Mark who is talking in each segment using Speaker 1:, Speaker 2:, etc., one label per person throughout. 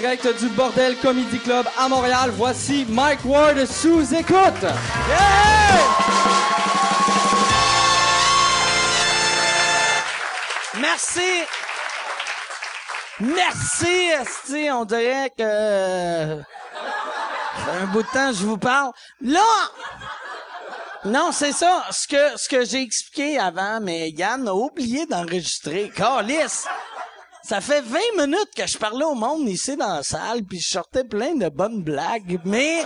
Speaker 1: direct du Bordel Comedy Club à Montréal, voici Mike Ward sous écoute.
Speaker 2: Merci. Merci, Esti. On dirait que... euh, un bout de temps je vous parle. Là... Non, c'est ça. Ce que, ce que j'ai expliqué avant, mais Yann a oublié d'enregistrer. Calice! Ça fait 20 minutes que je parlais au monde ici dans la salle, puis je sortais plein de bonnes blagues, mais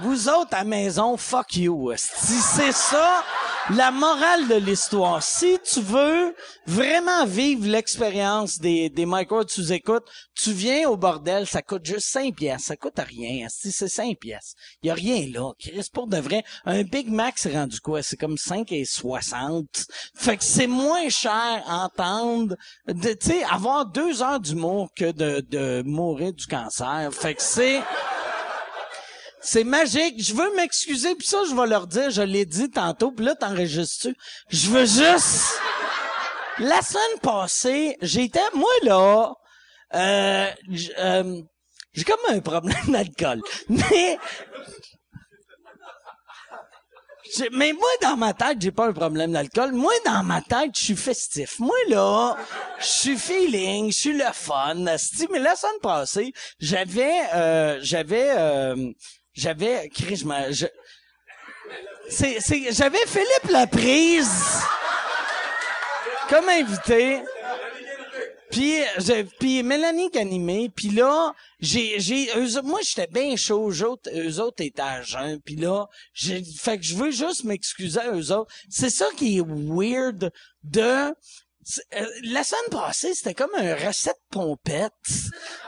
Speaker 2: vous autres à maison, fuck you. Si c'est ça, la morale de l'histoire. Si tu veux vraiment vivre l'expérience des, des micros sous écoute, tu viens au bordel, ça coûte juste 5 pièces. Ça coûte rien. Si c'est 5 pièces. Y a rien là. Chris, pour de vrai, un Big Mac, c'est rendu quoi? C'est comme 5 et 60. Fait que c'est moins cher entendre, de, tu sais, avoir deux heures d'humour que de, de mourir du cancer. Fait que c'est... C'est magique. Je veux m'excuser, puis ça, je vais leur dire, je l'ai dit tantôt, puis là, t'enregistres-tu? Je veux juste... La semaine passée, j'étais, moi, là, euh, euh, j'ai comme un problème d'alcool. Mais... Mais moi, dans ma tête, j'ai pas un problème d'alcool. Moi, dans ma tête, je suis festif. Moi, là, je suis feeling, je suis le fun. Mais la semaine passée, j'avais, euh, j'avais, euh, j'avais, Chris, je je- c'est, c'est, j'avais Philippe Laprise comme invité. Puis, je- puis Mélanie Ganimé, puis là, j'ai, j'ai, moi j'étais bien chaud, eux autres, eux autres étaient à jeun, puis là, j'ai, fait que je veux juste m'excuser à eux autres. C'est ça qui est weird de, euh, la semaine passée, c'était comme un recette pompette,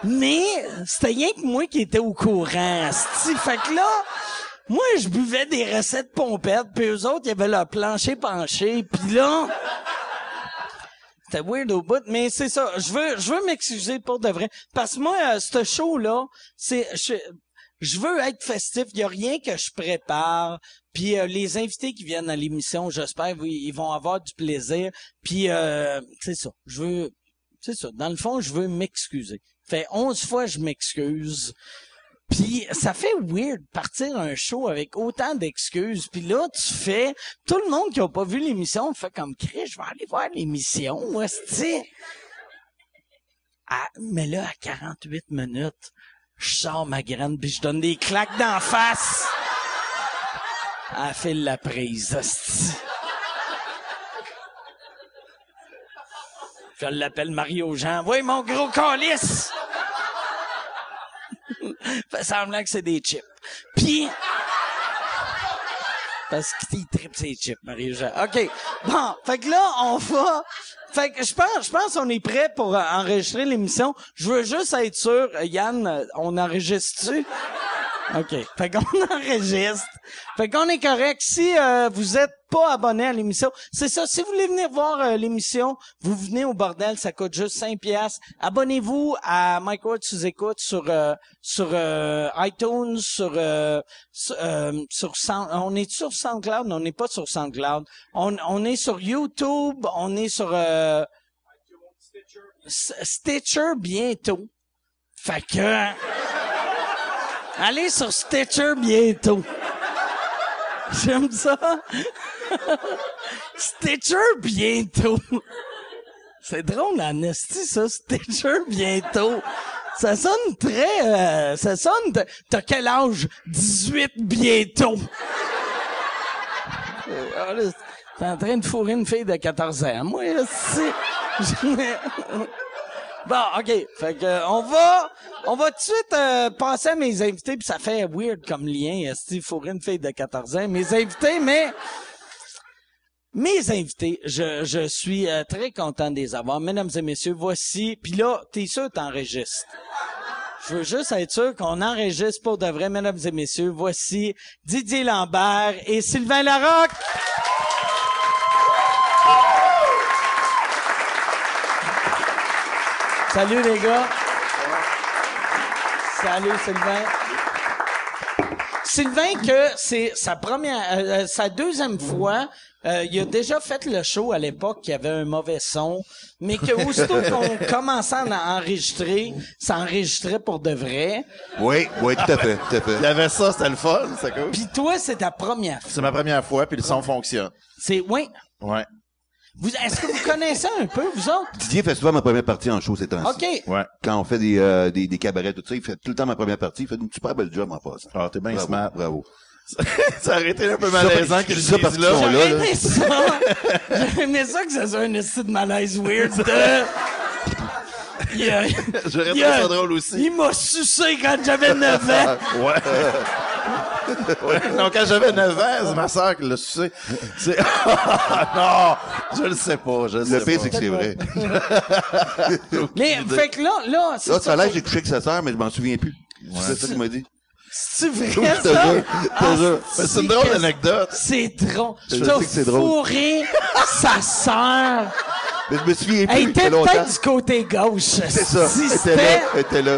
Speaker 2: mais c'était rien que moi qui étais au courant, asti. Fait que là, moi, je buvais des recettes pompettes, puis eux autres, ils avaient leur plancher penché, puis là... C'était weird au bout, mais c'est ça. Je veux, je veux m'excuser pour de vrai. Parce que moi, euh, ce show-là, c'est, je, veux être festif. Il y a rien que je prépare. Puis euh, les invités qui viennent à l'émission, j'espère, ils vont avoir du plaisir. Puis euh, c'est ça. Je veux, c'est ça. Dans le fond, je veux m'excuser. Fait 11 fois, je m'excuse. Puis ça fait weird partir un show avec autant d'excuses. Puis là, tu fais... Tout le monde qui a pas vu l'émission fait comme « Chris, je vais aller voir l'émission, hostie. Ah, mais là, à 48 minutes, je sors ma graine puis je donne des claques d'en face. Elle fait la prise, hostie. Je l'appelle Mario Jean. Oui, mon gros calice! fait semblant que c'est des chips. Puis... Parce qu'il tripe ses chips, Marie-Jean. OK. Bon, fait que là, on va... Fait que je pense, je pense qu'on est prêt pour euh, enregistrer l'émission. Je veux juste être sûr, euh, Yann, euh, on enregistre-tu? OK. Fait qu'on enregistre. Fait qu'on est correct. Si euh, vous êtes pas abonné à l'émission, c'est ça. Si vous voulez venir voir euh, l'émission, vous venez au bordel, ça coûte juste 5 piastres. Abonnez-vous à Mike Ward sous écoute sur euh, sur euh, iTunes, sur euh, sur, sur Sound- on est sur SoundCloud, on n'est pas sur SoundCloud. On on est sur YouTube, on est sur Stitcher bientôt. Fait que Allez sur Stitcher bientôt. J'aime ça. Stitcher bientôt. C'est drôle, en esti, ça, Stitcher bientôt. Ça sonne très... euh, ça sonne... T'as quel âge? 18 bientôt. Ah, T'es en train de fourrer une fille de 14 ans. Moi, c'est... Bon, OK. Fait que euh, on va on va tout de suite euh, passer à mes invités puis ça fait weird comme lien, Steve fourrer une fille de 14 ans, mes invités mais mes invités, je, je suis euh, très content de les avoir. Mesdames et messieurs, voici. Puis là, t'es sûr t'enregistres. Je veux juste être sûr qu'on enregistre pour de vrai, mesdames et messieurs. Voici Didier Lambert et Sylvain Larocque. Salut les gars. Salut Sylvain. Sylvain que c'est sa première, euh, euh, sa deuxième fois. euh, il a déjà fait le show à l'époque, il y avait un mauvais son, mais que aussitôt qu'on commençait à en- enregistrer, ça enregistrait pour de vrai.
Speaker 3: Oui, oui, tout à fait, tout à fait.
Speaker 4: Il y avait ça, c'était le fun, c'est cool.
Speaker 2: Puis toi, c'est ta première fois.
Speaker 4: C'est ma première fois, puis le son fonctionne.
Speaker 2: C'est, oui.
Speaker 4: Ouais.
Speaker 2: Vous, est-ce que vous connaissez un peu, vous autres?
Speaker 3: Didier fait souvent ma première partie en show ces temps-ci.
Speaker 2: OK.
Speaker 4: Ouais.
Speaker 3: Quand on fait des, euh, des, des cabarets, tout ça, il fait tout le temps ma première partie. Il fait une super belle job en passant.
Speaker 4: Ah, t'es bien
Speaker 3: bravo,
Speaker 4: smart.
Speaker 3: Bravo.
Speaker 4: ça aurait été un peu malaisant que
Speaker 3: je ça parce qu'ils
Speaker 4: là.
Speaker 3: sont là.
Speaker 2: J'aurais aimé ça. J'aurais aimé ça que ça soit un esti de malaise weird de... Il a-
Speaker 4: J'aurais trouvé ça drôle aussi.
Speaker 2: Il m'a sucé quand j'avais 9 ans.
Speaker 4: Ouais. ouais. Non, quand j'avais 9 ans, c'est ma soeur qui l'a sucé. C'est... non, je le sais pas, je le sais
Speaker 3: Le pire, c'est que c'est vrai.
Speaker 2: Mais, fait que là, là, c'est
Speaker 3: Là, ça a l'air que
Speaker 2: c'est-
Speaker 3: j'ai couché avec sa sœur, mais je m'en souviens plus. C'est ça qu'il m'a dit.
Speaker 2: C'est vrai,
Speaker 3: Je
Speaker 2: ça?
Speaker 3: jure, je
Speaker 2: Ah,
Speaker 3: jure.
Speaker 4: Mais c'est une drôle
Speaker 2: que-
Speaker 4: d'anecdote.
Speaker 2: C'est drôle.
Speaker 3: Je
Speaker 2: T'as
Speaker 3: sais que c'est drôle.
Speaker 2: fourré sa sœur.
Speaker 3: Mais je me souviens plus.
Speaker 2: Elle était peut-être du côté gauche.
Speaker 3: C'est ça.
Speaker 2: Si
Speaker 3: Elle était
Speaker 2: c'était...
Speaker 3: là. Elle était là.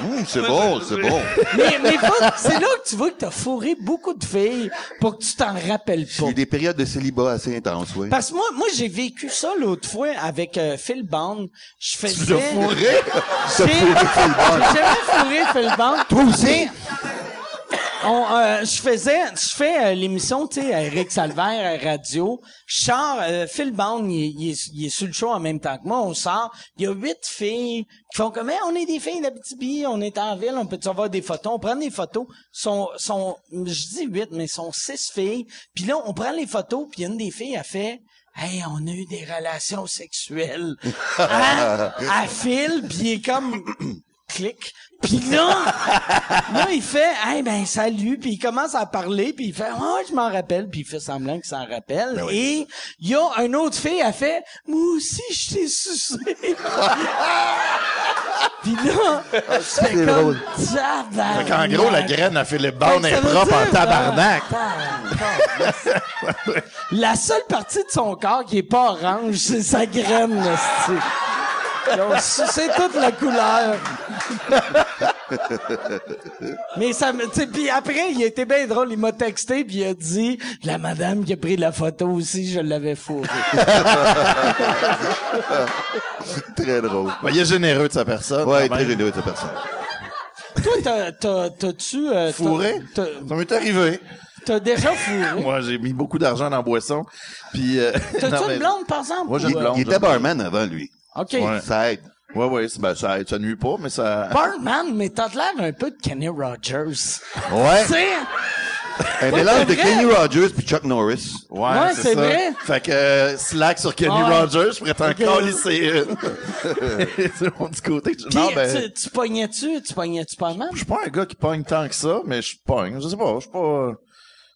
Speaker 3: Hum, c'est bon, c'est bon.
Speaker 2: Mais, mais c'est là que tu vois que t'as fourré beaucoup de filles pour que tu t'en rappelles pas.
Speaker 3: J'ai eu des périodes de célibat assez intenses, oui.
Speaker 2: Parce que moi, moi j'ai vécu ça l'autre fois avec euh, Phil Bond. Je faisais...
Speaker 4: Tu l'as fourré?
Speaker 2: J'ai j'ai jamais fourré Phil Bond. Toi aussi? On, euh, je faisais, je fais euh, l'émission, tu sais, à Eric Salvaire à radio. Je sors, euh, Phil Bond, il, il est, il est sur le show en même temps que moi. On sort, il y a huit filles qui font comme, Hey, on est des filles d'Abitibi, on est en ville, on peut avoir des photos? On prend des photos. Sont, sont, je dis huit, mais sont six filles. Puis là, on prend les photos, puis une des filles a fait. Hey, on a eu des relations sexuelles. à, à Phil, puis il est comme clic. Puis là, là, il fait, hey, ben, salut, puis il commence à parler, puis il fait, ouais, je m'en rappelle, puis il fait semblant qu'il s'en rappelle. Et il y a une autre fille, elle fait, moi aussi, je t'ai sucé. puis là, c'est comme,
Speaker 3: drôle.
Speaker 2: tabarnak.
Speaker 4: Fait qu'en gros, la graine à Philippe Bond
Speaker 2: Fait
Speaker 4: est
Speaker 2: ça veut
Speaker 4: propre en tabarnak.
Speaker 2: ah, tabarnak. La seule partie de son corps qui est pas orange, c'est sa graine, là, c'est- Ils ont sucé toute la couleur. Mais ça me, tu sais, puis après, il était bien drôle, il m'a texté puis il a dit, la madame qui a pris la photo aussi, je l'avais fourré.
Speaker 3: Très drôle.
Speaker 4: Ben, il est généreux de sa personne.
Speaker 3: Ouais,
Speaker 4: quand
Speaker 3: très
Speaker 4: même.
Speaker 3: généreux de sa personne.
Speaker 2: Toi, t'as, t'as, t'as-tu, euh,
Speaker 4: Fourré?
Speaker 2: T'as,
Speaker 4: Ça m'est arrivé.
Speaker 2: t'as déjà fourré?
Speaker 4: Moi, j'ai mis beaucoup d'argent dans la boisson. Puis, euh,
Speaker 2: T'as-tu une blonde, par exemple?
Speaker 4: Moi, j'ai une
Speaker 2: euh,
Speaker 4: blonde.
Speaker 3: Il était barman avant, lui.
Speaker 2: OK.
Speaker 4: Ouais.
Speaker 3: Ça aide.
Speaker 4: Ouais, ouais, ben, ça, ça nuit pas, mais ça...
Speaker 2: Barman, mais t'as l'air un peu de Kenny Rogers.
Speaker 3: Ouais.
Speaker 2: Tu sais,
Speaker 3: Un mélange de? Kenny Rogers puis Chuck Norris.
Speaker 4: Ouais,
Speaker 2: Ouais, c'est vrai.
Speaker 4: Fait que euh, slack sur Kenny
Speaker 2: Ouais.
Speaker 4: Rogers, je pourrais t'en
Speaker 2: Ok.
Speaker 4: calisser une. c'est mon petit côté.
Speaker 2: Puis,
Speaker 4: Non, ben,
Speaker 2: tu, tu pognais-tu, tu pognais-tu pas mal?
Speaker 4: je suis pas un gars qui pogne tant que ça, mais je pogne. Je sais pas, je suis pas...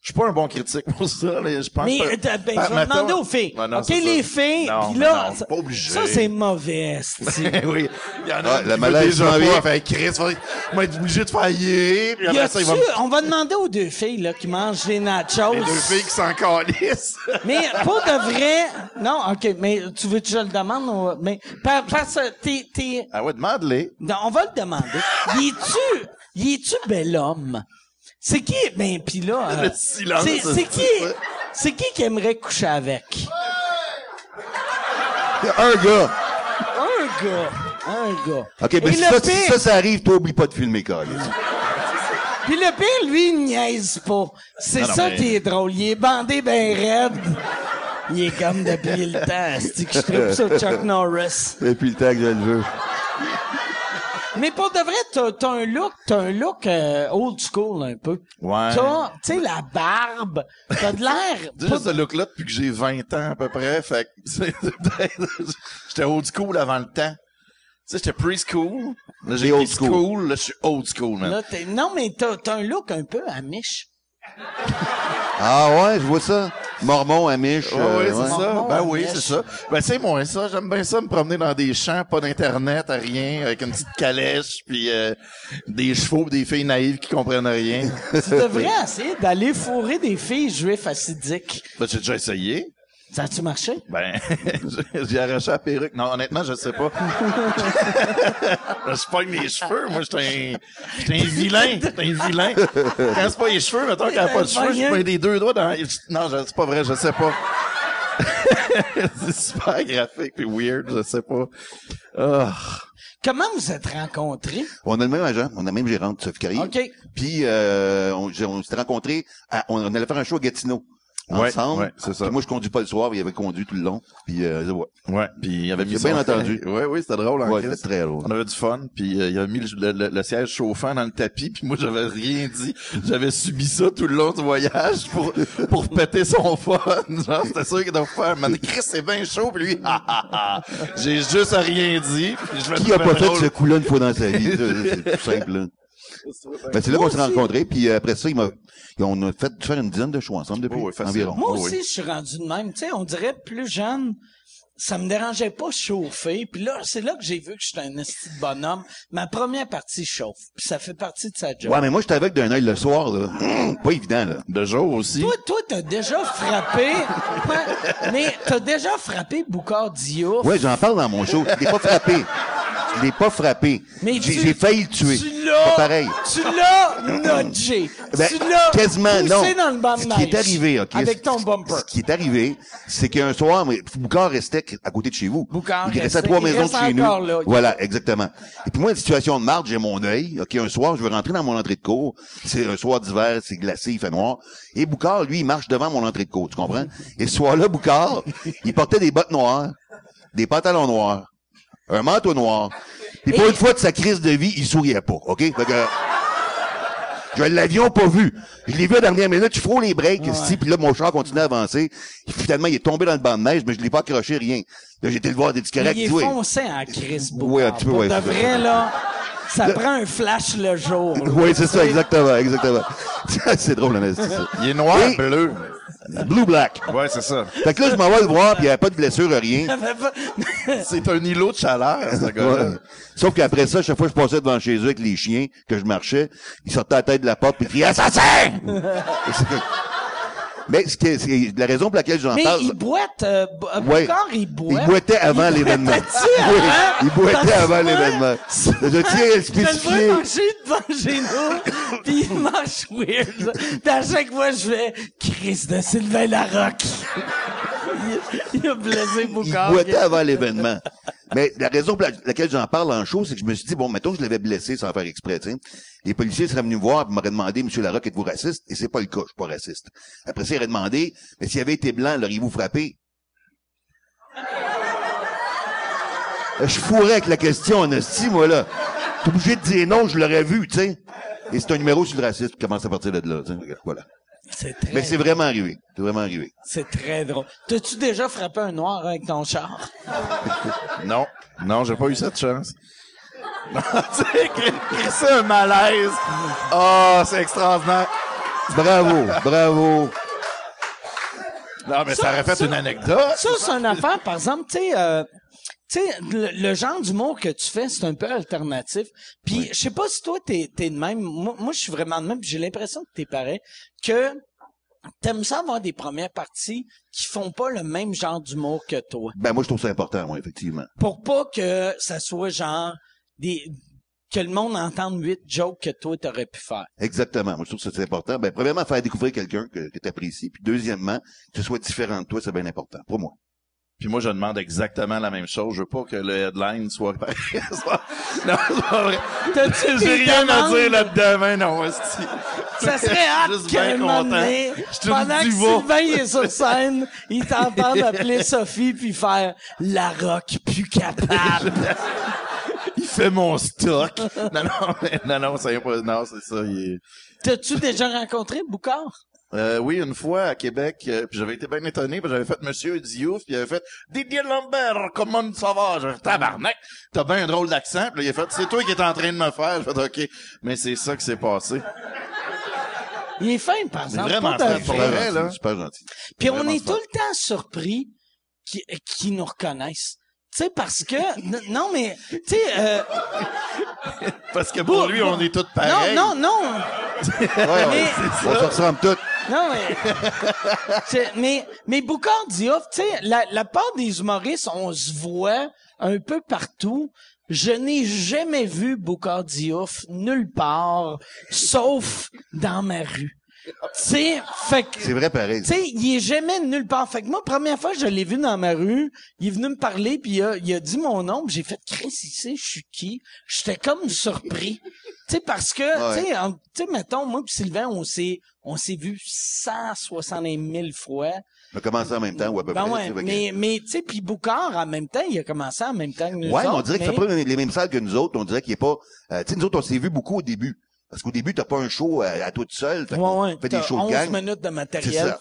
Speaker 4: Je suis pas un bon critique pour ça. mais Je pense
Speaker 2: Mais,
Speaker 4: pas-
Speaker 2: euh, ben,
Speaker 4: Ben,
Speaker 2: je vais demander aux filles.
Speaker 4: Ouais, non,
Speaker 2: OK, les
Speaker 4: ça.
Speaker 2: filles,
Speaker 4: Non,
Speaker 2: puis
Speaker 4: mais
Speaker 2: là,
Speaker 4: non,
Speaker 2: ça,
Speaker 4: pas obligé.
Speaker 2: ça, c'est mauvais, esti.
Speaker 4: oui. Il y en a
Speaker 3: Ouais,
Speaker 4: qui
Speaker 3: malaise
Speaker 4: déjà pas. Fait Chris, va, va être obligé de. Puis
Speaker 2: Y
Speaker 4: après
Speaker 2: a-tu,
Speaker 4: ça, il va me...
Speaker 2: on va demander aux deux filles, là, qui mangent des nachos.
Speaker 4: Les deux filles qui s'en calissent.
Speaker 2: Mais, pour de vrai, non, OK, mais tu veux que je le demande, ou- mais, par- parce que t'es, t'es,
Speaker 4: ah ouais, demande-les.
Speaker 2: non, on va le demander. Y es-tu, y es-tu bel homme? C'est qui, ben, pis là, euh,
Speaker 4: Le silence,
Speaker 2: c'est,
Speaker 4: ça,
Speaker 2: qui,
Speaker 4: ça.
Speaker 2: c'est qui qui aimerait coucher avec?
Speaker 3: Un gars.
Speaker 2: Un gars. Un gars.
Speaker 3: OK, mais si ça, si
Speaker 2: pire-
Speaker 3: ça, ça arrive, toi, oublie pas de filmer, Carlis.
Speaker 2: Puis le pire, lui, il niaise pas. C'est ça
Speaker 4: mais-
Speaker 2: qui est drôle. Il est bandé ben raide. Il est comme depuis le temps. C'est que je tripe sur Chuck Norris.
Speaker 3: Depuis le temps que je le veux.
Speaker 2: Mais pour de vrai, t'as, t'as un look, t'as un look euh, old school un peu.
Speaker 4: Ouais.
Speaker 2: T'as, tu sais, la barbe. T'as de l'air.
Speaker 4: J'ai juste ce look-là depuis que j'ai 20 ans à peu près. Fait j'étais old school avant le temps. Tu sais, j'étais preschool. Là, j'ai
Speaker 3: old school.
Speaker 4: school. Là, je suis old school, man.
Speaker 2: Là, t'es, non, mais t'as, t'as un look un peu amiche.
Speaker 3: Ah ouais, je vois ça. Mormon, Amish.
Speaker 4: Ouais,
Speaker 3: euh,
Speaker 4: ouais, c'est
Speaker 3: ouais.
Speaker 4: ça. Ben oui, c'est ça. Ben c'est moi ça. J'aime bien ça me promener dans des champs, pas d'internet, à rien, avec une petite calèche, puis euh, des chevaux, pis des filles naïves qui comprennent rien.
Speaker 2: Tu devrais essayer d'aller fourrer des filles juifs acidiques.
Speaker 4: ben j'ai déjà essayé.
Speaker 2: Ça a-tu marché?
Speaker 4: Ben, j'ai arraché la perruque. Non, honnêtement, je sais pas. je pogne mes cheveux. Moi, j'étais un, j'étais un vilain. J'étais un vilain. Quand c'est pas les cheveux, mettons qu'elle a pas de cheveux, je pogne des deux doigts dans... Non, c'est pas vrai, je sais pas. c'est super graphique et weird, je sais pas. Ah.
Speaker 2: Comment vous êtes rencontrés?
Speaker 3: On a le même agent, on a le même gérante, Sophie Carrier.
Speaker 2: OK.
Speaker 3: Puis euh, on, s'était rencontrés, à- on, on allait faire un show à Gatineau.
Speaker 4: Ouais,
Speaker 3: Ensemble.
Speaker 4: ouais, c'est ça.
Speaker 3: Puis moi, je conduis pas le soir, il avait conduit tout le long. Puis euh, ouais,
Speaker 4: Ouais, puis il avait mis
Speaker 3: bien entendu.
Speaker 4: Ouais, oui, c'était drôle en
Speaker 3: ouais très drôle.
Speaker 4: On avait du fun, puis euh, il avait mis le, le- le siège chauffant dans le tapis, puis moi j'avais rien dit. J'avais subi ça tout le long du voyage pour pour péter son fun. Genre c'était sûr qu'il devait faire. Mais Chris c'est bien chaud, puis lui, ah, ah, ah. j'ai juste rien dit. Puis je vais
Speaker 3: Qui a pas fait ce coup-là une fois dans sa vie? C'est tout simple. là. Ben, c'est là qu'on s'est rencontrés, puis euh, après ça, il m'a, on a fait faire une dizaine de shows ensemble depuis
Speaker 4: Oh, oui,
Speaker 3: environ.
Speaker 2: Moi
Speaker 4: Oh,
Speaker 2: aussi,
Speaker 4: oui.
Speaker 2: je suis rendu de même. Tu sais, on dirait plus jeune, ça me dérangeait pas chauffer. Puis là, c'est là que j'ai vu que j'étais un esti de bonhomme. Ma première partie chauffe. Puis ça fait partie de sa job.
Speaker 3: Ouais, mais moi, j'étais avec d'un œil le soir, là. Pas évident, là.
Speaker 4: De jour aussi.
Speaker 2: Toi, toi, t'as déjà frappé, mais t'as déjà frappé Boucard Diouf.
Speaker 3: Ouais, j'en parle dans mon show. L'ai pas frappé. Je l'ai pas frappé.
Speaker 2: Mais
Speaker 3: J'ai
Speaker 2: tu-
Speaker 3: failli le tuer.
Speaker 2: Tu
Speaker 3: Pas
Speaker 2: l'as,
Speaker 3: pareil.
Speaker 2: tu l'as nudgé.
Speaker 3: Ben,
Speaker 2: tu l'as
Speaker 3: quasiment, non.
Speaker 2: dans le banc de
Speaker 3: Ce qui est arrivé, OK.
Speaker 2: Avec
Speaker 3: ce-
Speaker 2: ton bumper.
Speaker 3: Ce qui est arrivé, c'est qu'un soir, Boucard restait à côté de chez vous.
Speaker 2: Boucard
Speaker 3: Il restait à trois maisons de chez nous.
Speaker 2: là.
Speaker 3: Voilà, exactement. Et puis moi, une situation de marde, j'ai mon œil. OK, un soir, je veux rentrer dans mon entrée de cour. C'est un soir d'hiver, c'est glacé, il fait noir. Et Boucard, lui, il marche devant mon entrée de cour, tu comprends? Et ce soir-là, Boucard, il portait des bottes noires, des pantalons noirs, un manteau noir. Puis pour une fois de sa crise de vie, il souriait pas, OK? Fait que, je l'avions pas vu. Je l'ai vu à la dernière minute, je frôle les breaks, ici, puis là, mon char continue à avancer. Finalement, il est tombé dans le banc de neige, mais je l'ai pas accroché, rien. Là, j'ai été le voir, des
Speaker 2: Il
Speaker 3: correct,
Speaker 2: est
Speaker 3: oui.
Speaker 2: foncé en Boucard.
Speaker 3: Oui, un petit peu, ouais,
Speaker 2: de
Speaker 3: c'est
Speaker 2: vrai,
Speaker 3: ça.
Speaker 2: là, ça prend un flash le jour. là.
Speaker 3: Oui, c'est ça, exactement, exactement. c'est drôle, hein, c'est ça.
Speaker 4: Il est noir,
Speaker 3: Et-
Speaker 4: bleu.
Speaker 3: Blue Black.
Speaker 4: Ouais, c'est ça.
Speaker 3: Fait que là, je m'en vais le voir, puis il n'y avait pas de blessure, rien.
Speaker 4: C'est un îlot de chaleur, ce gars-là.
Speaker 3: Ouais. Sauf qu'après ça, chaque fois que je passais devant chez eux avec les chiens, que je marchais, ils sortaient la tête de la porte puis ils criaient Assassin! Mais ce qui est- c'est la raison pour laquelle j'en
Speaker 2: Mais
Speaker 3: parle.
Speaker 2: il boite, euh, Bo- euh,
Speaker 3: Ouais.
Speaker 2: Boucard, il boite.
Speaker 3: Il boitait avant l'événement.
Speaker 2: boitait-tu
Speaker 3: Oui,
Speaker 2: avant?
Speaker 3: il boitait
Speaker 2: Parce
Speaker 3: avant
Speaker 2: que
Speaker 3: l'événement. Je tiens à le
Speaker 2: Je le
Speaker 3: spécifier.
Speaker 2: vois marcher devant chez nous, pis il marche weird. Pis à chaque fois, je fais Chris de Sylvain Larocque. il, il a blessé
Speaker 3: Il
Speaker 2: Boucard.
Speaker 3: boitait avant l'événement. Mais la raison pour la- laquelle j'en parle en show, c'est que je me suis dit, bon, mettons je l'avais blessé sans faire exprès, tu sais. Les policiers seraient venus me voir et m'auraient demandé, Monsieur Larocque, êtes-vous raciste? Et c'est pas le cas, je suis pas raciste. Après ça, ils auraient demandé, mais s'il avait été blanc, l'auriez-vous frappé? Euh, Je fourrais avec la question, en esti, moi, là. T'es obligé de dire non, je l'aurais vu, tu sais. Et c'est un numéro sur le racisme qui commence à partir de là, tu sais. Voilà.
Speaker 2: C'est très,
Speaker 3: Mais c'est vraiment arrivé. C'est vraiment arrivé.
Speaker 2: c'est très drôle. T'as-tu déjà frappé un noir avec ton char?
Speaker 4: Non. Non, j'ai pas eu cette chance. C'est un malaise. Oh, c'est extraordinaire.
Speaker 3: Bravo, bravo.
Speaker 4: Non, mais ça,
Speaker 2: Ça-
Speaker 4: aurait fait
Speaker 2: ça-
Speaker 4: une anecdote.
Speaker 2: Ça, c'est une affaire, par exemple, tu sais, euh, tu sais, le, le genre d'humour que tu fais, c'est un peu alternatif. Puis, je sais pas si toi, t'es, t'es de même. Moi, moi, je suis vraiment de même. J'ai l'impression que t'es pareil. Que t'aimes ça avoir des premières parties qui font pas le même genre d'humour que toi.
Speaker 3: Ben, moi, je trouve ça important, moi, effectivement.
Speaker 2: Pour pas que ça soit genre des que le monde entende huit jokes que toi, t'aurais pu faire.
Speaker 3: Exactement. Moi, je trouve que c'est important. Ben, premièrement, faire découvrir quelqu'un que, que tu apprécies. Puis, deuxièmement, que ce soit différent de toi, c'est bien important. Pour moi.
Speaker 4: Puis moi, je demande exactement la même chose. Je veux pas que le headline soit non, c'est pas vrai.
Speaker 2: T'as-tu
Speaker 4: J'ai rien à dire là-dedans, mais non, hostie.
Speaker 2: Ça serait hâte
Speaker 4: Juste
Speaker 2: qu'à
Speaker 4: bien
Speaker 2: un moment
Speaker 4: content.
Speaker 2: donné, pendant que. Sylvain il est sur scène, il t'entend appeler Sophie puis faire la rock plus capable.
Speaker 4: Il fait mon stock. Non, non, non, non, ça y est pas, non, c'est ça, il est...
Speaker 2: T'as-tu déjà rencontré Boucard?
Speaker 4: Euh, oui, une fois à Québec, euh, puis j'avais été bien étonné, puis j'avais fait Monsieur Diouf, puis il avait fait Didier Lambert, comment ça va? J'ai fait tabarnak, t'as bien un drôle d'accent, puis là, il a fait c'est toi qui es en train de me faire. J'ai fait ok, mais c'est ça qui s'est passé.
Speaker 2: Il est fin, par exemple.
Speaker 4: vraiment fin, pour
Speaker 2: vrai.
Speaker 4: le vrai,
Speaker 3: gentil,
Speaker 4: là.
Speaker 3: Super gentil.
Speaker 2: Puis on est tout le temps surpris qu'ils nous reconnaissent. Tu sais, parce que... non, mais... Tu sais... Euh,
Speaker 4: Parce que pour
Speaker 2: Bon,
Speaker 4: lui,
Speaker 2: bon.
Speaker 4: on est tous
Speaker 2: non,
Speaker 4: pareils.
Speaker 2: non, non.
Speaker 3: Ouais, ouais,
Speaker 2: Mais-
Speaker 3: on se ressemble tous.
Speaker 2: Non, mais, c'est- mais, mais Boucard Diouf, tu sais, la, la part des humoristes, on se voit un peu partout. Je n'ai jamais vu Boucard Diouf nulle part, sauf dans ma rue. Tu sais, fait que,
Speaker 3: C'est vrai pareil.
Speaker 2: tu sais, il est jamais nulle part. Fait que moi, première fois je l'ai vu dans ma rue, il est venu me parler, puis il a, il a dit mon nom, j'ai fait « Chris, sait je suis qui? » J'étais comme surpris. Tu sais, parce que,
Speaker 3: Ouais.
Speaker 2: tu sais, mettons, moi puis Sylvain, on s'est, on s'est vu 170 000 fois.
Speaker 3: On a commencé en même temps, ou à peu
Speaker 2: Ben
Speaker 3: près.
Speaker 2: ouais, mais, mais tu sais, puis Boucard, en même temps, il a commencé en même temps que nous
Speaker 3: Ouais, on dirait que c'est pas les mêmes salles que nous autres. On dirait qu'il est pas. euh, tu sais, nous autres, on s'est vu beaucoup au début. Parce qu'au début, t'as pas un show à, à toi tout seul. Fait
Speaker 2: Ouais, ouais.
Speaker 3: fait des shows de
Speaker 2: 11
Speaker 3: gang.
Speaker 2: minutes de
Speaker 3: C'est
Speaker 2: matériel,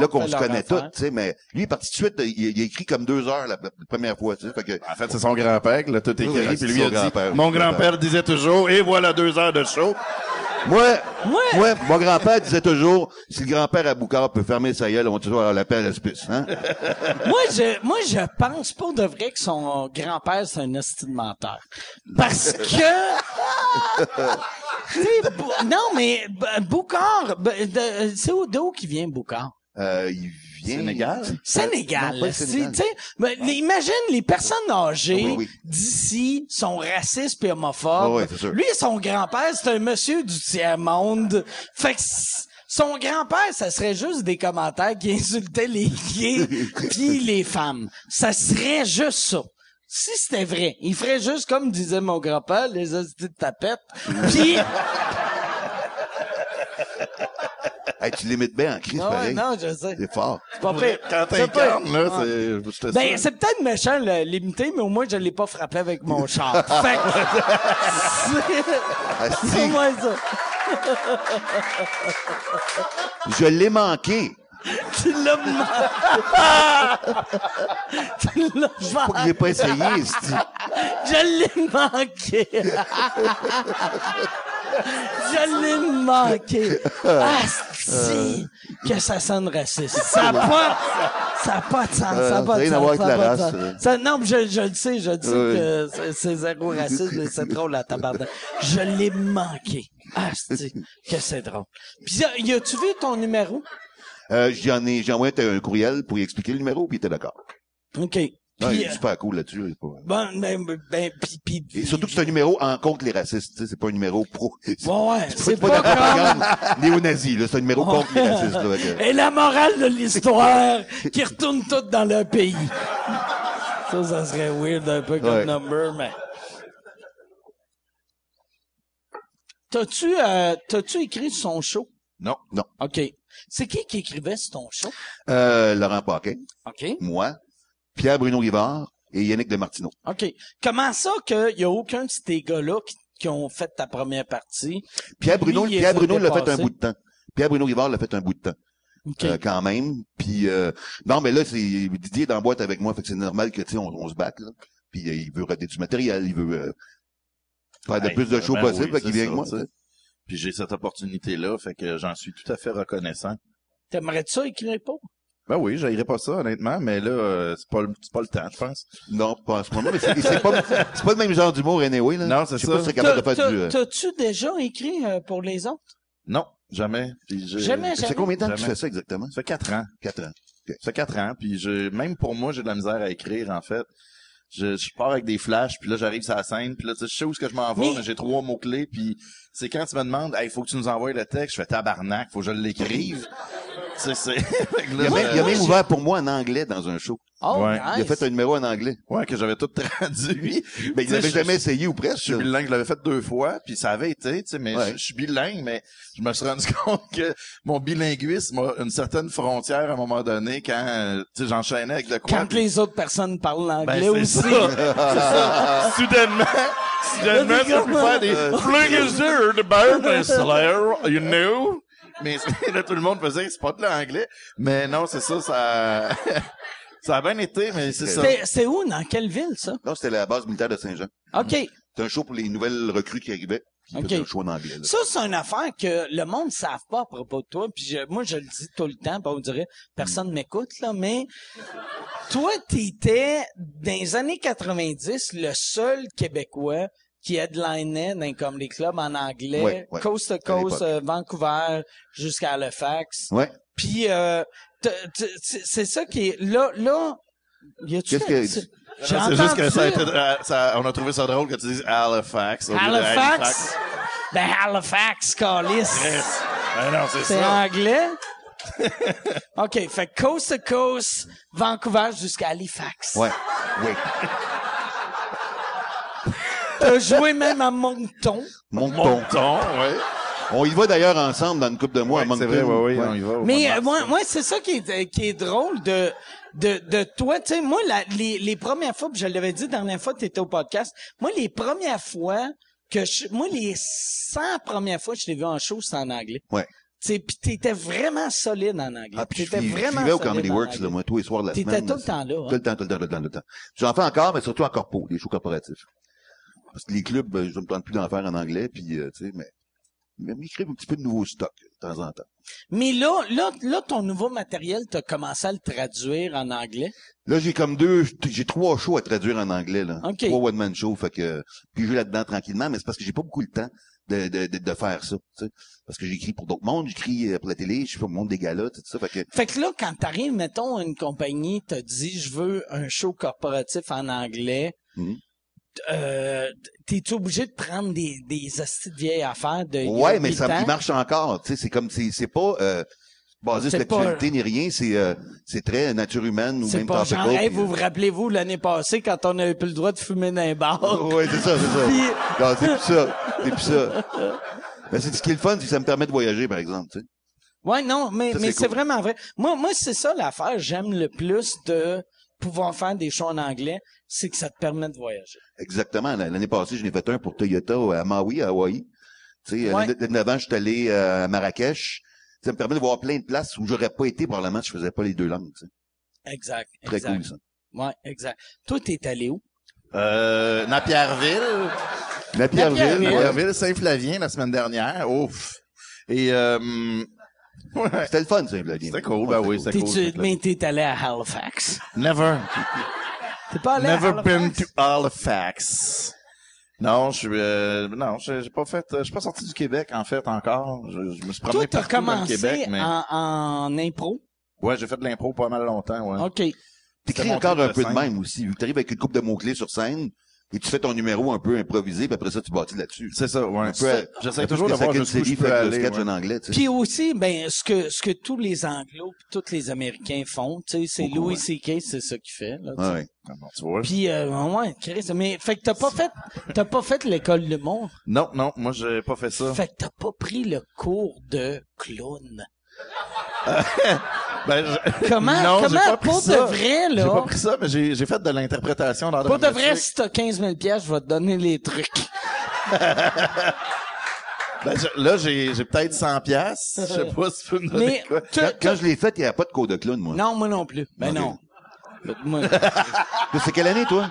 Speaker 3: là qu'on se connaît tous, tu sais, mais lui, il est parti tout de suite, il, il a écrit comme deux heures la, la première fois, tu sais, fait que,
Speaker 4: En fait, c'est son grand-père qui l'a tout écrit,
Speaker 3: Oui,
Speaker 4: puis lui
Speaker 3: son
Speaker 4: a dit,
Speaker 3: grand-père.
Speaker 4: mon grand-père disait toujours, et voilà deux heures de show.
Speaker 3: Moi,
Speaker 2: Ouais.
Speaker 3: moi, mon grand-père disait toujours, si le grand-père à Boucard peut fermer sa gueule, on va toujours avoir la paix à l'hospice, hein?
Speaker 2: moi, je, moi, je pense pour de vrai que son grand-père, c'est un esti de menteur. Parce que... Non, mais Boucard, c'est où, d'où qui vient Boucard?
Speaker 3: Euh, il vient...
Speaker 4: Sénégal?
Speaker 2: Sénégal.
Speaker 3: Non, pas le
Speaker 2: c'est-
Speaker 3: Sénégal.
Speaker 2: tu sais, ben, les- imagine les personnes âgées
Speaker 3: Oui, oui.
Speaker 2: d'ici sont racistes et homophobes.
Speaker 3: Oui.
Speaker 2: Lui, son grand-père, c'est un monsieur du tiers-monde. Fait que son grand-père, ça serait juste des commentaires qui insultaient les gays puis les femmes. Ça serait juste ça. Si c'était vrai, il ferait juste comme disait mon grand-père, les hosties de tapette. Puis,
Speaker 3: Hey, tu l'imites bien en crise,
Speaker 2: non,
Speaker 3: pareil.
Speaker 2: non, je sais.
Speaker 3: C'est fort.
Speaker 2: C'est pas pire.
Speaker 4: Quand t'incarnes, là, c'est, je te
Speaker 2: Ben, c'est peut-être méchant le l'imiter, mais au moins je l'ai pas frappé avec mon char. fait que, c'est au moins ça.
Speaker 3: je l'ai manqué.
Speaker 2: Tu l'as manqué. tu l'as
Speaker 3: Faut que
Speaker 2: manqué.
Speaker 3: j'ai pas essayé.
Speaker 2: Je l'ai manqué. Je l'ai manqué. Ah, si, que ça sonne raciste. Ça n'a pas, ça a pas de sens.
Speaker 3: Euh,
Speaker 2: ça a pas de sens.
Speaker 3: avec
Speaker 2: ça a
Speaker 3: la
Speaker 2: pas de
Speaker 3: race,
Speaker 2: sens.
Speaker 3: euh.
Speaker 2: Ça- non, mais je, je le sais, je le sais que c'est- zéro raciste, mais c'est drôle à tabarnak. Je l'ai manqué. Ah, que c'est drôle. Puis, y y a-tu vu ton numéro?
Speaker 3: Euh, j'en ai, j'ai envoyé un courriel pour lui expliquer le numéro, puis il était d'accord.
Speaker 2: OK. Puis,
Speaker 3: il est
Speaker 2: euh,
Speaker 3: super cool là-dessus.
Speaker 2: bon, ben, ben, puis, puis,
Speaker 3: Et surtout que c'est un numéro en contre les racistes, tu sais, c'est pas un numéro pro. C'est
Speaker 2: Ouais, c'est
Speaker 3: pas,
Speaker 2: pas,
Speaker 3: néo-nazi, c'est un numéro contre les racistes.
Speaker 2: Et la morale de l'histoire qui retourne tout dans leur pays. Ça, ça serait weird un peu comme number, mais. T'as-tu, euh, t'as-tu écrit son show?
Speaker 4: Non.
Speaker 2: OK. C'est qui qui écrivait sur ton show?
Speaker 3: Euh, Laurent Paquin,
Speaker 2: OK.
Speaker 3: moi, Pierre-Bruno Rivard et Yannick de Martineau.
Speaker 2: OK. Comment ça qu'il y a aucun de ces gars-là qui, qui ont fait ta première partie? Lui, il les
Speaker 3: Pierre-Bruno
Speaker 2: a
Speaker 3: l'a fait un bout de temps. Pierre-Bruno Rivard l'a fait un bout de temps.
Speaker 2: OK.
Speaker 3: euh, quand même. Puis euh, non, mais là, c'est Didier est dans la boîte avec moi, fait que c'est normal que tu sais, on, on se batte là. Puis euh, il veut rater du matériel, il veut euh, faire de
Speaker 4: Ben,
Speaker 3: plus de shows
Speaker 4: ben
Speaker 3: possible,
Speaker 4: oui,
Speaker 3: fait qu'il vient
Speaker 4: ça,
Speaker 3: avec moi.
Speaker 4: Puis j'ai cette opportunité-là, fait que j'en suis tout à fait reconnaissant.
Speaker 2: T'aimerais-tu ça écrire pas?
Speaker 4: Ben oui, j'aillerais pas ça, honnêtement, mais là, euh, c'est pas, le- c'est pas le temps, je pense.
Speaker 3: Non, pas en ce moment, mais c'est c'est pas, c'est pas le même genre d'humour anyway, là.
Speaker 4: Non, c'est
Speaker 3: Je sais
Speaker 4: ça.
Speaker 3: pas si c'est capable de
Speaker 2: T'as-
Speaker 3: faire du... euh,
Speaker 2: t'as- T'as-tu déjà écrit euh, pour les autres?
Speaker 4: Non, jamais. Puis j'ai-
Speaker 2: Jamais,
Speaker 3: Ça fait combien de temps que tu
Speaker 4: Jamais.
Speaker 3: fais ça exactement?
Speaker 4: Ça fait quatre ans.
Speaker 3: Quatre ans.
Speaker 4: Ça fait quatre ans, puis je, même pour moi, j'ai de la misère à écrire, en fait. Je, je pars avec des flashs, puis là, j'arrive sur la scène, puis là, tu sais, je sais où est-ce que je m'en vais,
Speaker 2: Mais-
Speaker 4: mais j'ai trois mots-clés, puis c'est quand tu me demandes, hey, faut que tu nous envoies le texte, je fais tabarnak, faut que je l'écrive. Tu sais, c'est... Fait que
Speaker 3: Il a, même,
Speaker 4: je-
Speaker 3: il a même ouvert pour moi en anglais dans un show.
Speaker 2: Oh,
Speaker 4: Ouais.
Speaker 3: Il a fait un numéro en anglais.
Speaker 4: Ouais, que j'avais tout traduit.
Speaker 3: Mais il n'avait
Speaker 4: je-
Speaker 3: jamais essayé ou
Speaker 4: Je
Speaker 3: presque.
Speaker 4: suis
Speaker 3: là.
Speaker 4: bilingue, je l'avais fait deux fois, puis ça avait été, tu sais, mais
Speaker 3: Ouais.
Speaker 4: je, je suis bilingue, mais je me suis rendu compte que mon bilinguisme a une certaine frontière à un moment donné quand, euh, tu sais, j'enchaînais avec de quoi.
Speaker 2: Quand
Speaker 4: puis-
Speaker 2: les autres personnes parlent
Speaker 4: Ben,
Speaker 2: anglais
Speaker 4: c'est
Speaker 2: aussi.
Speaker 4: ça. soudainement, soudainement, ça peut faire des
Speaker 3: Euh,
Speaker 4: Fling is there, the bird is there, you know? Mais là, tout le monde faisait, c'est pas de l'anglais. Mais non, c'est ça, ça, ça a bien été, mais c'est ça.
Speaker 2: C'est c'est où? Dans quelle ville, ça?
Speaker 3: Non, c'était la base militaire de Saint-Jean.
Speaker 2: OK.
Speaker 3: C'était un show pour les nouvelles recrues qui arrivaient. Qui
Speaker 2: Ok.
Speaker 3: faisaient un show en anglais. là.
Speaker 2: Ça, c'est une affaire que le monde ne savent pas à propos de toi. Puis je- moi, je le dis tout le temps, puis on dirait personne m'écoute, là, mais toi, t'étais, dans les années 90, le seul Québécois qui headlinait dans comme les clubs en anglais,
Speaker 3: Ouais, ouais.
Speaker 2: coast to coast, euh, Vancouver jusqu'à Halifax.
Speaker 3: Ouais.
Speaker 2: Puis euh, c'est c'est ça qui est là là. Y a-tu
Speaker 3: Qu'est-ce que-
Speaker 2: c'est-
Speaker 4: C'est juste que ça a été, euh, ça- on a trouvé ça drôle que tu dises Halifax. de
Speaker 2: Halifax? Ben Halifax, Callis.
Speaker 4: Ben non, c'est
Speaker 2: C'est
Speaker 4: ça.
Speaker 2: anglais? OK, fait coast to coast, Vancouver jusqu'à Halifax.
Speaker 3: Ouais. Oui.
Speaker 2: T'as joué même à Moncton.
Speaker 3: Moncton.
Speaker 4: Ton, ouais.
Speaker 3: On y va d'ailleurs ensemble dans une couple de mois à Moncton.
Speaker 4: c'est vrai, ouais, ouais,
Speaker 3: Ouais.
Speaker 4: on y va.
Speaker 2: Mais euh, moi, moi c'est ça qui est, qui est drôle de, de, de toi. Tu sais, moi, la- les, les premières fois, puis je l'avais dit la dernière fois que tu étais au podcast, moi, les premières fois que je... Moi, les 100 premières fois que je t'ai vu en show, c'était en anglais.
Speaker 3: Ouais.
Speaker 2: Tu sais, puis t'étais vraiment solide en anglais.
Speaker 3: Ah, puis je
Speaker 2: t'étais
Speaker 3: suis- je
Speaker 2: vraiment
Speaker 3: vivais au
Speaker 2: solide
Speaker 3: Comedy
Speaker 2: en
Speaker 3: Works, là, moi, tous les soirs de la
Speaker 2: T'étais
Speaker 3: semaine.
Speaker 2: tout le temps là, hein?
Speaker 3: Tout le temps, tout le temps, tout le temps, tout le temps. J'en fais encore, mais surtout en corpo, les shows corporatifs. Parce que les clubs, euh, je me tente plus d'en faire en anglais, puis, euh, tu sais, mais, mais m'écrivent un petit peu de nouveau stock, de temps en temps.
Speaker 2: Mais là, là, là, ton nouveau matériel, t'as commencé à le traduire en anglais?
Speaker 3: Là, j'ai comme deux, j'ai trois shows à traduire en anglais, là.
Speaker 2: OK.
Speaker 3: Trois one-man shows, fait que, puis je vais là-dedans tranquillement, mais c'est parce que j'ai pas beaucoup le temps de, de, de, de faire ça, tu sais. Parce que j'écris pour d'autres mondes, j'écris euh, pour la télé, je suis pour le monde des galas, tout ça, fait que,
Speaker 2: Fait que là, quand t'arrives, mettons, une compagnie te dit, je veux un show corporatif en anglais,
Speaker 3: Mhm.
Speaker 2: Euh, t'es-tu obligé de prendre des, des de vieilles affaires de
Speaker 3: ouais, mais ça il marche encore, tu sais, c'est comme, c'est, c'est pas, euh, basé sur
Speaker 2: C'est pas-
Speaker 3: l'actualité ni rien, c'est, euh, c'est très nature humaine ou même
Speaker 2: pas genre, hey, vous vous rappelez-vous l'année passée quand on avait plus le droit de fumer dans les bars?
Speaker 3: Ouais, c'est ça, c'est ça. C'est plus ça. C'est plus ça. Mais c'est ce qui est le fun, c'est que ça me permet de voyager, par exemple, tu sais.
Speaker 2: Ouais, non, mais,
Speaker 3: Ça,
Speaker 2: mais
Speaker 3: c'est
Speaker 2: c'est
Speaker 3: cool.
Speaker 2: vraiment vrai. Moi, moi, c'est ça l'affaire. J'aime le plus de pouvoir faire des shows en anglais, c'est que ça te permet de voyager.
Speaker 3: Exactement. L'année passée, je n'ai fait un pour Toyota à Maui, à Hawaï. Tu sais,
Speaker 2: Ouais.
Speaker 3: l'année d'avant, je suis allé euh, à Marrakech. Ça me permet de voir plein de places où j'aurais pas été, probablement, si je faisais pas les deux langues, tu sais.
Speaker 2: Exact.
Speaker 3: Très
Speaker 2: exact.
Speaker 3: cool, ça.
Speaker 2: Ouais, exact. Toi, t'es allé où?
Speaker 4: Euh, Napierville.
Speaker 3: La Pierreville,
Speaker 2: Napierville.
Speaker 3: ouais.
Speaker 4: Napierville, Saint-Flavien, la semaine dernière. Ouf. Et, euh, ouais.
Speaker 3: C'était le fun, ça, Vladimir.
Speaker 4: C'était cool, ben oui, c'était cool. Saint-Flavien.
Speaker 2: mais t'es allé à Halifax.
Speaker 4: Never.
Speaker 2: T'es pas allé à
Speaker 4: Never
Speaker 2: Halifax?
Speaker 4: been to Halifax. Non, je suis, euh, non, j'ai pas fait, euh, je suis pas sorti du Québec, en fait, encore. Je, je me suis promené
Speaker 2: Toi, t'as
Speaker 4: partout dans le
Speaker 2: commencé
Speaker 4: Québec, mais,
Speaker 2: en, en impro?
Speaker 4: ouais, j'ai fait de l'impro pas mal longtemps, ouais.
Speaker 2: OK.
Speaker 3: T'écris encore un peu de même aussi. Tu arrives avec une coupe de mots-clés sur scène, et tu fais ton numéro un peu improvisé, puis après ça, tu bâtis là-dessus.
Speaker 4: C'est ça, ouais. J'essaie toujours de
Speaker 3: que
Speaker 4: voir jusqu'où je peux aller.
Speaker 3: sketch
Speaker 4: ouais.
Speaker 3: en anglais, tu sais.
Speaker 2: Puis aussi, ben, ce que, ce que tous les Anglos pis tous les Américains font, tu sais, c'est Louis
Speaker 3: ouais.
Speaker 2: C.K., c'est ça qu'il fait, là.
Speaker 3: Ouais, ouais.
Speaker 4: Ah bon, tu vois.
Speaker 2: Puis, euh, ouais, Chris, mais, fait que t'as pas fait, t'as pas fait l'école de l'humour.
Speaker 4: Non, non, moi, j'ai pas fait ça.
Speaker 2: Fait que t'as pas pris le cours de clown.
Speaker 4: Ben, je-
Speaker 2: Comment,
Speaker 4: Non,
Speaker 2: comment,
Speaker 4: pas pris
Speaker 2: pour
Speaker 4: ça.
Speaker 2: de vrai,
Speaker 4: J'ai pas
Speaker 2: là,
Speaker 4: pris ça, mais j'ai fait de l'interprétation dans
Speaker 2: pour de vrai, si t'as 15 000 piastres, je vais te donner les trucs.
Speaker 4: Ben, je- là, j'ai j'ai peut-être 100 piastres. Je sais pas si tu peux me donner
Speaker 2: Mais,
Speaker 4: quoi.
Speaker 2: t'as-
Speaker 3: Quand, quand je l'ai fait, il n'y avait pas de cours de clown, moi.
Speaker 2: non, moi non plus. Ben
Speaker 3: Ok.
Speaker 2: non. Moi,
Speaker 3: C'est quelle année, toi?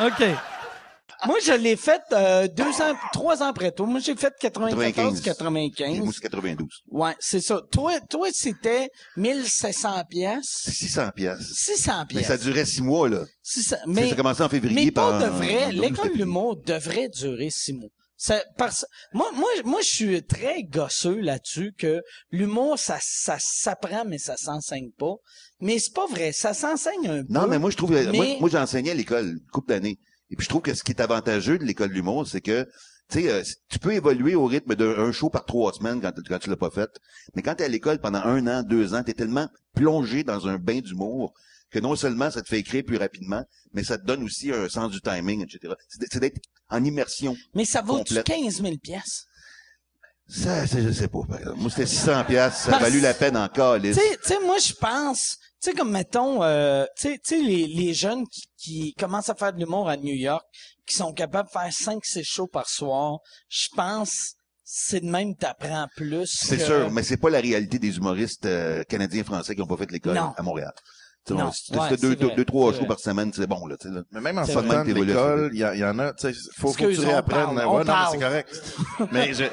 Speaker 2: OK. Moi, je l'ai fait euh, deux ans, trois ans après toi. Moi, j'ai fait 94, 95.
Speaker 3: Moi, c'est 92.
Speaker 2: Ouais, c'est ça. Toi, toi, c'était 1700 pièces.
Speaker 3: 600 piastres.
Speaker 2: 600
Speaker 3: Mais
Speaker 2: pièces.
Speaker 3: ça durait six mois, là.
Speaker 2: 600.
Speaker 3: Ça,
Speaker 2: Mais,
Speaker 3: ça a commencé en février.
Speaker 2: mais
Speaker 3: par-
Speaker 2: pas de vrai. L'école de l'humour devrait durer six mois. Ça, parce, moi, moi, moi, je suis très gosseux là-dessus que l'humour, ça, ça s'apprend, mais ça s'enseigne pas. Mais c'est pas vrai. Ça s'enseigne un peu.
Speaker 3: Non, mais moi, je trouve,
Speaker 2: Mais-
Speaker 3: moi, moi j'enseignais à l'école une couple d'années. Et puis, je trouve que ce qui est avantageux de l'école de l'humour, c'est que, tu sais, euh, tu peux évoluer au rythme d'un show par trois semaines quand, quand tu l'as pas fait. Mais quand tu es à l'école pendant un an, deux ans, tu es tellement plongé dans un bain d'humour que non seulement ça te fait écrire plus rapidement, mais ça te donne aussi un sens du timing, etc. C'est d'être en immersion.
Speaker 2: Mais ça
Speaker 3: complète.
Speaker 2: 15 000 pièces?
Speaker 3: Ça, ça, je sais pas. par exemple. Moi, c'était 600 piastres. Ça a valu la peine en calice.
Speaker 2: Tu sais, tu moi, je pense sais, comme mettons, euh, tu sais, tu les, les jeunes qui, qui commencent à faire de l'humour à New York, qui sont capables de faire 5-6 shows par soir, je pense c'est de même t'apprends plus.
Speaker 3: C'est
Speaker 2: que-
Speaker 3: sûr, mais c'est pas la réalité des humoristes euh, canadiens français qui ont pas fait l'école à Montréal. Tu sais,
Speaker 2: Non.
Speaker 3: tu
Speaker 2: Ouais,
Speaker 3: deux, deux,
Speaker 2: vrai,
Speaker 3: deux, trois shows par semaine, c'est bon, là, tu sais, là.
Speaker 4: Mais même en sortant de l'école, il y, y en a, tu sais, faut, faut que tu réapprennes.
Speaker 2: parle,
Speaker 4: Ouais,
Speaker 2: on
Speaker 4: non, mais c'est correct. mais je,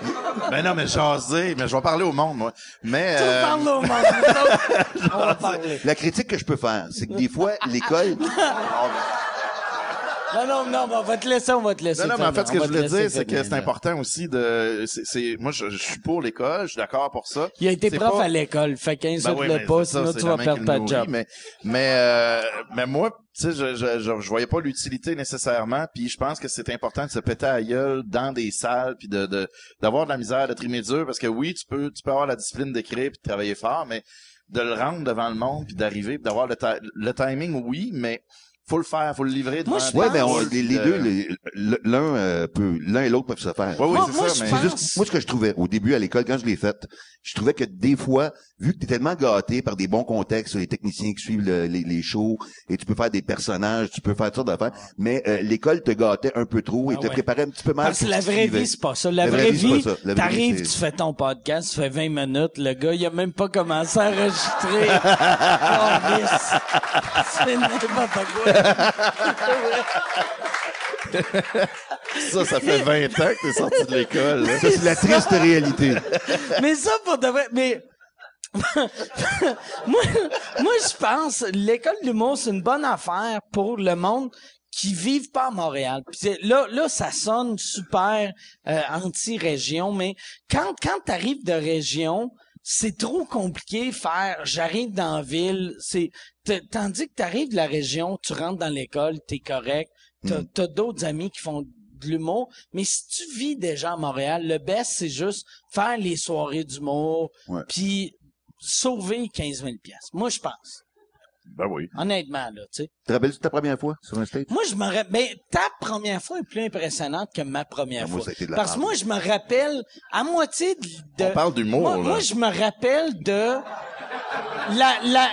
Speaker 4: ben non, mais jaser, mais je vais parler au monde, moi. Mais,
Speaker 2: Tu
Speaker 4: euh,
Speaker 2: parles au monde, on va parler.
Speaker 3: La critique que je peux faire, c'est que des fois, l'école,
Speaker 2: Non, non, non, on va te laisser, on va te laisser.
Speaker 4: Non, non, mais en fait, ce que je voulais dire, c'est que c'est important aussi de, c'est, moi, je, je suis pour l'école, je suis d'accord pour ça.
Speaker 2: Il a été prof
Speaker 4: pas-
Speaker 2: à l'école, fait
Speaker 4: Ben
Speaker 2: qu'insulte
Speaker 4: oui,
Speaker 2: le
Speaker 4: mais
Speaker 2: pas, sinon tu vas perdre ta
Speaker 4: nourrit,
Speaker 2: job.
Speaker 4: Mais, mais, euh, mais moi, tu sais, je, je, je, je voyais pas l'utilité nécessairement, puis je pense que c'est important de se péter à la gueule dans des salles, puis de, de, d'avoir de la misère, de trimer dur, parce que oui, tu peux, tu peux avoir la discipline d'écrire puis de travailler fort, mais de le rendre devant le monde, puis d'arriver, puis d'avoir le, le timing, oui, mais faut le faire, faut le livrer devant
Speaker 2: Moi, je
Speaker 3: ouais, mais on- les, les
Speaker 4: de-
Speaker 3: deux, l'un euh, peut, l'un et l'autre peuvent se faire.
Speaker 4: Ouais, oui,
Speaker 2: Moi-
Speaker 4: c'est
Speaker 2: moi,
Speaker 4: ça,
Speaker 2: je
Speaker 4: mais...
Speaker 2: pense-
Speaker 3: C'est juste, moi, ce que je trouvais au début à l'école, quand je l'ai faite, je trouvais que des fois, vu que tu es tellement gâté par des bons contextes, les techniciens qui suivent le- les, les shows, et tu peux faire des personnages, tu peux faire toutes sortes d'affaires, mais euh, l'école te gâtait un peu trop et
Speaker 2: Ah
Speaker 3: te
Speaker 2: ouais.
Speaker 3: préparait un petit peu mal.
Speaker 2: Parce que la vraie vie, c'est pas ça. La,
Speaker 3: La
Speaker 2: vraie,
Speaker 3: vraie vie,
Speaker 2: t'arrives, tu fais ton podcast, tu fais 20 minutes, le gars, il a même pas commencé à enregistrer. oh, yes. C'est n'importe quoi.
Speaker 4: Ça, ça fait 20 ans que t'es sorti de l'école.
Speaker 3: Ça, c'est la triste réalité.
Speaker 2: mais ça, pour de vrai, mais... moi, moi, je pense, l'école de l'humour, c'est une bonne affaire pour le monde qui vivent pas à Montréal. Puis là, là, ça sonne super euh, anti-région, mais quand, quand t'arrives de région, c'est trop compliqué faire j'arrive dans la ville c'est tandis que t'arrives de la région tu rentres dans l'école t'es correct t'as, t'as d'autres amis qui font de l'humour mais si tu vis déjà à Montréal le best c'est juste faire les soirées d'humour puis sauver 15 000 pièces moi je pense
Speaker 4: Ben oui.
Speaker 2: honnêtement là tu sais
Speaker 3: Te rappelles-tu ta première fois sur un stage?
Speaker 2: moi, je me rappelle, ben, ta première fois est plus impressionnante que ma première
Speaker 3: Ah, moi,
Speaker 2: fois.
Speaker 3: ça a été de la
Speaker 2: Parce que moi, je me rappelle à moitié de...
Speaker 4: On parle d'humour,
Speaker 2: moi,
Speaker 4: là.
Speaker 2: Moi, je me rappelle de la, la,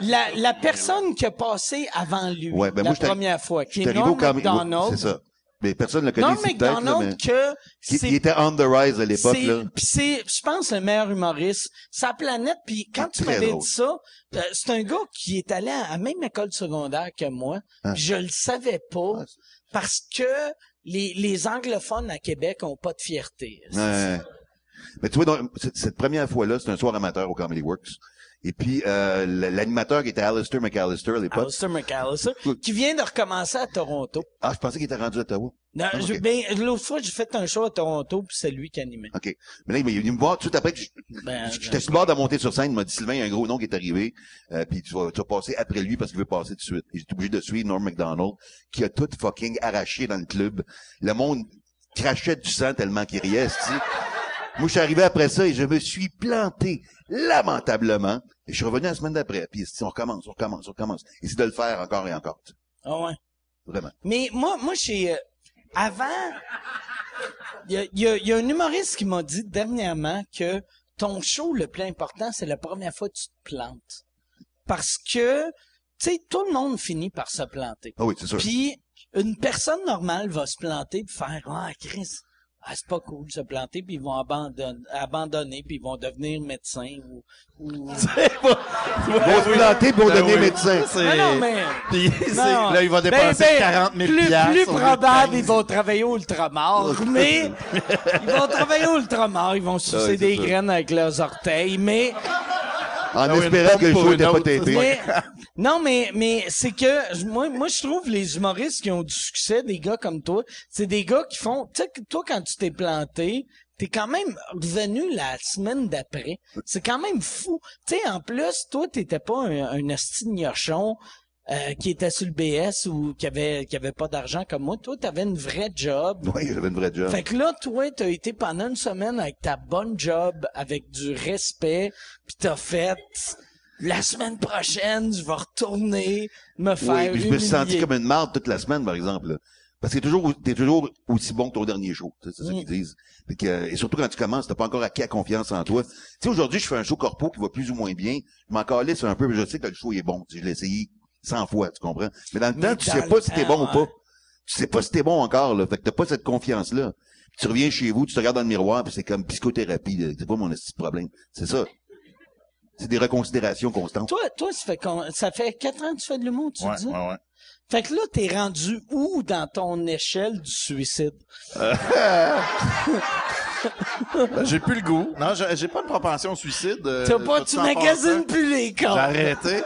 Speaker 2: la, la personne qui a passé avant lui
Speaker 3: Ouais, ben
Speaker 2: la
Speaker 3: moi,
Speaker 2: première fois, qui est Norm McDonald.
Speaker 3: C'est ça. Mais personne ne le connaît là,
Speaker 2: McDonald que
Speaker 3: Qui,
Speaker 2: c'est
Speaker 3: il était on the rise à l'époque,
Speaker 2: c'est,
Speaker 3: là.
Speaker 2: c'est, je pense, le meilleur humoriste. Sa planète, puis quand tu m'avais dit ça, euh, c'est un gars qui est allé à la même école secondaire que moi,
Speaker 3: Ah.
Speaker 2: puis je le savais pas,
Speaker 3: Ah.
Speaker 2: parce que les, les anglophones à Québec ont pas de fierté.
Speaker 3: Ouais. Mais tu vois, donc, cette, première fois-là, c'était un soir amateur au Comedy Works. Et puis, euh, l'animateur qui était Alistair McAllister à l'époque.
Speaker 2: Alistair McAllister, qui vient de recommencer à Toronto.
Speaker 3: Ah, je pensais qu'il était rendu à Ottawa.
Speaker 2: Non,
Speaker 3: Ah,
Speaker 2: je-
Speaker 3: ok.
Speaker 2: ben, l'autre fois, j'ai fait un show à Toronto, puis c'est lui qui animait.
Speaker 3: OK. Mais là, il est venu me voir tout de suite après
Speaker 2: Ben,
Speaker 3: j'étais sur le bord de monter sur scène. Il m'a dit, Sylvain, il y a un gros nom qui est arrivé. Euh, puis tu vas, tu vas passer après lui parce qu'il veut passer tout de suite. Et J'étais obligé de suivre Norm MacDonald, qui a tout fucking arraché dans le club. Le monde crachait du sang tellement qu'il riait. Moi, je suis arrivé après ça et je me suis planté lamentablement. Et je suis revenu la semaine d'après. Puis on recommence, on recommence, on recommence. Et c'est de le faire encore et encore. tu sais.
Speaker 2: Ah ouais?
Speaker 3: Vraiment.
Speaker 2: Mais moi, moi, j'ai, euh, avant, il y a, il y a- il y a un humoriste qui m'a dit dernièrement que ton show le plus important, c'est la première fois que tu te plantes. Parce que, tu sais, tout le monde finit par se planter.
Speaker 3: Ah oui, c'est sûr.
Speaker 2: Puis, une personne normale va se planter puis faire, ah, Chris, ah, c'est pas cool de se planter puis ils vont abandonner, abandonner puis ils vont devenir médecins ou, ou...
Speaker 3: Ils vont se planter pour
Speaker 4: Ben
Speaker 3: devenir
Speaker 4: oui.
Speaker 3: médecin.
Speaker 4: C'est-
Speaker 2: Non, non, mais...
Speaker 4: Puis, c'est-
Speaker 2: Non.
Speaker 4: là, il va
Speaker 2: Ben,
Speaker 4: dépenser
Speaker 2: ben,
Speaker 4: 40 000
Speaker 2: plus,
Speaker 4: piastres
Speaker 2: plus probable,
Speaker 4: 15.
Speaker 2: ils vont travailler au ultramar, mais ils vont travailler au ultramar, ils vont sucer
Speaker 3: Ouais,
Speaker 2: des
Speaker 3: ça.
Speaker 2: graines avec leurs orteils, mais,
Speaker 3: En
Speaker 4: Ah oui, une
Speaker 3: espérant que le show n'était pas
Speaker 2: mais non, mais mais c'est que moi moi je trouve les humoristes qui ont du succès, des gars comme toi, c'est des gars qui font, tu sais, toi quand tu t'es planté. T'es quand même revenu la semaine d'après. C'est quand même fou. Tu sais, en plus, toi, t'étais pas un, un esti de gnochon, euh, qui était sur le BS ou qui avait qui avait pas d'argent comme moi. Toi, t'avais une vraie job.
Speaker 3: Oui, j'avais une vraie job.
Speaker 2: Fait que là, toi, t'as été pendant une semaine avec ta bonne job, avec du respect, puis t'as fait la semaine prochaine, je vais retourner me faire
Speaker 3: Oui, mais je me suis senti comme une marde toute la semaine, par exemple. là. Parce que t'es toujours, t'es toujours aussi bon que ton dernier show. C'est ça qu'ils disent. Fait que, euh, et surtout quand tu commences, t'as pas encore acquis la confiance en toi. Tu sais, aujourd'hui, je fais un show corpo qui va plus ou moins bien. Je m'en calisse un peu, mais je sais que le show est bon. Je l'ai essayé 100 fois, tu comprends? Mais dans le
Speaker 2: Mais
Speaker 3: temps, tu sais pas si t'es bon ou pas. Tu sais pas si t'es bon encore, là. Fait que t'as pas cette confiance-là. Puis tu reviens chez vous, tu te regardes dans le miroir, puis c'est comme psychothérapie. C'est pas mon de problème. C'est ça. C'est des reconsidérations constantes.
Speaker 2: Toi, toi, ça fait, con- ça fait quatre ans que tu fais de l'humour, tu
Speaker 4: Ouais,
Speaker 2: dis?
Speaker 4: ouais, ouais.
Speaker 2: Fait que là, t'es rendu où dans ton échelle du suicide?
Speaker 4: Ben, j'ai plus le goût. Non, j'ai j'ai pas de propension au suicide. euh,
Speaker 2: T'as pas, tu magasines plus les
Speaker 4: J'ai
Speaker 2: corps.
Speaker 4: arrêté.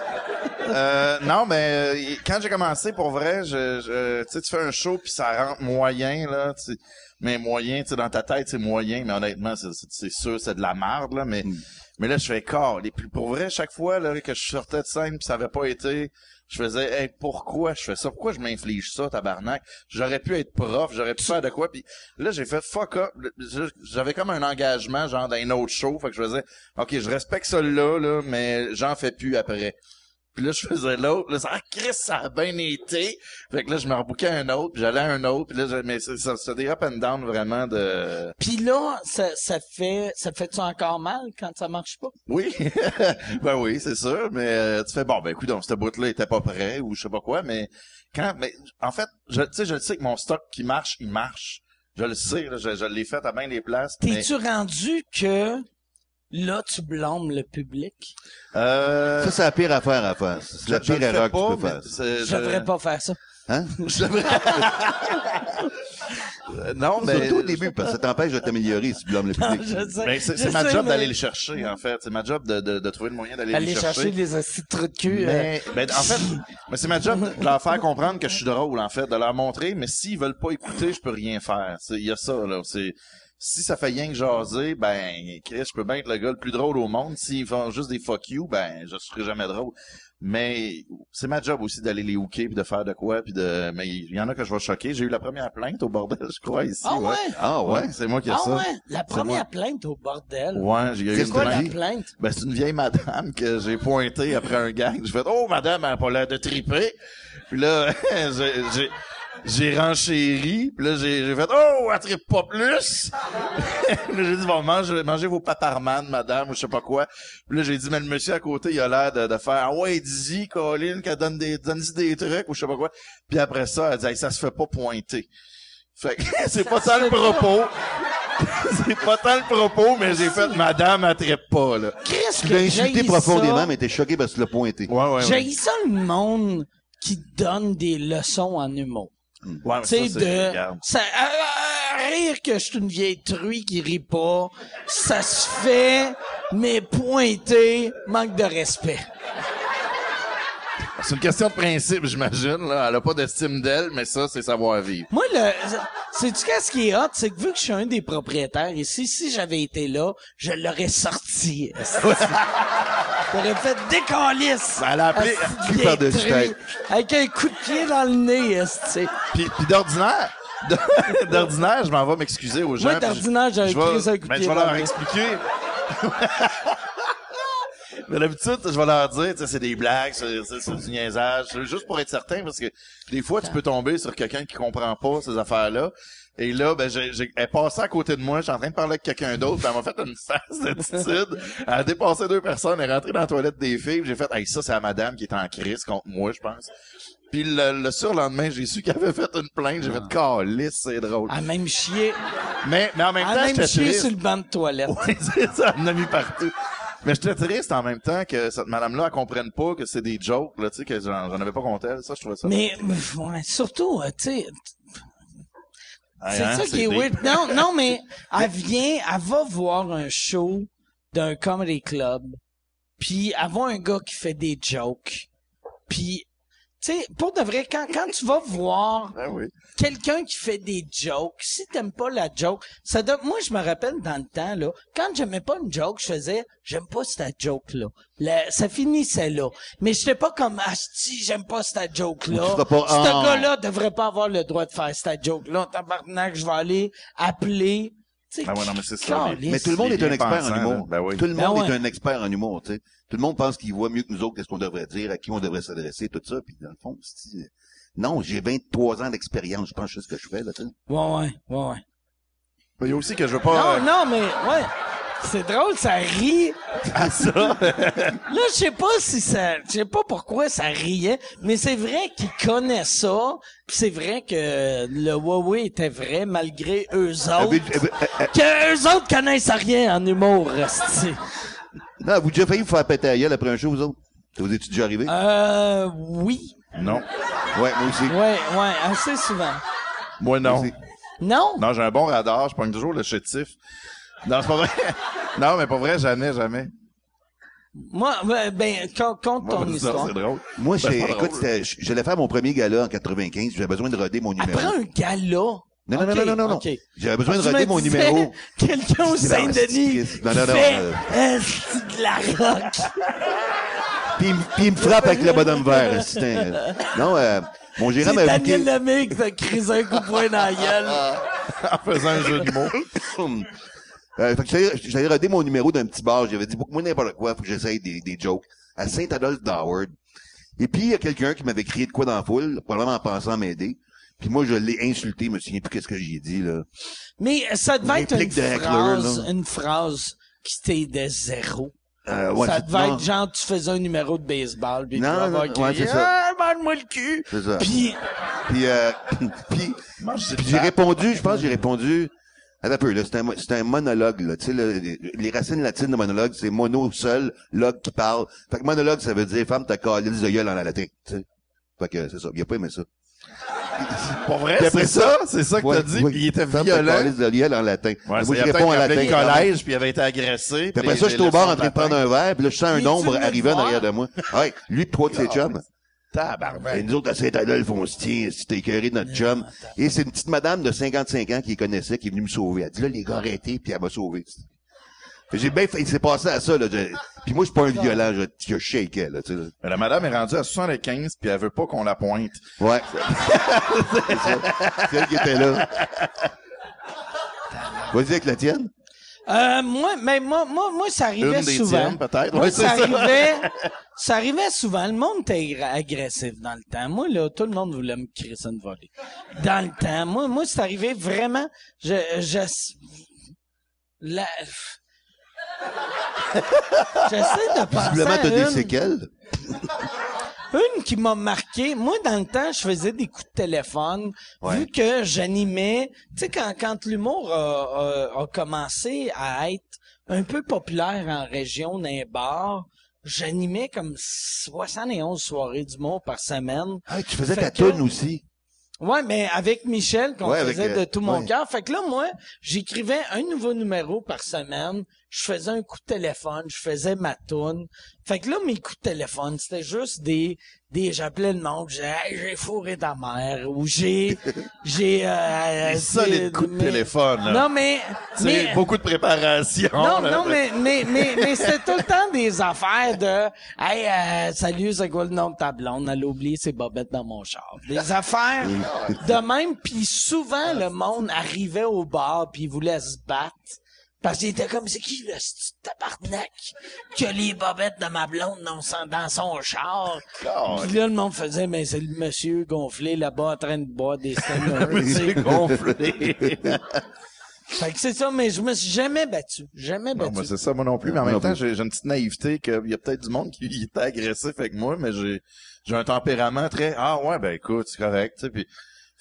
Speaker 4: Euh, non, mais euh, quand j'ai commencé, pour vrai, je, je- tu sais, tu fais un show puis ça rentre moyen là. tu. Mais moyen, tu sais, dans ta tête, c'est moyen, mais honnêtement, c'est- sûr, c'est de la merde là. Mais mais là, je fais corps. Et puis pour vrai, chaque fois là que je sortais de scène puis ça avait pas été, je faisais, hey, pourquoi je fais ça? Pourquoi je m'inflige ça, tabarnak? J'aurais pu être prof, j'aurais pu faire de quoi. Puis là, j'ai fait fuck up. J'avais comme un engagement genre d'un autre show, fait que je faisais, ok, je respecte ça là, là, mais j'en fais plus après. Puis là, je faisais l'autre. Là, ça, ah, Chris, ça a bien été. Fait que là, je me rebouquais un autre, puis j'allais à un autre. Puis là, je- mais ça, c'est des up and down vraiment de...
Speaker 2: Puis là, ça, ça fait, ça fait-tu encore mal quand ça marche pas?
Speaker 4: Oui, ben oui, c'est sûr. Mais euh, tu fais, bon, ben écoute, donc, cette bout-là était pas prêt ou je sais pas quoi. Mais quand... Mais en fait, je, tu sais, je sais que mon stock qui marche, il marche. Je le sais, là, je, je l'ai fait à bien des places. mais,
Speaker 2: T'es-tu rendu que là, tu blâmes le public?
Speaker 4: euh,
Speaker 3: Ça, c'est la pire affaire à faire. C'est la pire
Speaker 4: le
Speaker 3: erreur que tu
Speaker 4: pas,
Speaker 3: peux faire.
Speaker 4: mais c'est-
Speaker 2: Je devrais pas faire ça.
Speaker 3: Hein?
Speaker 4: je Euh, non, mais...
Speaker 3: Surtout au début, parce que ça t'empêche de t'améliorer si tu blâmes le public.
Speaker 4: Ben, c'est ma
Speaker 2: sais,
Speaker 4: job
Speaker 2: mais
Speaker 4: d'aller le chercher, en fait. C'est ma job de, de, de trouver le moyen d'aller
Speaker 2: Aller
Speaker 4: les
Speaker 2: chercher
Speaker 4: chercher.
Speaker 2: les assis de trous de cul. euh,
Speaker 4: Mais, ben, en fait, mais c'est ma job de leur faire comprendre que je suis drôle, en fait, de leur montrer, mais s'ils veulent pas écouter, je peux rien faire. C'est- Il y a ça, là. C'est, si ça fait rien que jaser, ben, Chris, je peux bien être le gars le plus drôle au monde. S'ils font juste des fuck you, ben, je serai jamais drôle. Mais c'est ma job aussi d'aller les hooker puis de faire de quoi puis de mais il y en a que je vais choquer. J'ai eu la première plainte au bordel, je crois ici.
Speaker 2: Ah ouais?
Speaker 3: Ah ouais?
Speaker 4: Ouais, c'est moi qui ai
Speaker 2: Ah
Speaker 4: ça.
Speaker 2: ouais? La première plainte au bordel.
Speaker 4: Ouais, j'ai eu
Speaker 2: C'est quoi la
Speaker 3: dit?
Speaker 2: plainte?
Speaker 4: ben, c'est une vieille madame que j'ai pointée après un gang. J'ai fait, oh, madame, elle a pas l'air de triper. Puis là, j'ai, j'ai, j'ai renchéri. Puis là, j'ai, j'ai fait, oh, elle pas plus. J'ai dit, bon, mangez, mangez vos paparman, madame, ou je sais pas quoi. Puis là, j'ai dit, mais le monsieur à côté, il a l'air de, de faire, ah ouais, dis-y, Colin, qu'elle donne des, donne des trucs, ou je sais pas quoi. Puis après ça, elle dit, Hey, ça se fait pas pointer. Fait que c'est pas tant le propos. c'est pas tant le propos, mais j'ai fait, madame, elle tripe pas, là.
Speaker 2: Qu'est-ce
Speaker 3: Tu
Speaker 2: que
Speaker 3: l'as insulté profondément,
Speaker 2: ça?
Speaker 3: mais t'es choqué parce que tu l'as pointé.
Speaker 4: Ouais, ouais,
Speaker 2: J'ai ça le monde qui donne des leçons en humour.
Speaker 4: Ouais,
Speaker 2: Tu sais, de ça, à- à rire que je suis une vieille truie qui rit pas, ça se fait, mais pointer, manque de respect.
Speaker 4: C'est une question de principe, j'imagine. Là. Elle a pas d'estime d'elle, mais ça, c'est savoir-vivre.
Speaker 2: Moi, le, sais-tu qu'est-ce qui est hot? C'est que vu que je suis un des propriétaires ici, si j'avais été là, je l'aurais sorti. J'aurais fait décalisse.
Speaker 4: Ben, elle a appelé-
Speaker 2: esti de. Avec un coup de pied dans le nez, esti.
Speaker 4: Puis, puis d'ordinaire, d'ordinaire, je m'en vais m'excuser aux gens.
Speaker 2: Moi, d'ordinaire, pris un coup de
Speaker 4: ben,
Speaker 2: pied
Speaker 4: Je vais leur expliquer. Mais d'habitude, je vais leur dire, c'est des blagues, c'est, du niaisage, juste pour être certain, parce que des fois, tu peux tomber sur quelqu'un qui comprend pas ces affaires-là. Et là, ben, j'ai, j'ai, elle passée à côté de moi, je suis en train de parler avec quelqu'un d'autre, puis elle m'a fait une face d'attitude. Elle a dépassé deux personnes, elle est rentrée dans la toilette des filles, j'ai fait, hey, ça, c'est la madame qui est en crise contre moi, je pense. Puis le, le surlendemain, j'ai su qu'elle avait fait une plainte, j'ai fait, calice, c'est drôle.
Speaker 2: À même chier,
Speaker 4: Mais, mais en même
Speaker 2: à
Speaker 4: temps,
Speaker 2: même
Speaker 4: j'étais
Speaker 2: chier
Speaker 4: triste.
Speaker 2: sur le banc de toilette.
Speaker 4: Oui, c'est ça, elle en a mis partout. Mais j'étais triste en même temps que cette madame-là, elle comprenne pas que c'est des jokes, là, tu sais, que j'en, avais pas compté. Ça, je trouvais ça.
Speaker 2: Mais, ouais, surtout, euh, tu sais, c'est
Speaker 4: hein,
Speaker 2: ça qui est weird. Non, non, mais elle vient, elle va voir un show d'un comedy club, puis elle voit un gars qui fait des jokes, puis, sais, pour de vrai, quand, quand tu vas voir
Speaker 4: Ah oui.
Speaker 2: quelqu'un qui fait des jokes, si t'aimes pas la joke, ça donne, moi, je me rappelle dans le temps, là, quand j'aimais pas une joke, je faisais, j'aime pas cette joke-là. Ça finissait là. Mais j'étais pas comme, asti, j'aime pas cette joke-là. Ce
Speaker 3: ah.
Speaker 2: gars-là devrait pas avoir le droit de faire cette joke-là. Tabarnak, je vais aller appeler.
Speaker 4: Ben ouais, non, mais c'est ça.
Speaker 3: Mais tout le monde est un expert en humour.
Speaker 4: Ben oui.
Speaker 3: Tout le
Speaker 2: Ben
Speaker 3: monde
Speaker 2: ouais.
Speaker 3: est un expert en humour, tu sais. Tout le monde pense qu'il voit mieux que nous autres qu'est-ce qu'on devrait dire, à qui on devrait s'adresser, tout ça. Puis dans le fond, c'est- Non, j'ai 23 ans d'expérience. Je pense que je sais ce que je fais, là, tu sais.
Speaker 2: Ouais, ouais, ouais, ouais.
Speaker 4: Il y a aussi que je veux pas...
Speaker 2: Non,
Speaker 4: euh,
Speaker 2: non, mais, ouais. C'est drôle, ça rit.
Speaker 4: à ça?
Speaker 2: Là, je sais pas si ça, je sais pas pourquoi ça riait, mais c'est vrai qu'ils connaissent ça. pis c'est vrai que le Huawei était vrai malgré eux
Speaker 3: Ah,
Speaker 2: autres.
Speaker 3: mais, euh, euh, euh,
Speaker 2: que eux autres connaissent rien en humour,
Speaker 3: non, vous déjà failli vous faire péter la gueule après un show, vous autres? Ça vous est déjà arrivé?
Speaker 2: Euh, oui.
Speaker 4: Non.
Speaker 3: Ouais, moi aussi.
Speaker 2: Ouais, ouais, assez souvent.
Speaker 4: Moi, non.
Speaker 2: Non?
Speaker 4: Non, j'ai un bon radar, je pogne toujours le chétif. Non, c'est pas vrai. non, mais pas vrai, jamais, jamais.
Speaker 2: Moi, ben, ben, conte ton histoire.
Speaker 4: c'est drôle.
Speaker 3: Moi,
Speaker 4: Ben,
Speaker 3: j'ai, écoute, j'allais faire mon premier gala en 95, j'avais besoin de roder mon numéro.
Speaker 2: Après un gala?
Speaker 3: Non, non, non, non, non, non. J'avais besoin de roder mon numéro.
Speaker 2: Quelqu'un au Saint-Denis
Speaker 3: non, non, non, euh,
Speaker 2: esti de la rock.
Speaker 3: Puis, il me- puis il me frappe avec le bonhomme vert. Non, euh, mon gérant m'a
Speaker 2: Daniel
Speaker 3: booké...
Speaker 2: Lemay qui t'a crisé un coup de poing dans la gueule.
Speaker 4: en faisant un jeu de mots.
Speaker 3: Euh, fait que j'allais, j'allais roder mon numéro d'un petit bar. J'avais dit, beaucoup moi n'importe quoi, faut que j'essaye des, des jokes. À Saint-Adolphe d'Howard. Et puis, il y a quelqu'un qui m'avait crié de quoi dans la foule, probablement en pensant à m'aider. Puis moi, je l'ai insulté, je me souviens plus qu'est-ce que j'y ai dit, là.
Speaker 2: Mais ça devait être une
Speaker 3: de
Speaker 2: phrase, une phrase qui t'aidait zéro.
Speaker 3: Euh, ouais,
Speaker 2: ça devait
Speaker 3: non,
Speaker 2: être genre, tu faisais un numéro de baseball, puis tu
Speaker 3: Non,
Speaker 2: vas
Speaker 3: non,
Speaker 2: avoir
Speaker 3: ouais, c'est ça.
Speaker 2: Ah, bande-moi le cul!
Speaker 3: C'est ça.
Speaker 2: Puis,
Speaker 3: Puis, euh, puis, puis j'ai répondu, je pense que j'ai répondu, un peu, là, c'est un, c'est un monologue, là, tu sais, là, les, racines latines de monologue, c'est mono seul, log qui parle. Fait que monologue, ça veut dire femme, t'as calé de gueule en latin, tu sais. Fait que c'est ça, il a pas aimé ça.
Speaker 4: Pour vrai,
Speaker 3: Puis après
Speaker 4: c'est ça? C'est ça que
Speaker 3: Ouais,
Speaker 4: t'as dit?
Speaker 3: ouais.
Speaker 4: Puis il était
Speaker 3: Femme, t'as
Speaker 4: violent.
Speaker 3: calé de gueule en latin.
Speaker 4: Ouais,
Speaker 3: moi,
Speaker 4: ça,
Speaker 3: je
Speaker 4: il
Speaker 3: réponds en latin.
Speaker 4: le collège, puis il avait été agressé.
Speaker 3: Puis après ça, j'étais au bar en train de prendre un verre, puis là, je sens un ombre arriver en
Speaker 2: voir?
Speaker 3: arrière de moi. Ouais, lui pis trois de ses chums. Et
Speaker 4: Tabarnak.
Speaker 3: nous autres, à Saint-Adolphe, on se tient, c'était écœuré de notre chum. Et c'est une petite madame de 55 ans qui les connaissait, qui est venue me sauver. Elle dit, là, les gars, arrêtez, puis elle m'a sauvé. J'ai bien fait, il s'est passé à ça, là. Je- Puis moi, je suis pas un violent, je, je shakeais, là, tu sais. là.
Speaker 4: Mais la madame est rendue à 75, puis elle veut pas qu'on la pointe.
Speaker 3: Ouais. c'est ça. C'est elle qui était là. Vas-y avec la tienne.
Speaker 2: Euh, moi, mais moi, moi, moi, ça arrivait
Speaker 4: Une des
Speaker 2: souvent.
Speaker 4: peut-être. Ouais,
Speaker 2: ça
Speaker 4: ça.
Speaker 2: arrivait, ça arrivait souvent. Le monde était agressif dans le temps. Moi, là, tout le monde voulait me crisser une volée. Dans le temps. Moi, moi, c'est arrivé vraiment, je, je, la, j'essaie de penser
Speaker 3: Visiblement, t'as des séquelles.
Speaker 2: une qui m'a marqué. Moi, dans le temps, je faisais des coups de téléphone. Vu que j'animais, tu sais, quand, quand l'humour a, a- a commencé à être un peu populaire en région, dans les bars, j'animais comme 71 soirées d'humour par semaine.
Speaker 3: Ah, tu faisais
Speaker 2: Fait
Speaker 3: ta
Speaker 2: que-
Speaker 3: toune aussi.
Speaker 2: Ouais, mais avec Michel, qu'on
Speaker 3: Ouais,
Speaker 2: faisait
Speaker 3: euh,
Speaker 2: de tout mon
Speaker 3: ouais.
Speaker 2: cœur. Fait que là, moi, j'écrivais un nouveau numéro par semaine. Je faisais un coup de téléphone. Je faisais ma toune. Fait que là, mes coups de téléphone, c'était juste des, des, j'appelais le disais, Hey, j'ai fourré ta mère, ou j'ai, j'ai, euh, euh,
Speaker 4: solides coups de téléphone, là.
Speaker 2: Non, mais,
Speaker 4: C'est
Speaker 2: mais,
Speaker 4: beaucoup de préparation.
Speaker 2: non,
Speaker 4: là.
Speaker 2: non, mais, mais, mais, mais c'était tout le temps des affaires de, hey, euh, salut, c'est quoi le nom de ta blonde? Elle a oublié ses bobettes dans mon char. Des affaires de même, puis souvent, le monde arrivait au bar puis voulait se battre. Parce qu'il était comme, c'est qui le tabarnak qui a les bobettes de ma blonde dans son, dans son char? Puis là, le monde faisait, mais c'est le monsieur gonflé là-bas en train de boire des.
Speaker 4: C'est gonflé.
Speaker 2: Fait que c'est ça, mais je me suis jamais battu. Jamais
Speaker 4: Non,
Speaker 2: battu.
Speaker 4: moi, c'est ça, moi non plus. Mais en même
Speaker 3: non
Speaker 4: temps, j'ai j'ai une petite naïveté qu'il y a peut-être du monde qui était agressif avec moi, mais j'ai j'ai un tempérament très, ah ouais, ben écoute, c'est correct, tu sais, puis,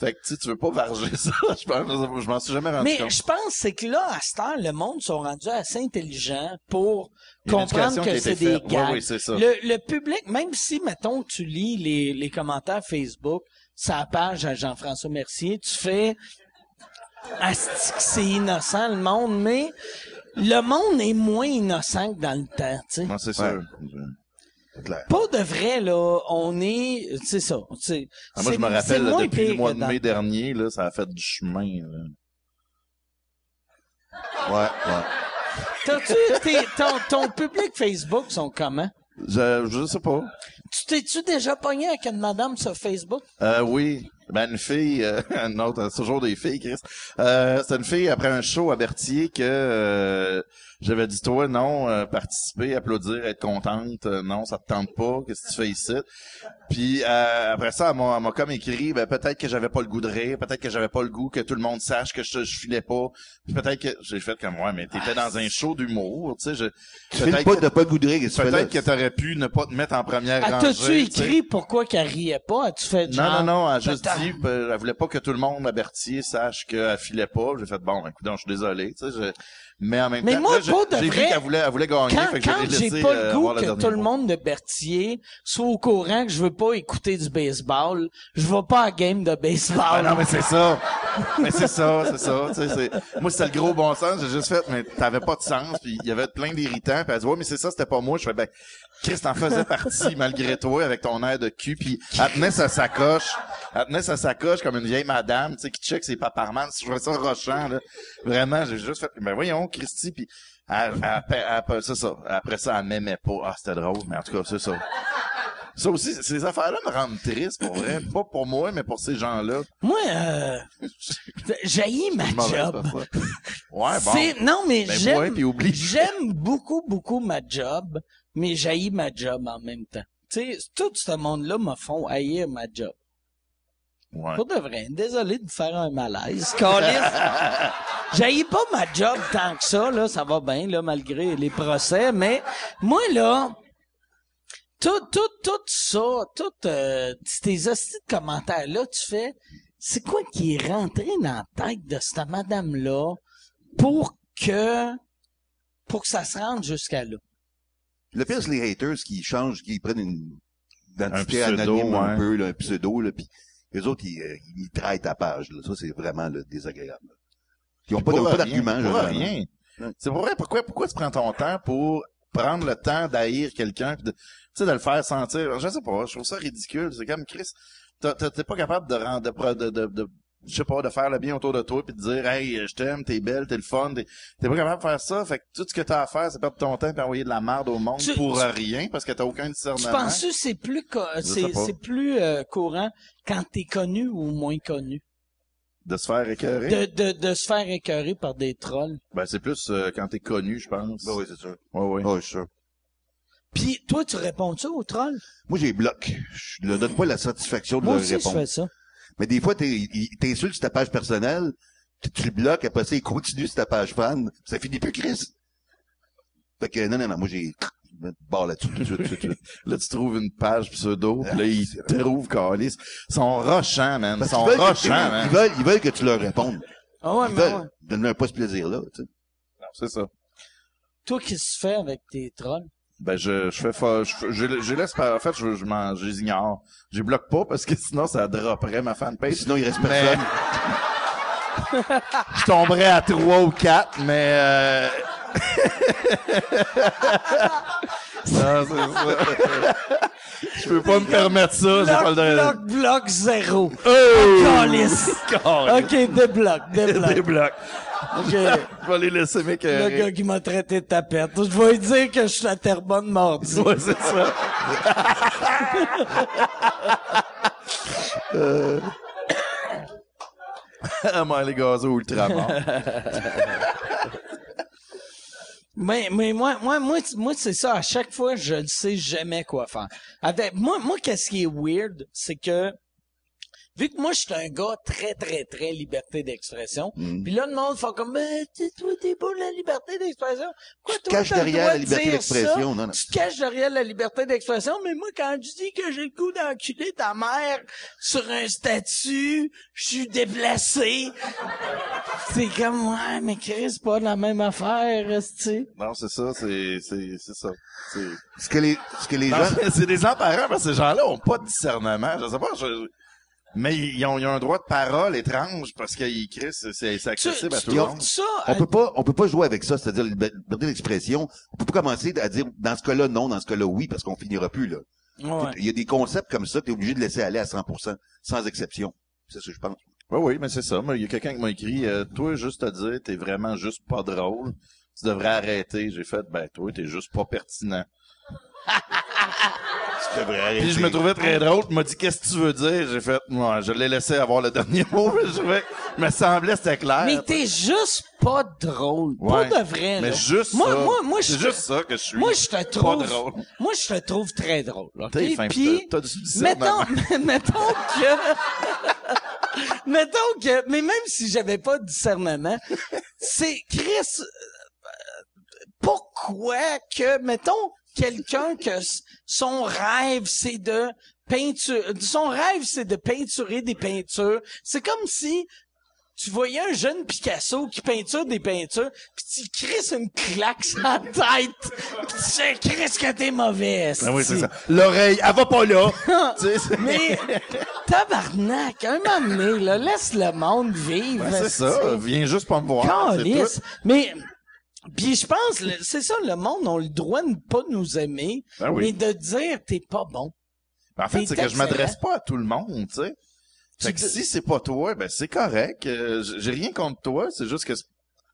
Speaker 4: fait que, tu sais, tu veux pas varger ça, je pense, je m'en suis jamais rendu
Speaker 2: Mais
Speaker 4: compte.
Speaker 2: je pense c'est que là, à cette heure, le monde sont rendus assez intelligents pour comprendre que c'est des
Speaker 4: faite.
Speaker 2: gags.
Speaker 4: Oui, oui, c'est ça.
Speaker 2: Le, le public, même si, mettons, tu lis les, les commentaires Facebook, sa page à Jean-François Mercier, tu fais Asti que c'est innocent le monde, mais le monde est moins innocent que dans le temps, tu sais.
Speaker 4: Non, c'est
Speaker 3: Ouais.
Speaker 4: sûr.
Speaker 3: Clair.
Speaker 2: Pas de vrai, là, on est, c'est ça,
Speaker 4: Ah, moi, je me rappelle, là, depuis le mois de mai dernier, là, ça a fait du chemin, là.
Speaker 3: Ouais, ouais.
Speaker 2: T'as-tu, ton, ton public Facebook sont comment?
Speaker 4: Je, je sais pas.
Speaker 2: Tu t'es-tu déjà pogné avec une madame sur Facebook?
Speaker 4: Euh, oui. Ben, une fille, euh, une autre, c'est toujours des filles, Chris. Euh, c'est une fille après un show à Berthier que euh, J'avais dit, toi, non, euh, participer, applaudir, être contente, euh, non, ça te tente pas, qu'est-ce que tu fais ici? Puis euh, après ça, elle m'a, elle m'a comme écrit, ben, peut-être que j'avais pas le goût de rire, peut-être que j'avais pas le goût que tout le monde sache que je, je filais pas, puis peut-être que j'ai fait comme, ouais, mais t'étais dans un show d'humour, tu sais, je,
Speaker 3: Tu pas,
Speaker 4: que,
Speaker 3: t'as pas le goût de rire,
Speaker 4: peut-être que t'aurais pu ne pas te mettre en première rangée.
Speaker 2: As-tu
Speaker 4: tu sais?
Speaker 2: écrit pourquoi qu'elle riait pas? As-tu fait
Speaker 4: Non,
Speaker 2: genre...
Speaker 4: non, non, elle a juste dit, ben, elle voulait pas que tout le monde à Berthier sache qu'elle filait pas. J'ai fait, bon, écoute, je suis désolé, tu sais, je- mais en même
Speaker 2: Mais
Speaker 4: temps,
Speaker 2: moi,
Speaker 4: là, j'ai- vu qu'elle voulait, elle voulait gagner,
Speaker 2: Quand,
Speaker 4: fait que
Speaker 2: quand
Speaker 4: j'ai
Speaker 2: pas
Speaker 4: euh,
Speaker 2: le goût que tout le monde de Berthier soit au courant que je veux pas écouter du baseball, je vais pas à game de baseball.
Speaker 4: Ah non, mais c'est ça. mais c'est ça, c'est ça. tu sais, c'est- Moi, c'était le gros bon sens. J'ai juste fait, mais t'avais pas de sens. Puis il y avait plein d'irritants. Puis elle dit, ouais, mais c'est ça, c'était pas moi. Je fais, ben, Chris, t'en faisais partie malgré toi avec ton air de cul. Puis elle tenait sa sacoche. Elle tenait sa sacoche comme une vieille madame, tu sais, qui check ses paparmans. Je trouvais ça rochant, là. Vraiment, j'ai juste fait, ben voyons, Christy. Puis elle- elle- elle- elle- c'est ça. Après ça, elle m'aimait pas. Ah, c'était drôle. Mais en tout cas, c'est ça. Ça aussi, ces affaires-là me rendent triste, pour vrai. Pas pour moi, mais pour ces gens-là.
Speaker 2: Moi, euh, j'haïs ma job.
Speaker 4: Ouais, bon.
Speaker 2: Non, mais
Speaker 4: Ben,
Speaker 2: j'aime, j'aime beaucoup, beaucoup ma job, mais j'haïs ma job en même temps. Tu sais, tout ce monde-là me font haïr ma job.
Speaker 4: Ouais.
Speaker 2: Pour de vrai. Désolé de vous faire un malaise. Câlisse. J'haïs pas ma job tant que ça, là. Ça va bien, là, malgré les procès. Mais, moi, là, tout, tout, tout ça, tout, euh, tes hosties de commentaires-là, tu fais, c'est quoi qui est rentré dans la tête de cette madame-là pour que, pour que ça se rende jusqu'à là?
Speaker 3: Le pire, c'est les haters qui changent, qui prennent une identité
Speaker 4: Un pseudo,
Speaker 3: anonyme un peu, là, un pseudo, là, puis les autres, ils, euh, ils traitent ta page. Là. Ça, c'est vraiment là, désagréable. Ils ont pas, pas
Speaker 4: rien,
Speaker 3: d'argument.
Speaker 4: pour rien. C'est pour vrai, pourquoi, pourquoi tu prends ton temps pour prendre le temps d'haïr quelqu'un de, tu sais, de le faire sentir, je sais pas, je trouve ça ridicule. C'est comme, Chris, t'es pas capable de rendre, de, pro- de, de, de- je sais pas, de faire le bien autour de toi puis de dire, hey, je t'aime, t'es belle, t'es le fun, t'es, t'es pas capable de faire ça. Fait que tout ce que t'as à faire, c'est perdre ton temps puis envoyer de la merde au monde
Speaker 2: Tu-
Speaker 4: pour
Speaker 2: tu-
Speaker 4: rien parce que t'as aucun
Speaker 2: Tu
Speaker 4: discernement.
Speaker 2: penses que c'est plus, c'est, c'est plus euh, courant quand t'es connu ou moins connu?
Speaker 4: De se faire écœurer?
Speaker 2: De, de, de se faire écœurer par des trolls.
Speaker 4: Ben, c'est plus euh, quand t'es connu, je pense.
Speaker 3: Ben oui, c'est sûr.
Speaker 4: Ouais, ouais.
Speaker 3: Ouais, je suis sûr.
Speaker 2: Puis toi, tu réponds ça aux trolls?
Speaker 3: Moi, j'ai bloc. Je ne donne pas la satisfaction de
Speaker 2: Moi
Speaker 3: leur
Speaker 2: aussi, je
Speaker 3: répondre.
Speaker 2: fais ça.
Speaker 3: Mais des fois, t'es- ils t'insultent sur ta page personnelle, tu, tu le bloques, après ça, ils continuent sur ta page fan. Ça finit plus, Chris. Fait que, non, non, non, moi, j'ai... Barre là-dessus tout de suite, tout de suite.
Speaker 4: Là, tu trouves une page pseudo, pis là,
Speaker 3: Ah,
Speaker 4: ils
Speaker 3: c'est
Speaker 4: te trouvent calice. Ils sont rochants, man. Ils sont rochants, man.
Speaker 3: ils, veulent, ils veulent que tu leur répondes.
Speaker 2: Ah ouais,
Speaker 3: Ils
Speaker 2: mais
Speaker 3: veulent.
Speaker 2: ouais.
Speaker 3: Donne-leur pas ce plaisir-là, tu sais.
Speaker 4: C'est ça.
Speaker 2: Toi, qu'est-ce que tu fais avec tes trolls?
Speaker 4: Ben, je, je fais fa- je, je, je laisse pas, en fait, je, je m'en, je les ignore. Je les bloque pas parce que sinon, ça dropperait ma fanpage.
Speaker 3: Sinon, il reste
Speaker 4: Mais-
Speaker 3: personne.
Speaker 4: Je tomberais à trois ou quatre, mais, euh... non, c'est ça. Je peux pas me permettre ça, j'ai pas le
Speaker 2: Bloc,
Speaker 4: droit.
Speaker 2: bloc, bloc, zéro.
Speaker 4: Oh!
Speaker 2: Calice. OK, débloque, débloque.
Speaker 4: Des Je vais les laisser
Speaker 2: Le
Speaker 4: m'écœurer.
Speaker 2: gars qui m'a traité de tapette. Je vais lui dire que je suis la terre bonne.
Speaker 4: Ouais, c'est ça. euh... Ah, moi, les gazos ultramar.
Speaker 2: Mais, mais moi, moi, moi, moi, c'est ça. À chaque fois, je ne sais jamais quoi faire. Avec, moi, moi, qu'est-ce qui est weird, c'est que, vu que moi, je suis un gars très, très, très liberté d'expression,
Speaker 3: Mm.
Speaker 2: puis là, le monde fait comme, ben, tu toi, t'es pas la liberté d'expression. Pourquoi
Speaker 3: Tu te caches derrière la liberté d'expression, non, non.
Speaker 2: Tu te caches derrière la liberté d'expression, mais moi, quand je dis que j'ai le goût d'enculer ta mère sur un statut, je suis déplacé. c'est comme, ouais, mais Chris, c'est pas la même affaire, tu
Speaker 4: non, c'est ça, c'est, c'est, c'est ça. C'est,
Speaker 3: Ce que les, ce que les
Speaker 4: Non,
Speaker 3: gens...
Speaker 4: c'est- c'est des emparants parce que ces gens-là ont pas de discernement. Je sais pas, je- mais ils ont, ils ont un droit de parole étrange parce qu'ils crient, c'est, c'est c'est accessible à tout le monde.
Speaker 2: ça,
Speaker 3: On peut pas, on peut pas jouer avec ça, c'est-à-dire la liberté d'expression. On peut pas commencer à dire, dans ce cas-là, non, dans ce cas-là, oui, parce qu'on finira plus, là.
Speaker 2: Ouais.
Speaker 3: Il y a des concepts comme ça, t'es obligé de laisser aller à 100%, sans exception. C'est ce que je pense.
Speaker 4: Oui, oui, mais c'est ça. Moi, Il y a quelqu'un qui m'a écrit, euh, toi, juste à dire, t'es vraiment juste pas drôle. Tu devrais arrêter. J'ai fait, ben, toi, t'es juste pas pertinent.
Speaker 3: C'est vrai,
Speaker 4: Puis je me trouvais très drôle. Il m'a dit, qu'est-ce que tu veux dire? J'ai fait, moi, je l'ai laissé avoir le dernier mot, mais je me semblait c'était clair.
Speaker 2: Mais t'es juste pas drôle.
Speaker 4: Ouais.
Speaker 2: Pas de vrai,
Speaker 4: Mais
Speaker 2: là.
Speaker 4: juste
Speaker 2: moi,
Speaker 4: ça.
Speaker 2: Moi, moi, je
Speaker 4: C'est
Speaker 2: te-
Speaker 4: juste ça que je suis.
Speaker 2: Moi, je te trouve.
Speaker 4: drôle.
Speaker 2: Moi, je te trouve très drôle. OK?
Speaker 4: T'es fin,
Speaker 2: Puis,
Speaker 4: t'as- t'as du discernement.
Speaker 2: mettons, mettons que, mettons que, mais même si j'avais pas de discernement, c'est Chris, euh, pourquoi que, mettons, quelqu'un que son rêve, c'est de peinture, son rêve, c'est de peinturer des peintures. C'est comme si tu voyais un jeune Picasso qui peinture des peintures, puis tu crisses une claque sur la tête, pis tu sais, Chris que t'es mauvais.
Speaker 4: Ah oui, c'est ça. L'oreille, elle va pas là. tu sais, c'est-
Speaker 2: Mais, tabarnak, un moment donné, là, laisse le monde vivre.
Speaker 4: Ouais, c'est ça. Viens juste pas me voir.
Speaker 2: Calisse. Mais, puis je pense, c'est ça, le monde a le droit de ne pas nous aimer,
Speaker 4: Ben oui.
Speaker 2: mais de dire t'es pas bon.
Speaker 4: En fait, c'est que je m'adresse pas à tout le monde, tu sais. Fait que si c'est pas toi, ben c'est correct. Euh, J'ai rien contre toi, c'est juste que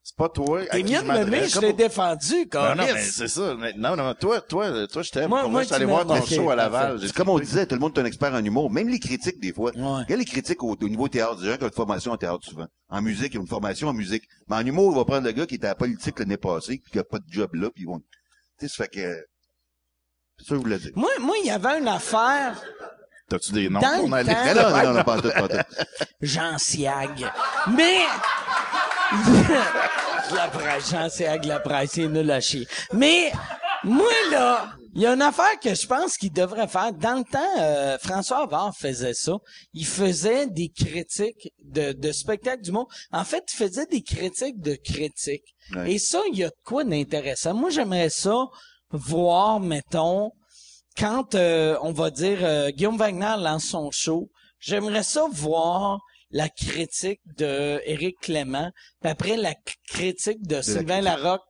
Speaker 4: c'est pas toi.
Speaker 2: T'es mieux
Speaker 4: je
Speaker 2: de m'aimer,
Speaker 4: m'adresse.
Speaker 2: je l'ai défendu,
Speaker 4: Non, non, mais c'est ça. Mais non, non, toi, toi, toi, je t'aime.
Speaker 2: Moi- moi,
Speaker 4: je suis allé voir ton show à Laval.
Speaker 3: comme on disait, tout le monde est un expert en humour. Même les critiques, des fois.
Speaker 2: Ouais.
Speaker 3: Regarde les critiques au, au niveau théâtre. Des gens qui ont une formation en théâtre, souvent. En musique, ils ont une formation en musique. Mais en humour, il va prendre le gars qui était à la politique l'année passée, puis qui a pas de job là, puis ils vont... Tu sais, ça fait que... C'est ça que je voulais dire.
Speaker 2: Moi, moi, il y avait une affaire,
Speaker 4: T'as-tu des noms
Speaker 2: Dans
Speaker 4: qu'on
Speaker 2: le
Speaker 4: allait?
Speaker 2: temps-
Speaker 3: Mais non, non, non, non, pas tout, pas tout.
Speaker 2: Jean Siag. Mais, la la c'est nul à chier. Mais, moi, là, il y a une affaire que je pense qu'il devrait faire. Dans le temps, euh, François Havard faisait ça. Il faisait des critiques de, de spectacles du monde. En fait, il faisait des critiques de critiques.
Speaker 3: Ouais.
Speaker 2: Et ça, il y a de quoi d'intéressant. Moi, j'aimerais ça voir, mettons, quand euh, on va dire euh, Guillaume Wagner lance son show, j'aimerais ça voir la critique de Éric Clément, puis après la critique de, Sylvain Larocque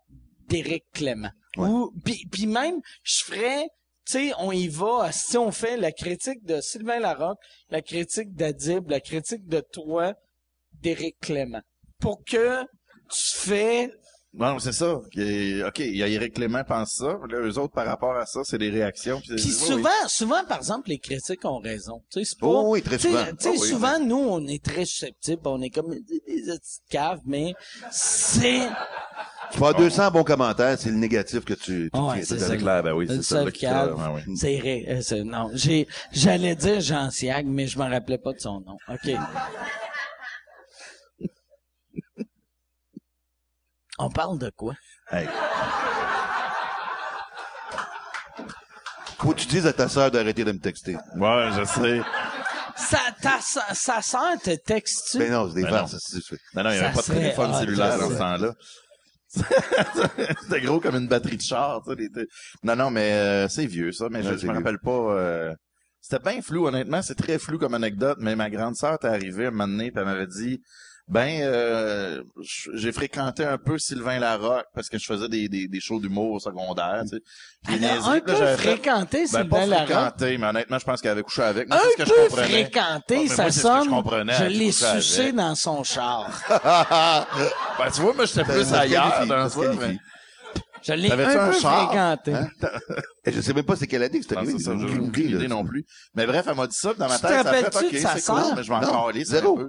Speaker 2: d'Éric Clément. Ou puis même je ferais tu sais, on y va, si on fait la critique de Sylvain Larocque, la critique d'Adib, la critique de toi, d'Éric Clément. Pour que tu fais
Speaker 4: Non, c'est ça. OK, il y a Eric Clément pense ça. Là, eux autres, par rapport à ça, c'est des réactions. Puis,
Speaker 2: souvent,
Speaker 4: oui.
Speaker 2: souvent, par exemple, les critiques ont raison. Tu sais, c'est pas.
Speaker 3: Oh oui, très souvent.
Speaker 2: Tu sais,
Speaker 3: Oh oui,
Speaker 2: souvent, nous, on est très susceptibles, on est comme des, petites caves, mais c'est.
Speaker 3: Tu avoir 200 bons commentaires, c'est le négatif que tu... tu
Speaker 2: Ouais, c'est
Speaker 4: clair, ben oui,
Speaker 2: Le
Speaker 4: c'est ça.
Speaker 2: cave. C'est vrai. euh, c'est- non, j'ai, j'allais dire Jean Siag, mais je me rappelais pas de son nom. OK. On parle de quoi?
Speaker 4: Hey.
Speaker 3: Faut que tu dises à ta sœur d'arrêter de me texter.
Speaker 4: Ouais, je sais.
Speaker 2: Sa, ta, sa, sa sœur te texte-tu?
Speaker 3: Mais non, c'est des
Speaker 4: Ben
Speaker 3: farces,
Speaker 4: non. Non, non, il n'y avait
Speaker 2: Ça
Speaker 4: pas de
Speaker 2: serait
Speaker 4: téléphone
Speaker 2: hot,
Speaker 4: cellulaire dans ce temps-là. C'était gros comme une batterie de char. tu sais, les- Non, non, mais euh, c'est vieux, ça. Mais je,
Speaker 3: Ouais,
Speaker 4: je
Speaker 3: c'est
Speaker 4: me
Speaker 3: vieux.
Speaker 4: rappelle pas... euh, C'était bien flou, honnêtement. C'est très flou comme anecdote. Mais ma grande sœur est arrivée un moment donné, puis elle m'avait dit... Ben, euh, j'ai fréquenté un peu Sylvain Larocque parce que je faisais des, des, des shows d'humour au secondaire. Tu sais. Puis
Speaker 2: Elle a
Speaker 4: niaiserie,
Speaker 2: un
Speaker 4: là,
Speaker 2: peu
Speaker 4: j'avais fait-
Speaker 2: fréquenté
Speaker 4: Ben,
Speaker 2: Sylvain
Speaker 4: pas
Speaker 2: Larocque.
Speaker 4: fréquenté, mais honnêtement, je pense qu'elle avait couché avec. Moi,
Speaker 2: Un
Speaker 4: ce que je
Speaker 2: peu
Speaker 4: comprenais.
Speaker 2: fréquenté, ça
Speaker 4: moi, c'est ce que je
Speaker 2: sonne.
Speaker 4: comprenais,
Speaker 2: Je l'ai
Speaker 4: avec.
Speaker 2: sucé dans son char.
Speaker 4: Ben, tu vois, moi, j'étais plus ailleurs dans
Speaker 3: ça
Speaker 4: mais-
Speaker 2: Je l'ai
Speaker 4: T'avais-tu
Speaker 2: un
Speaker 4: un
Speaker 2: peu
Speaker 4: char?
Speaker 2: fréquenté.
Speaker 3: Hein? Et je sais même pas c'est quelle année que c'est arrivé.
Speaker 4: ça,
Speaker 3: j'ai aucune
Speaker 4: idée non plus. Mais bref, elle m'a dit ça, dans ma
Speaker 2: Tu te
Speaker 4: tête, ça fait,
Speaker 2: rappelles-tu
Speaker 4: OK,
Speaker 2: de sa
Speaker 4: c'est cool,
Speaker 2: sœur?
Speaker 4: mais je c'est un
Speaker 3: zéro.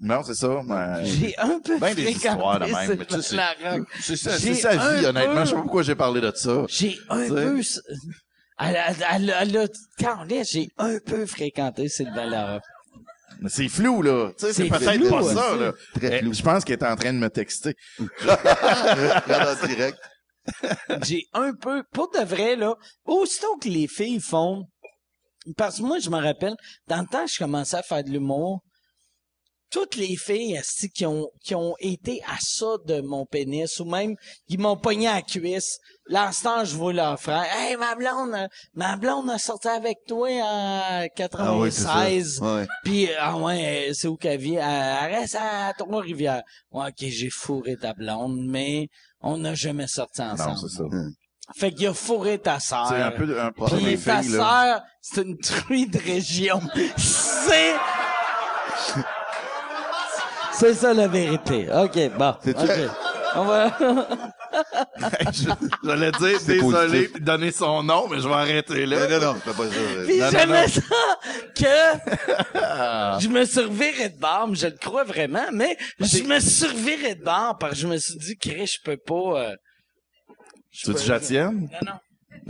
Speaker 4: Non, c'est ça. mais-
Speaker 2: J'ai un peu
Speaker 4: Ben des
Speaker 2: fréquenté
Speaker 4: histoires de même, mais tu sais, c'est-
Speaker 2: Larocque.
Speaker 4: C'est sa,
Speaker 2: J'ai
Speaker 4: c'est sa vie, honnêtement.
Speaker 2: peu-
Speaker 4: Je sais pas pourquoi j'ai parlé de ça.
Speaker 2: J'ai un peu... Elle a, elle a, elle a- quand on est, j'ai un peu fréquenté Sylvain Larocque.
Speaker 4: Mais c'est flou, là. Tu sais, c'est
Speaker 2: C'est
Speaker 4: peut-être
Speaker 2: flou,
Speaker 4: pas
Speaker 2: ouais,
Speaker 4: ça, là.
Speaker 3: très
Speaker 4: Eh,
Speaker 3: flou.
Speaker 4: Je pense qu'elle est en train de me texter.
Speaker 3: En direct.
Speaker 2: J'ai un peu, pour de vrai, là, aussitôt que les filles font, parce que moi, je me rappelle, dans le temps, que je commençais à faire de l'humour, toutes les filles, qui ont, qui ont été à ça de mon pénis, ou même, qui m'ont pogné à la cuisse, l'instant, je vois leur frère, hey, ma blonde, ma blonde a sorti avec toi en
Speaker 3: Ah oui.
Speaker 2: 96. Puis, ah ouais, c'est où qu'elle vit? Elle, reste à Trois-Rivières. Ouais, ok, j'ai fourré ta blonde, mais on n'a jamais sorti ensemble.
Speaker 4: Non, c'est ça.
Speaker 2: Fait qu'il a fourré ta sœur.
Speaker 4: C'est un peu un problème
Speaker 2: Puis ta sœur, c'est une truie de région. c'est... C'est ça la vérité. OK, bon.
Speaker 3: C'est-tu-
Speaker 2: OK. On va...
Speaker 4: Je- J'allais dire
Speaker 3: C'est
Speaker 4: désolé puis donner son nom, mais je vais arrêter là.
Speaker 3: Non, non, non, c'est pas ça.
Speaker 2: Puis j'aimais ça que je me reviré de bord, mais je le crois vraiment, mais je me reviré de bord parce que je me suis dit, Chris, je peux pas... euh, je
Speaker 4: Tu veux que je la tienne?
Speaker 2: Non, non.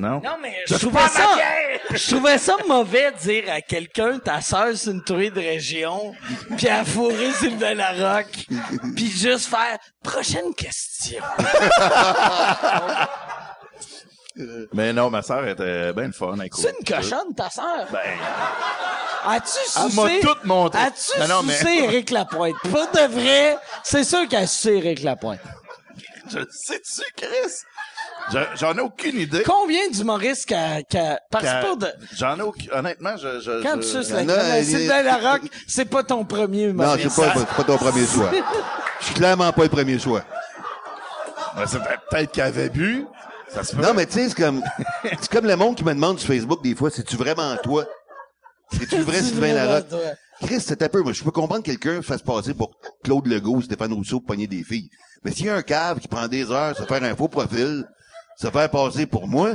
Speaker 4: Non?
Speaker 2: Non, mais je trouvais ça, je trouvais ça mauvais de dire à quelqu'un, ta sœur, c'est une truie de région, puis à fourrer Sylvain Larocque, puis juste faire, prochaine question.
Speaker 4: Mais non, ma sœur était bien fun. elle
Speaker 2: C'est
Speaker 4: cool.
Speaker 2: une cochonne, ta sœur?
Speaker 4: Ben,
Speaker 2: As-tu
Speaker 4: Elle m'a
Speaker 2: sucé?
Speaker 4: tout montré.
Speaker 2: As-tu
Speaker 4: Non, non, mais-
Speaker 2: sucé Éric Lapointe? Pas de vrai, c'est sûr qu'elle a sucé Éric Lapointe.
Speaker 4: je le sais-tu, Chris? Je- J'en ai aucune idée.
Speaker 2: Combien d'humoristes qu'a, qu'a, parce que
Speaker 4: Qu'à-
Speaker 2: pour de,
Speaker 4: J'en ai aucune... Honnêtement, je... je
Speaker 2: quand
Speaker 4: je-
Speaker 2: tu suces la
Speaker 3: en a,
Speaker 2: crème,
Speaker 3: elle est-
Speaker 2: Sylvain Larocque, c'est pas ton premier
Speaker 3: Non,
Speaker 2: humoriste.
Speaker 3: c'est pas, c'est pas ton premier choix. Je suis clairement pas le premier choix.
Speaker 4: Ben, c'est peut- peut-être qu'elle avait bu. Ça se peut.
Speaker 3: Non, mais tu sais, c'est comme, c'est comme le monde qui me demande sur Facebook des fois, c'est-tu vraiment toi? C'est-tu le vrai
Speaker 2: C'est
Speaker 3: Sylvain
Speaker 2: vraiment
Speaker 3: Larocque? Chris, c'est un peu, moi, je peux comprendre que quelqu'un fasse passer pour Claude Legault, Stéphane Rousseau pour pogner des filles. Mais s'il y a un cave qui prend des heures, se faire un faux profil, se faire passer pour moi,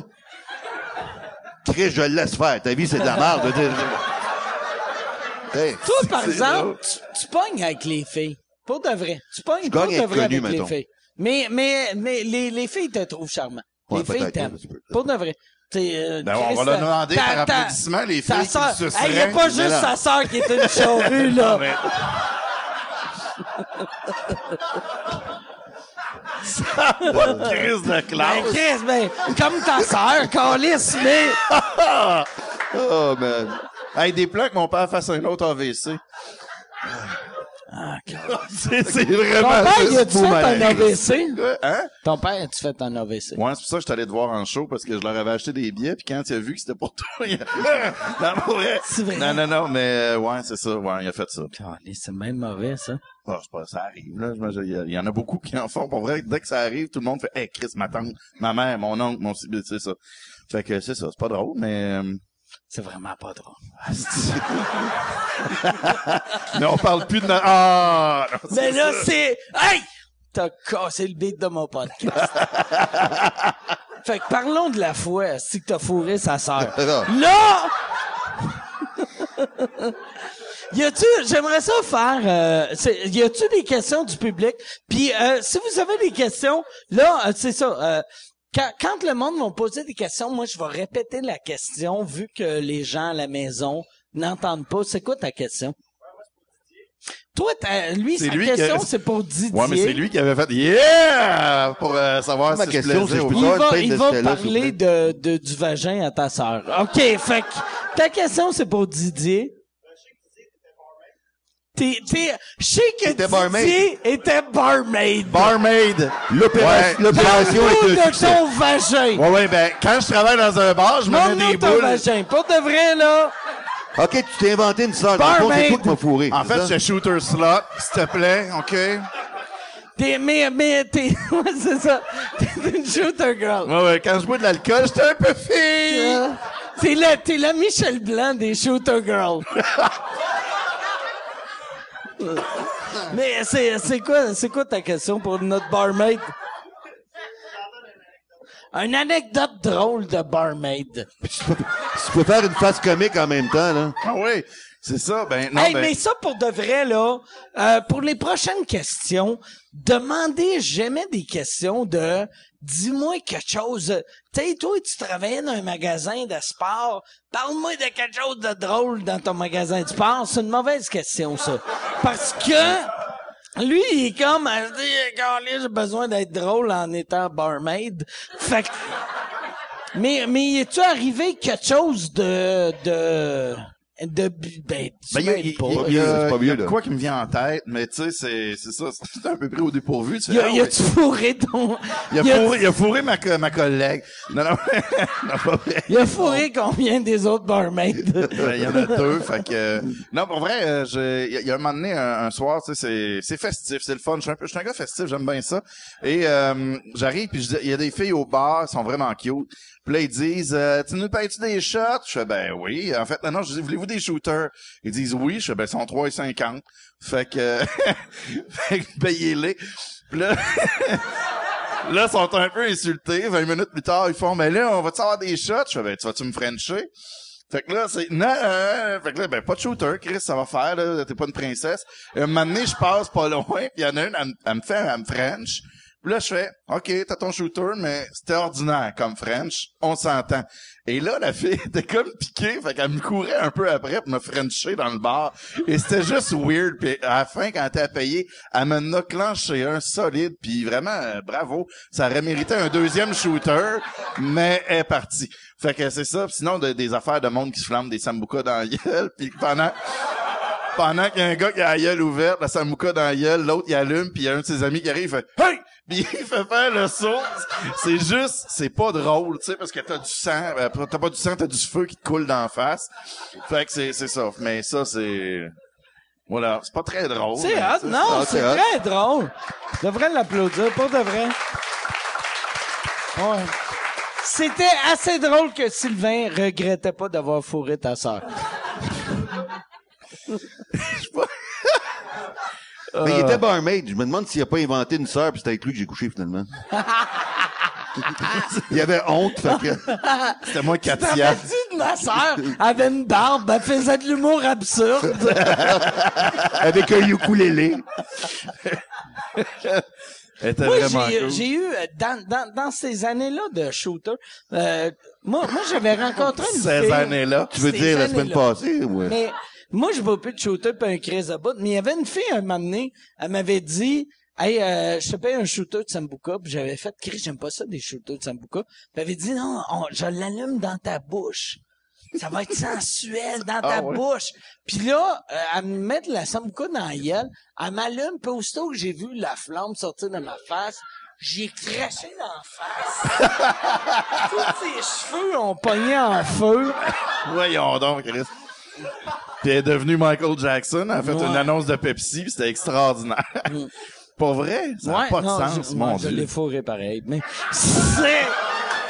Speaker 3: Chris, je le laisse faire. Ta vie, c'est de la merde. Hey,
Speaker 2: Toi, par exemple, tu, tu pognes avec les filles. Pour de vrai. Tu pognes pour de vrai
Speaker 3: connu,
Speaker 2: avec
Speaker 3: mettons.
Speaker 2: les filles. Mais, mais, mais les, les filles te trouvent charmant.
Speaker 3: Ouais,
Speaker 2: les filles t'aiment. Pour de vrai. T'es, euh,
Speaker 4: Ben, on va leur
Speaker 2: ta-
Speaker 4: demander par applaudissement les filles
Speaker 2: sœur.
Speaker 4: qui se
Speaker 2: Hey, y a pas juste sa sœur qui est une charrue, là.
Speaker 4: Mais- Chris de
Speaker 2: Ben,
Speaker 4: classe.
Speaker 2: Chris, ben, comme ta sœur, Calice, mais...
Speaker 3: Oh, man.
Speaker 4: Hey, des plans que mon père fasse un autre AVC.
Speaker 2: Ah,
Speaker 4: c'est c'est
Speaker 2: Ton
Speaker 4: vraiment
Speaker 2: père, il
Speaker 4: juste
Speaker 2: a-tu fait un. AVC?
Speaker 4: Hein?
Speaker 2: Ton père, a-tu fait un AVC?
Speaker 4: Ouais, c'est pour ça que je suis allé te voir en show parce que je leur avais acheté des billets puis quand il a vu que c'était pour toi, il a... non, vrai.
Speaker 2: C'est vrai?
Speaker 4: Non, non, non, mais euh, ouais, c'est ça. Ouais, il a fait ça.
Speaker 2: C'est même mauvais, ça.
Speaker 4: Ah, c'est pas, ça arrive, là. Je- Il y, a- il y en a beaucoup qui en font. Pour vrai, dès que ça arrive, tout le monde fait, hey, Chris, ma tante, ma mère, mon oncle, mon cible, c'est ça. Fait que c'est ça, c'est pas drôle, mais, euh,
Speaker 2: C'est vraiment pas drôle.
Speaker 4: mais on parle plus de, no- ah, non,
Speaker 2: Mais là, c'est... Hey! T'as cassé le beat de mon podcast. fait que parlons de la fois, si que t'as fourré sa sœur. Là! y a-tu, j'aimerais ça faire, euh, y a-tu des questions du public? Puis, euh, si vous avez des questions, là, euh, c'est ça, euh, quand, quand le monde va me poser des questions, moi, je vais répéter la question, vu que les gens à la maison n'entendent pas. C'est quoi ta question? Toi, lui,
Speaker 4: C'est
Speaker 2: sa
Speaker 4: lui a-
Speaker 2: question, c'est pour Didier.
Speaker 4: Ouais, mais c'est lui qui avait fait yeah pour euh, savoir
Speaker 3: Ma
Speaker 4: si
Speaker 3: question,
Speaker 4: je
Speaker 2: Il va, il va parler de, de, du vagin à ta sœur. OK, fait que ta question, c'est pour Didier. T'es, t'es, je sais que
Speaker 3: Était barmaid.
Speaker 2: Était barmaid.
Speaker 4: Barmaid.
Speaker 3: L'opération,
Speaker 4: Ouais.
Speaker 3: l'opération est un
Speaker 2: de ton vagin.
Speaker 4: Ouais, ouais, ben, quand je travaille dans un bar, je me mets des
Speaker 2: ton
Speaker 4: boules.
Speaker 2: vagin. Pour de vrai, là.
Speaker 3: OK, tu t'es inventé une c'est
Speaker 2: Barmaid.
Speaker 3: toi qui m'as fourré.
Speaker 4: En
Speaker 3: c'est
Speaker 4: fait, je shooter slot, s'il te plaît, OK?
Speaker 2: T'es, mais, mais, t'es, ouais, c'est ça. T'es une shooter girl.
Speaker 4: Ouais, ouais, quand je bois de l'alcool, j'étais un peu fille.
Speaker 2: Euh, T'es la, t'es la Michel Blanc des shooter girls. Mais c'est, c'est quoi, c'est quoi ta question pour notre barmaid? Une anecdote drôle de barmaid.
Speaker 3: Tu peux, tu peux faire une face comique en même temps, là.
Speaker 4: Ah oui, c'est ça. Ben non,
Speaker 2: hey,
Speaker 4: ben,
Speaker 2: mais ça pour de vrai, là, euh, pour les prochaines questions, demandez jamais des questions de dis-moi quelque chose. Tu toi, tu travaillais dans un magasin de sport. Parle-moi de quelque chose de drôle dans ton magasin de sport. C'est une mauvaise question, ça. Parce que lui, il est comme, dit, Calais, j'ai besoin d'être drôle en étant barmaid. Fait que, mais, mais es-tu arrivé quelque chose de, de, de, ben, tu
Speaker 4: Ben, il y a, il y
Speaker 2: pas.
Speaker 4: a- il y a-
Speaker 3: pas
Speaker 4: il y a quoi qui me vient en tête, mais tu sais, c'est, c'est ça, c'est un peu pris au dépourvu. Tu
Speaker 2: Y a,
Speaker 4: ah
Speaker 2: y
Speaker 4: ouais.
Speaker 2: a-tu fourré ton...
Speaker 4: Il a,
Speaker 2: y a-
Speaker 4: fourré, il a fourré ma, ma collègue. Non, non, non, pas vrai.
Speaker 2: y a fourré combien des autres barmaids?
Speaker 4: Ben, Il y en a deux, fait que... euh, Non, pour vrai, euh, il y, a- il y a un moment donné, un, un soir, tu sais, c'est, c'est festif, c'est le fun. Je suis un peu, je suis un gars festif, j'aime bien ça. Et euh, j'arrive, puis il y a des filles au bar, elles sont vraiment cute. Puis là, ils disent, euh, tu nous payes-tu des shots? Je fais, ben oui. En fait, non, je dis, voulez-vous des shooters? Ils disent oui. Je fais, ben, ils sont 3,50. Fait que, fait que payez-les. Puis là, là, ils sont un peu insultés. 20 minutes plus tard, ils font, mais là, on va-tu avoir des shots? Je fais, ben, tu vas-tu me frencher? Fait que là, c'est, non, fait que là, ben, pas de shooter, Chris, ça va faire, là, t'es pas une princesse. Et un moment donné, je passe pas loin, puis il y en a une, elle me fait, elle me French. Là, je fais, OK, t'as ton shooter, mais c'était ordinaire comme French. On s'entend. Et là, la fille était comme piquée, fait qu'elle me courait un peu après pour me Frencher dans le bar. Et c'était juste weird. Puis à la fin, quand elle a payé, elle m'en a clenché un solide. Puis vraiment, euh, bravo. Ça aurait mérité un deuxième shooter, mais elle est partie. Fait que c'est ça. Puis Sinon, de- des affaires de monde qui se flamment des sambucas dans la gueule. Puis pendant... Pendant qu'il y a un gars qui a la gueule ouverte, la sambuca dans la gueule, l'autre il allume, puis il y a un de ses amis qui arrive, il fait « Hey! » Puis il fait faire le saut. C'est juste, c'est pas drôle, tu sais, parce que t'as du sang, euh, t'as pas du sang, t'as du feu qui te coule d'en face. Fait que c'est, c'est ça. Mais ça, c'est... Voilà, c'est pas très drôle.
Speaker 2: C'est hot, non,
Speaker 3: ah,
Speaker 2: c'est très drôle. Je devrais l'applaudir, pour de vrai. Ouais. C'était assez drôle que Sylvain regrettait pas d'avoir fourré ta sœur.
Speaker 3: Mais il était barmaid. Je me demande s'il a pas inventé une sœur, puis c'était avec lui que j'ai couché finalement. il avait honte, fait que...
Speaker 4: C'était moi,
Speaker 2: T'avais
Speaker 4: Katia.
Speaker 2: dit de ma sœur, avait une barbe, elle faisait de l'humour absurde.
Speaker 3: avec un ukulélé.
Speaker 4: Elle était
Speaker 2: Moi,
Speaker 4: vraiment
Speaker 2: j'ai,
Speaker 4: cool.
Speaker 2: j'ai eu, euh, dans, dans, dans ces années-là de shooter, euh, moi, moi, j'avais rencontré une
Speaker 4: Ces
Speaker 2: fille.
Speaker 4: années-là.
Speaker 3: Tu veux
Speaker 2: Ces
Speaker 3: dire la semaine
Speaker 2: années-là.
Speaker 3: passée? Ouais.
Speaker 2: Mais moi, je vois plus de shooter puis un crise à bout. Mais il y avait une fille, un moment donné, elle m'avait dit, hey, euh, je te paye un shooter de Sambuca. Puis j'avais fait, Chris, j'aime pas ça, des shooters de Sambuca. Puis elle avait dit, non, on- je l'allume dans ta bouche. Ça va être sensuel dans ta
Speaker 4: Ah ouais.
Speaker 2: bouche. Puis là, euh, elle me met de la Sambuca dans la gueule. Elle m'allume. Puis aussitôt que j'ai vu la flamme sortir de ma face, j'ai craché dans la face. Tous ses cheveux ont pogné en feu.
Speaker 4: Voyons donc, Chris. Puis elle est devenue Michael Jackson, elle a fait
Speaker 2: Ouais.
Speaker 4: une annonce de Pepsi, puis c'était extraordinaire. Pour vrai, ça n'a
Speaker 2: Ouais,
Speaker 4: pas de sens,
Speaker 2: je,
Speaker 4: mon
Speaker 2: moi, je
Speaker 4: Dieu.
Speaker 2: l'ai fourré pareil. Mais c'est...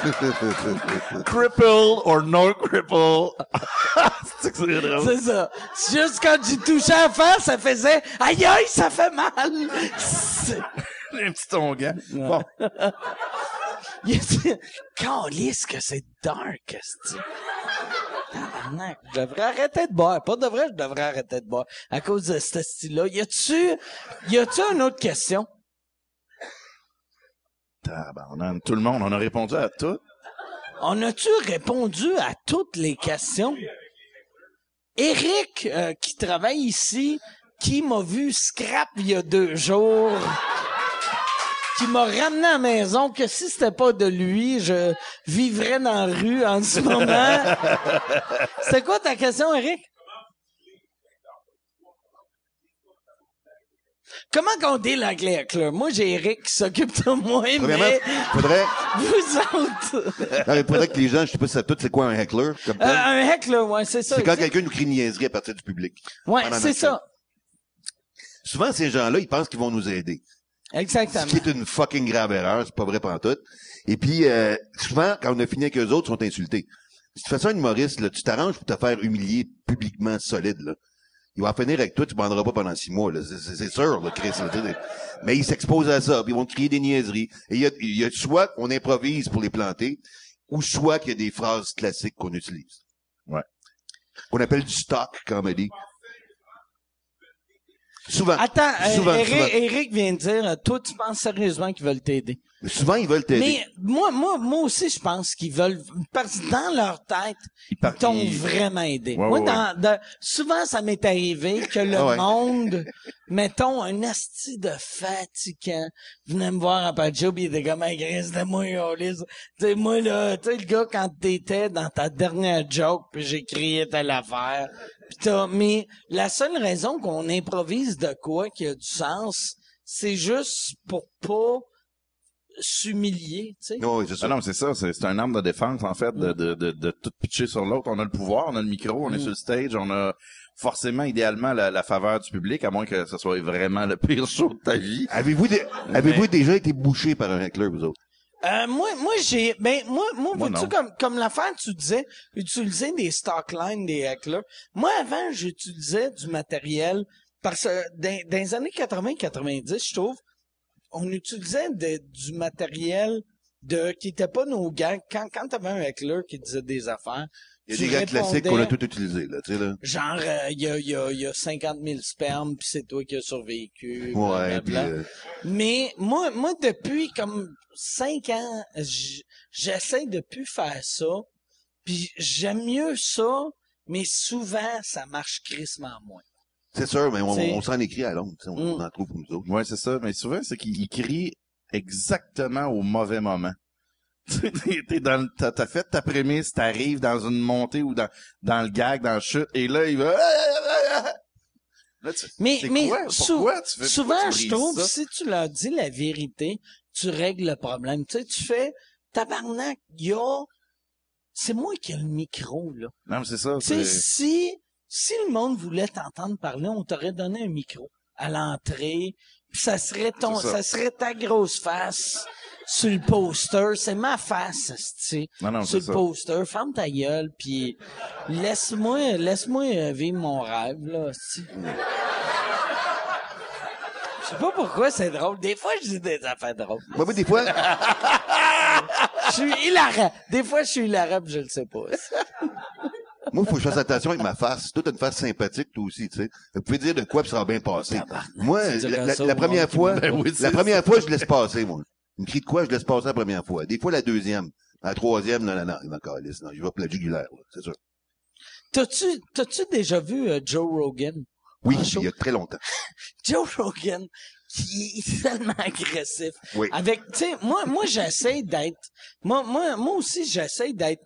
Speaker 4: Cripple or no cripple. c'est
Speaker 2: ça. Juste quand j'ai touché à la face, ça faisait aïe aïe, ça fait mal. C'est-
Speaker 4: Un petit tongan. Bon,
Speaker 2: Calisse que c'est dark, Tabarnak, Je devrais arrêter de boire. Pas de vrai, je devrais arrêter de boire. À cause de ce style-là. Y a-tu, y a-tu une autre question?
Speaker 4: tabarnak, tout le monde, on a répondu à tout.
Speaker 2: On a-tu répondu à toutes les questions? Eric, euh, qui travaille ici, qui m'a vu scrap il y a deux jours, qui m'a ramené à la maison, que si c'était pas de lui, je vivrais dans la rue en ce moment. C'était quoi ta question, Eric? Comment qu'on dit la clé à clé? Moi, j'ai Eric qui s'occupe de moi,
Speaker 3: Premièrement,
Speaker 2: mais
Speaker 3: faudrait,
Speaker 2: vous autres...
Speaker 3: non, mais faudrait que les gens, je sais pas si ça tout, c'est quoi un heckler, comme
Speaker 2: Euh, un heckler, ouais, c'est ça.
Speaker 3: c'est quand quelqu'un nous crie niaiserie à partir du public.
Speaker 2: Ouais, c'est ça.
Speaker 3: Souvent, ces gens-là, ils pensent qu'ils vont nous aider. Ce
Speaker 2: Exactement.
Speaker 3: qui est une fucking grave erreur, c'est pas vrai pantoute. Et puis, euh, souvent, quand on a fini avec eux autres, ils sont insultés. Si tu fais ça à un humoriste, là, tu t'arranges pour te faire humilier publiquement solide, là. Il va en finir avec toi, tu banderas pas pendant six mois, là. C'est- C'est c'est sûr, là, Chris. là. Mais ils s'exposent à ça, puis ils vont te crier des niaiseries. Et il y a, il y a soit qu'on improvise pour les planter, ou soit qu'il y a des phrases classiques qu'on utilise.
Speaker 4: Ouais.
Speaker 3: Qu'on appelle du stock comedy. Souvent.
Speaker 2: Attends, euh, Eric,
Speaker 3: souvent.
Speaker 2: Eric vient de dire, euh, toi, tu penses sérieusement qu'ils veulent t'aider.
Speaker 3: Souvent, ils veulent t'aider.
Speaker 2: Mais moi, moi, moi aussi, je pense qu'ils veulent, parce que dans leur tête, ils t'ont
Speaker 4: ils-
Speaker 2: vraiment aidé.
Speaker 4: Ouais,
Speaker 2: moi,
Speaker 4: ouais,
Speaker 2: dans, dans- souvent, ça m'est arrivé que le
Speaker 3: ouais.
Speaker 2: monde, mettons, un asti de fatigant, venait me voir après le job, il était comme, hey, Chris, de moi, tu moi, là, tu sais, le gars, quand t'étais dans ta dernière joke, puis j'ai crié telle affaire, pis t'as, mais la seule raison qu'on improvise de quoi qui a du sens, c'est juste pour pas s'humilier, tu sais.
Speaker 3: Oui, c'est ça.
Speaker 4: Ah non, mais c'est ça, c'est c'est un arme de défense, en fait, de, de, de, de tout pitcher sur l'autre. On a le pouvoir, on a le micro, on est sur le stage, on a forcément, idéalement, la, la faveur du public, à moins que ce soit vraiment le pire show de ta vie.
Speaker 3: Avez-vous, avez-vous déjà été bouché par un heckler, vous autres?
Speaker 2: Euh, moi, moi, j'ai, ben, moi, moi,
Speaker 4: Moi, non.
Speaker 2: comme, comme l'affaire, tu disais, utiliser des stocklines, des hecklers. Moi, avant, j'utilisais du matériel, parce que dans, dans les années 80-90, je trouve, on utilisait de- du matériel de, qui était pas nos gangs. Quand, quand t'avais un heckler qui disait des affaires,
Speaker 3: Il y a
Speaker 2: tu
Speaker 3: des gars classiques qu'on a
Speaker 2: répondais,
Speaker 3: tout utilisé, là, tu sais, là.
Speaker 2: Genre, euh, il y, a, il y, a, il y a 50 000 spermes, puis c'est toi qui as survécu.
Speaker 3: Ouais, euh,
Speaker 2: Mais moi, moi depuis comme cinq ans, j- j'essaie de plus faire ça. Puis j'aime mieux ça, mais souvent ça marche crissement moins.
Speaker 3: c'est sûr, mais on, on s'en écrit à l'ombre, tu sais, on
Speaker 2: Mm.
Speaker 3: en trouve pour nous autres.
Speaker 4: Ouais, c'est ça. Mais souvent, c'est qu'il il crie exactement au mauvais moment. T'es- dans t'as, t'as fait ta prémisse, t'arrives dans une montée ou dans, dans le gag, dans le chute, et là, il va... Là, tu-
Speaker 2: Mais, mais
Speaker 4: quoi?
Speaker 2: sou-
Speaker 4: tu fais,
Speaker 2: souvent
Speaker 4: tu
Speaker 2: je trouve
Speaker 4: ça?
Speaker 2: si tu leur dis la vérité, tu règles le problème. Tu sais, tu fais tabarnak, il y a c'est moi qui ai le micro là.
Speaker 4: Non, mais c'est ça.
Speaker 2: Tu sais, si, si le monde voulait t'entendre parler, on t'aurait donné un micro à l'entrée, puis ça serait ton, ça. serait ta grosse face sur le poster. C'est ma face, tu
Speaker 4: Non, non,
Speaker 2: sur
Speaker 4: c'est
Speaker 2: le
Speaker 4: ça.
Speaker 2: poster. Ferme ta gueule, puis laisse-moi, laisse-moi vivre mon rêve, là. Je sais pas pourquoi c'est drôle. Des fois, je dis des affaires drôles.
Speaker 3: Moi, moi, des fois,
Speaker 2: Je suis hilarant. Des fois, je suis hilarant, puis je le sais pas.
Speaker 3: moi, faut que je fasse attention avec ma face. Toi, t'as une face sympathique, toi aussi, tu sais. Vous pouvez dire de quoi, puis ça va bien passer. Moi, la, première
Speaker 2: qui
Speaker 3: fois,
Speaker 4: Ben oui,
Speaker 3: la
Speaker 4: ça.
Speaker 3: première fois, je laisse passer, moi. Il me crie de quoi, je laisse passer la première fois? Des fois, la deuxième. La troisième, non, non, non, il m'en calisse, non, je vais pour la jugulaire, là, c'est sûr.
Speaker 2: T'as-tu, t'as-tu déjà vu euh, Joe Rogan?
Speaker 3: Oui, il y a très longtemps.
Speaker 2: Joe Rogan, qui est tellement agressif.
Speaker 3: Oui.
Speaker 2: Avec, tu sais, moi, moi, j'essaie d'être, moi, moi, moi aussi, j'essaie d'être,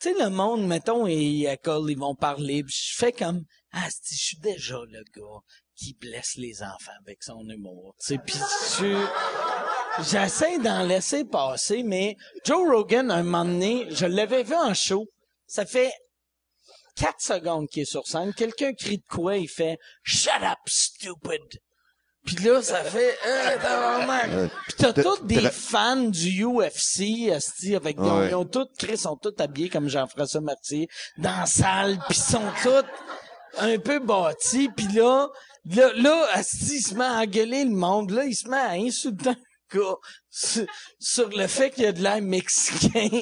Speaker 2: tu sais, le monde, mettons, et à ils vont parler, puis je fais comme, ah, je suis déjà le gars qui blesse les enfants avec son humour, tu sais, puis je, j'essaie d'en laisser passer, mais Joe Rogan, un moment donné, je l'avais vu en show, ça fait 4 secondes qu'il est sur scène, quelqu'un crie de quoi, il fait « Shut up, stupid! » Puis là, ça fait euh, tabarnak. Puis t'as tous des fans du UFC, esti, avec ils ont-
Speaker 3: Ouais.
Speaker 2: ils ont tous, Chris, sont tous habillés comme Jean-François Martier, dans la salle, puis sont tous un peu bâtis, puis là, là, là, esti, il se met à engueuler le monde, là, il se met à insulter gars sur, sur le fait qu'il y a de l'air mexicain.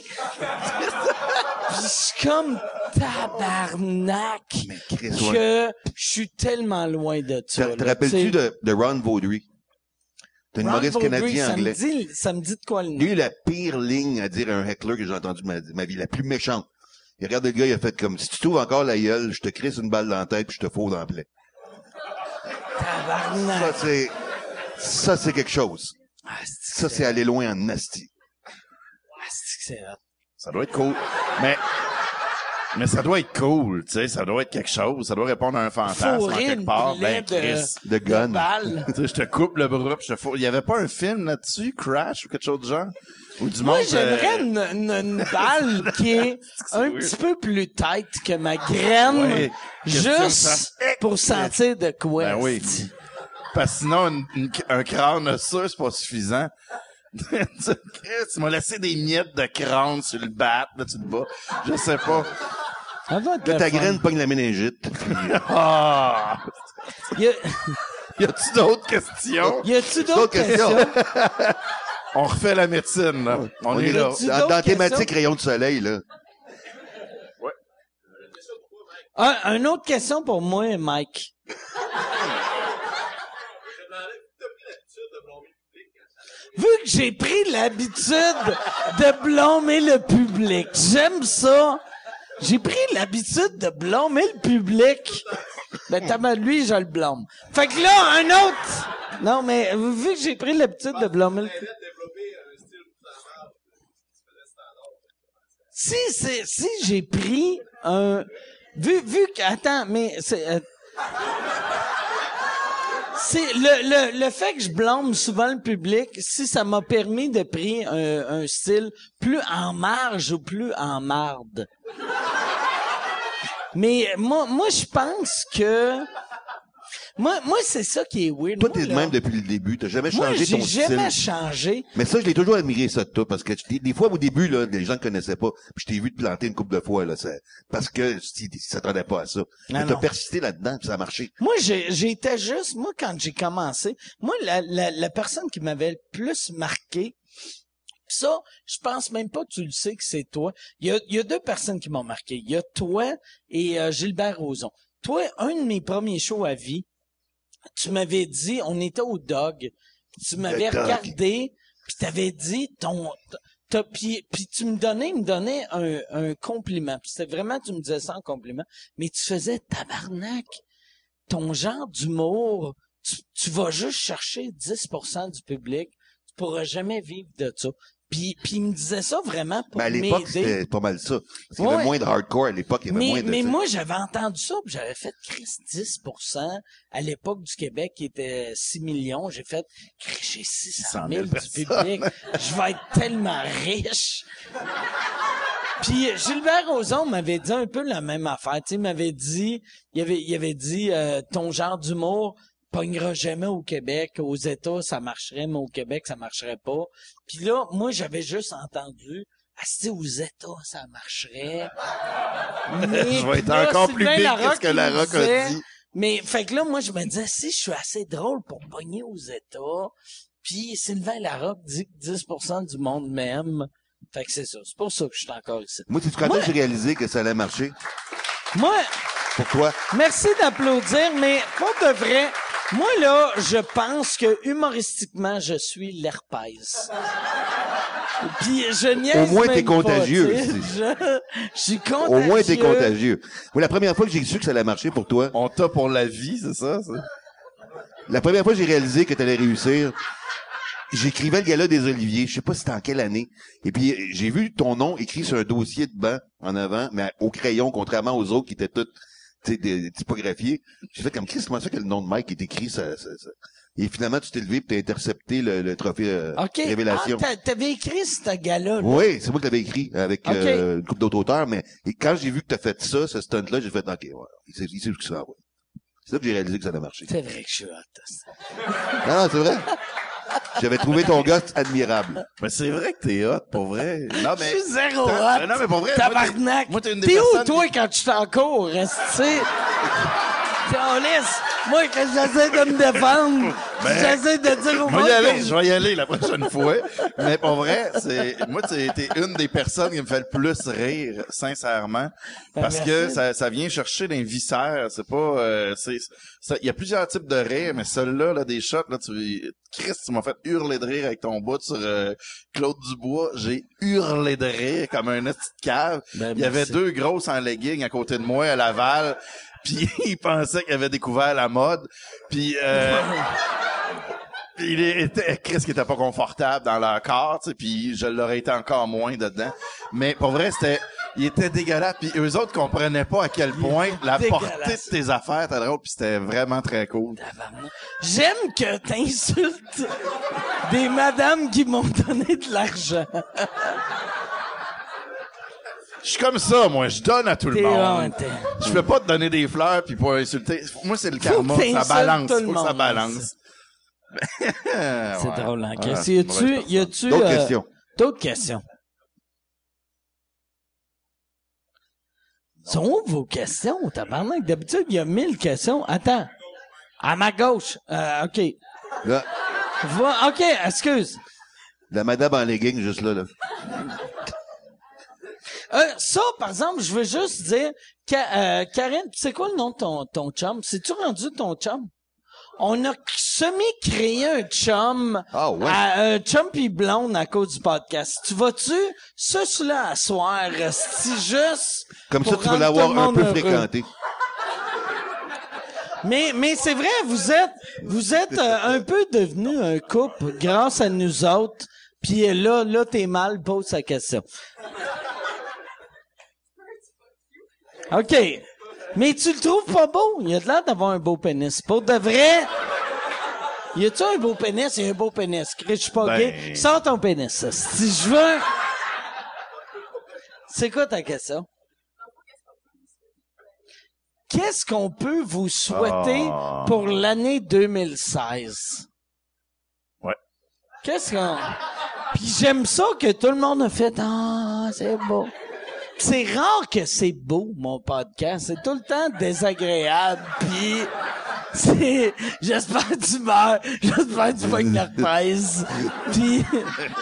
Speaker 2: Je suis comme tabarnak
Speaker 3: Mais Chris, ouais.
Speaker 2: que je suis tellement loin de ça.
Speaker 3: Te te rappelles-tu de, de Ron Vaudry? C'est un humoriste canadien
Speaker 2: ça
Speaker 3: anglais.
Speaker 2: Me dit, ça me dit de quoi le nom?
Speaker 3: Lui, la pire ligne à dire à un heckler que j'ai entendu ma, ma vie, la plus méchante. Il regarde le gars, il a fait comme, si tu trouves encore la gueule, je te crisse une balle dans la tête puis je te fous dans le plaie. Ça,
Speaker 2: Tabarnak.
Speaker 3: c'est, ça, c'est quelque chose.
Speaker 2: Ah,
Speaker 3: Ça, c'est aller loin en nasty.
Speaker 2: ah, c'est-.
Speaker 4: Ça doit être cool. Mais, mais ça doit être cool, tu sais, ça doit être quelque chose, ça doit répondre à un fantasme en quelque part. Ben,
Speaker 2: de-
Speaker 4: Chris.
Speaker 3: De gun.
Speaker 2: Balle.
Speaker 4: Tu sais, je te coupe le bras pis je te fous. Il y avait pas un film là-dessus, Crash ou quelque chose de genre? Ou du
Speaker 2: Moi,
Speaker 4: monde,
Speaker 2: j'aimerais
Speaker 4: euh,
Speaker 2: une, une, une balle qui est un
Speaker 4: weird.
Speaker 2: petit peu plus tight que ma graine,
Speaker 4: Ouais. De
Speaker 2: juste pour sentir de quoi.
Speaker 4: Ben oui. Parce que sinon, une- une- un crâne osseux, c'est pas suffisant. tu m'as laissé des miettes de crâne sur le bat, là, tu te bats. Je sais pas.
Speaker 2: Ça doit être
Speaker 3: Là,
Speaker 2: le
Speaker 3: ta
Speaker 2: fun.
Speaker 3: graine pogne la méningite.
Speaker 4: Ah!
Speaker 2: Y a-
Speaker 4: Y a-tu d'autres questions?
Speaker 2: y a-tu d'autres
Speaker 3: D'autres questions?
Speaker 4: On refait la médecine, là. On,
Speaker 3: On
Speaker 4: est là.
Speaker 3: Dans, dans la thématique rayon de soleil, là.
Speaker 2: Un, une autre question pour moi, Mike. Vu que j'ai pris l'habitude de blâmer le public, j'aime ça. J'ai pris l'habitude de blâmer le public. Ben, t'as lui, je le blâme. Fait que là, un autre. Non, mais vu que j'ai pris l'habitude de blâmer le public. Si c'est, si j'ai pris un, vu, vu que, attends, mais c'est, euh, c'est le, le, le fait que je blâme souvent le public, si ça m'a permis de prendre un, un style plus en marge ou plus en marde. Mais moi, moi, je pense que Moi, moi c'est ça qui est weird.
Speaker 3: Toi, t'es le même depuis le début. T'as jamais
Speaker 2: Moi,
Speaker 3: changé
Speaker 2: j'ai
Speaker 3: ton
Speaker 2: jamais
Speaker 3: style.
Speaker 2: changé.
Speaker 3: Mais ça, je l'ai toujours admiré, ça, de toi, parce que des, fois, au début, là, les gens ne connaissaient pas. Puis je t'ai vu te planter une couple de fois, là, parce que si, s'attendaient pas à ça. Mais t'as persisté là-dedans, puis ça a marché.
Speaker 2: Moi, j'ai- j'étais juste, moi, quand j'ai commencé, moi, la, la, la personne qui m'avait le plus marqué, ça, je pense même pas que tu le sais que c'est toi. Il y a, il y a deux personnes qui m'ont marqué. Il y a toi et euh, Gilbert Rozon. Toi, un de mes premiers shows à vie, tu m'avais dit, on était au Dog, tu m'avais regardé, puis t'avais dit ton... Puis, puis tu me donnais, me donnait un, un compliment. Puis c'était vraiment, tu me disais ça en compliment. Mais tu faisais tabarnak ton genre d'humour, tu, tu vas juste chercher 10% du public, tu pourras jamais vivre de ça. Puis, puis il me disait ça vraiment pour
Speaker 3: Mais à l'époque, c'était pas mal ça. Parce qu'il y avait moins de hardcore à l'époque, il y avait
Speaker 2: Mais,
Speaker 3: moins de...
Speaker 2: mais moi, j'avais entendu ça, puis j'avais fait Chris 10% à l'époque du Québec qui était 6 millions. J'ai fait Chris, j'ai 600 000 du public. Je vais être tellement riche. Puis Gilbert Rozon m'avait dit un peu la même affaire. Tu sais, il m'avait dit, il avait, il avait dit, euh, ton genre d'humour pognera jamais au Québec. Aux États, ça marcherait, mais au Québec, ça marcherait pas. Puis là, moi, j'avais juste entendu, ah, si aux États, ça marcherait. Mais,
Speaker 4: Je vais être
Speaker 2: là,
Speaker 4: encore plus big que ce que
Speaker 2: me
Speaker 4: Larocque a dit.
Speaker 2: Mais, fait que là, moi, je me disais, si je suis assez drôle pour pogner aux États, puis Sylvain Larocque dit que 10% du monde m'aime. Fait que c'est ça. C'est pour ça que je suis encore ici.
Speaker 3: Moi, tu quand
Speaker 2: Moi-
Speaker 3: j'ai réalisé que ça allait marcher?
Speaker 2: Moi,
Speaker 3: Pour toi?
Speaker 2: merci d'applaudir, mais pour de vrai, moi, là, je pense que humoristiquement, je suis l'herpès. Puis je niaise
Speaker 3: Au moins, t'es contagieux,
Speaker 2: Je, je suis contagieux.
Speaker 3: Au moins, t'es contagieux. Moi, la première fois que j'ai su que ça allait marcher pour toi,
Speaker 4: On t'a pour la vie, c'est ça? ça?
Speaker 3: la première fois que j'ai réalisé que t'allais réussir, j'écrivais le gala des Oliviers, je sais pas c'était en quelle année. Et puis, j'ai vu ton nom écrit sur un dossier de banc en avant, mais au crayon, contrairement aux autres qui étaient tous, des typographiés. J'ai fait comme, Chris, comment ça que le nom de Mike est écrit, ça, ça, ça? Et finalement, tu t'es levé et t'as intercepté le, le trophée euh,
Speaker 2: OK.
Speaker 3: Révélation.
Speaker 2: Ah, t'a- t'avais écrit ce gars-là. là.
Speaker 3: Oui, c'est moi qui l'avais écrit avec euh, une couple d'autres auteurs, mais et quand j'ai vu que t'as fait ça, ce stunt-là, j'ai fait OK, ouais, il sait, il sait où que ça va. C'est là que j'ai réalisé que ça allait marcher.
Speaker 2: C'est vrai que je suis hot.
Speaker 3: Non, non, c'est vrai. J'avais trouvé ton gars admirable.
Speaker 4: Mais c'est vrai que t'es hot, pour vrai. Non, mais...
Speaker 2: Je suis zéro hot.
Speaker 4: Non, mais pour vrai,
Speaker 2: Tabarnak.
Speaker 4: t'es- moi, t'es une des
Speaker 2: T'es où, toi,
Speaker 4: qui-
Speaker 2: quand tu t'en cours? Reste, tu sais? Câlisse. Moi, quand j'essaie de me défendre,
Speaker 4: Ben,
Speaker 2: j'essaie de dire au
Speaker 4: Je
Speaker 2: monde
Speaker 4: vais y aller,
Speaker 2: que-
Speaker 4: je vais y aller la prochaine fois. Mais pour vrai, c'est, moi, t'es, t'es une des personnes qui me fait le plus rire, sincèrement. Parce
Speaker 2: Ben,
Speaker 4: que
Speaker 2: merci.
Speaker 4: ça, ça vient chercher les viscères. C'est pas, euh, c'est, il y a plusieurs types de rire, mais celui-là, là, des shots, là, tu, Chris, tu m'as fait hurler de rire avec ton bout sur euh, Claude Dubois. J'ai hurlé de rire comme un petit cave.
Speaker 2: Ben,
Speaker 4: il y avait deux grosses en legging à côté de moi à Laval. Puis ils pensaient qu'ils avaient découvert la mode. Puis euh, il était Chris qui était pas confortable dans leur corps, tu sais, puis je l'aurais été encore moins dedans. Mais pour vrai, c'était il était dégueulasse puis eux autres comprenaient pas à quel point la portée de tes affaires était drôle puis c'était vraiment très cool.
Speaker 2: J'aime que t'insultes des madames qui m'ont donné de l'argent.
Speaker 4: Je suis comme ça moi, je donne à tout le monde. Je fais pas te donner des fleurs puis pas insulter. Moi c'est le karma, ça balance, faut que ça balance.
Speaker 2: C'est drôle, hein.
Speaker 4: Ouais,
Speaker 2: y a-tu,
Speaker 4: personne.
Speaker 2: y a-tu,
Speaker 3: D'autres
Speaker 2: euh,
Speaker 3: questions.
Speaker 2: D'autres questions? Sont où vos questions, tabarnak? D'habitude, il y a mille questions. Attends. À ma gauche. Euh, OK.
Speaker 3: Là,
Speaker 2: Va- OK, excuse.
Speaker 3: la madame en legging, juste là, là.
Speaker 2: Euh, ça, par exemple, je veux juste dire, Ka- euh, Karine, c'est quoi le nom de ton, ton chum? C'est-tu rendu ton chum? On a semi-créé un chum,
Speaker 3: Ah, ouais.
Speaker 2: à- un chum pis blonde à cause du podcast. Tu vas-tu, ça, cela à soir, si juste...
Speaker 3: Comme ça, tu vas l'avoir un peu
Speaker 2: heureux?
Speaker 3: fréquenté.
Speaker 2: Mais, mais c'est vrai, vous êtes, vous êtes euh, un peu devenu un couple grâce à nous autres. Puis là, là, t'es mal, pose sa question. OK. Mais tu le trouves pas beau? Il a de l'air d'avoir un beau pénis. Pour de vrai, y a-tu un beau pénis? Il y a un beau pénis? Je suis pas
Speaker 4: Ben-
Speaker 2: gay. Sors ton pénis. ça. Si je veux... C'est quoi ta question? qu'est-ce qu'on peut vous souhaiter
Speaker 4: Ah.
Speaker 2: pour l'année 2016?
Speaker 4: Ouais.
Speaker 2: Qu'est-ce qu'on... Puis j'aime ça que tout le monde a fait « Ah, c'est beau ». C'est rare que c'est beau, mon podcast. C'est tout le temps désagréable, puis... C'est, j'espère que tu meurs, j'espère que tu pognes la. Puis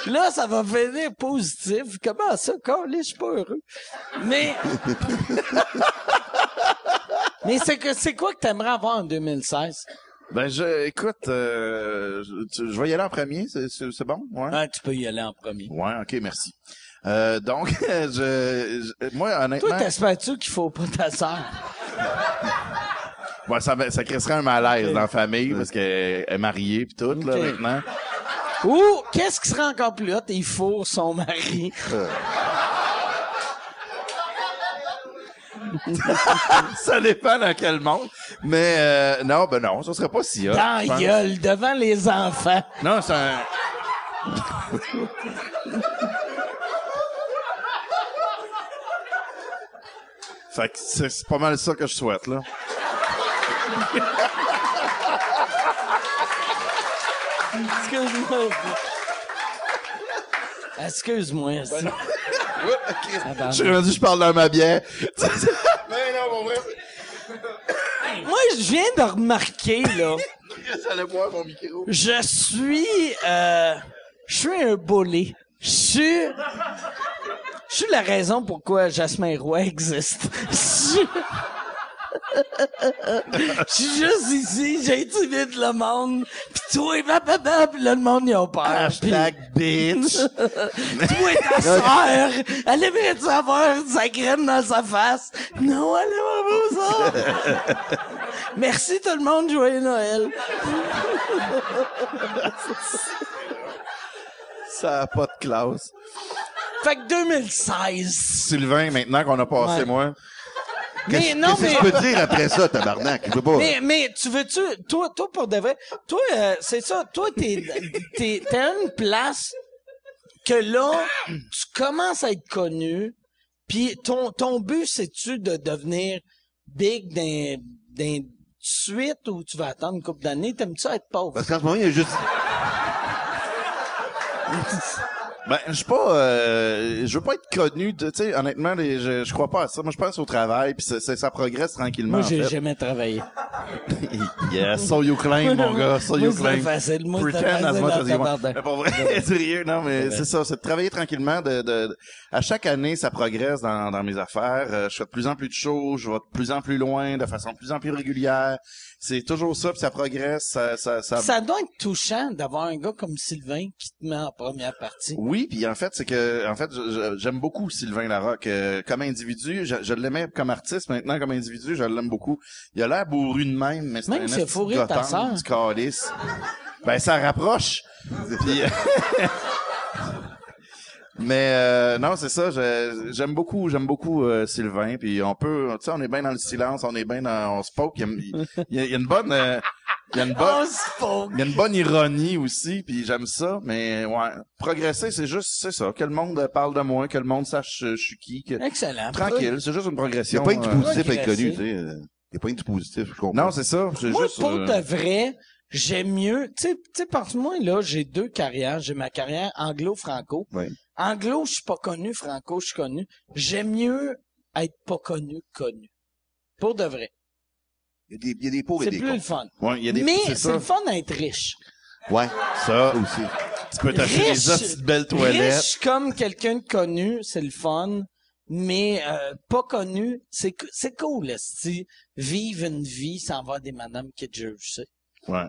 Speaker 2: là, ça va finir positif. Comment ça, Carlis, je suis pas heureux. Mais, mais c'est que, c'est quoi que t'aimerais avoir en 2016?
Speaker 4: Ben, je, écoute, euh, je, vais y aller en premier, c'est bon? Ouais.
Speaker 2: Ah, tu peux y aller en premier.
Speaker 4: Ouais, ok, merci. Euh, donc, je, je- moi, honnêtement,
Speaker 2: Toi, t'espères-tu qu'il faut pas ta sœur?
Speaker 4: ouais, ça, ça créerait un malaise dans la famille parce qu'elle est mariée pis tout, là, maintenant.
Speaker 2: Ou, qu'est-ce qui serait encore plus hot? Il faut son mari?
Speaker 4: ça dépend dans quel monde. Mais, euh, non, ben non, ça serait pas si hot.
Speaker 2: Dans gueule, devant les enfants.
Speaker 4: Non, c'est un... fait que c'est pas mal ça que je souhaite, là.
Speaker 2: Excuse-moi. Excuse-moi.
Speaker 4: Je suis rendu, je parle dans ma bière. Mais non, mon vrai,
Speaker 2: Moi, je viens de remarquer, là,
Speaker 4: j'allais boire mon micro.
Speaker 2: je suis, euh, je suis un bolé. Je suis, je suis la raison pourquoi Jasmin Roy existe. Je suis juste ici, j'intimide le monde, pis toi, blablabla, pis là, le monde, ils ont peur.
Speaker 4: Hashtag bitch.
Speaker 2: Toi, ta sœur, elle aimerait-tu avoir sa graine dans sa face? Non, elle aimerait pas ça. Merci tout le monde, joyeux Noël.
Speaker 4: ça a pas de classe.
Speaker 2: Fait que 2016.
Speaker 4: Sylvain, maintenant qu'on a passé
Speaker 2: Ouais.
Speaker 4: moi.
Speaker 2: Mais non,
Speaker 3: Qu'est-ce
Speaker 2: mais,
Speaker 3: que je peux dire après ça, tabarnak? Je peux pas.
Speaker 2: mais, mais tu veux-tu, toi, toi, pour de vrai, toi, euh, c'est ça, toi, t'es, t'es, t'es à une place que là, tu commences à être connu, puis ton, ton but, c'est-tu de devenir big d'un, d'un suite ou tu vas attendre une couple d'années? T'aimes-tu être pauvre?
Speaker 3: Parce qu'en ce moment, il y a juste...
Speaker 4: Ben, je suis pas, euh, je veux pas être connu, de- tu sais, honnêtement, les- je, je crois pas à ça. Moi, je pense au travail, puis ça, progresse tranquillement,
Speaker 2: Moi,
Speaker 4: en
Speaker 2: j'ai
Speaker 4: fait.
Speaker 2: jamais travaillé.
Speaker 4: Yeah, so you claim, mon gars, so you
Speaker 2: Moi, c'est
Speaker 4: claim.
Speaker 2: facile. Moi, c'est
Speaker 4: Pretend as
Speaker 2: facile
Speaker 4: much
Speaker 2: en
Speaker 4: as you want.
Speaker 2: tabarnak.
Speaker 4: Mais pour vrai, sérieux, non, mais c'est ça, c'est de travailler tranquillement, de, de, de- à chaque année, ça progresse dans, dans mes affaires. Euh, je fais de plus en plus de choses, je vais de plus en plus loin, de façon de plus en plus régulière. C'est toujours ça, puis ça progresse, ça, ça, ça,
Speaker 2: Ça doit être touchant d'avoir un gars comme Sylvain qui te met en première partie.
Speaker 4: Oui, puis en fait, c'est que en fait, j'aime beaucoup Sylvain Larocque euh, comme individu. Je, je l'aimais comme artiste, maintenant comme individu, je l'aime beaucoup. Il a l'air bourru de même, mais c'est
Speaker 2: Même
Speaker 4: un esti
Speaker 2: fourré
Speaker 4: de
Speaker 2: ta sœur.
Speaker 4: Ben ça rapproche. Puis, mais euh, non, c'est ça. J'aime beaucoup, j'aime beaucoup euh, Sylvain. Puis on peut, tu sais, on est bien dans le silence, on est bien dans, on se poke. Il y a, il y une bonne, euh, il y a une bonne. Il y a une bonne ironie aussi, puis j'aime ça, mais ouais, progresser, c'est juste, c'est ça, que le monde parle de moi, que le monde sache euh, je suis qui, que...
Speaker 2: Excellent.
Speaker 4: Tranquille, c'est juste une
Speaker 3: Il n'y
Speaker 4: progression.
Speaker 3: a pas du
Speaker 4: euh,
Speaker 3: positif à connu, tu sais. euh, Il n'y a pas du positif, je comprends.
Speaker 4: Non, c'est ça, c'est
Speaker 2: Moi,
Speaker 4: juste...
Speaker 2: pour
Speaker 4: euh,
Speaker 2: de vrai, j'aime mieux, tu sais, tu sais, parce que moi, là, j'ai deux carrières. J'ai ma carrière anglo-franco.
Speaker 3: Ouais.
Speaker 2: Anglo, je suis pas connu. Franco, je suis connu. J'aime mieux être pas connu que connu. Pour de vrai.
Speaker 3: Il y a des, il y a des pour et
Speaker 2: C'est
Speaker 3: des
Speaker 2: plus le
Speaker 3: contre.
Speaker 2: fun.
Speaker 4: Ouais, il y a des...
Speaker 2: Mais
Speaker 4: c'est
Speaker 2: c'est
Speaker 4: ça.
Speaker 2: le fun d'être riche.
Speaker 3: Ouais,
Speaker 4: Ça,
Speaker 3: aussi.
Speaker 4: tu peux t'acheter des petites belles toilettes.
Speaker 2: Riche comme quelqu'un de connu, c'est le fun. Mais euh, pas connu, c'est c'est cool, si vivre une vie sans avoir des madames qui te jugent, tu sais.
Speaker 4: Ouais.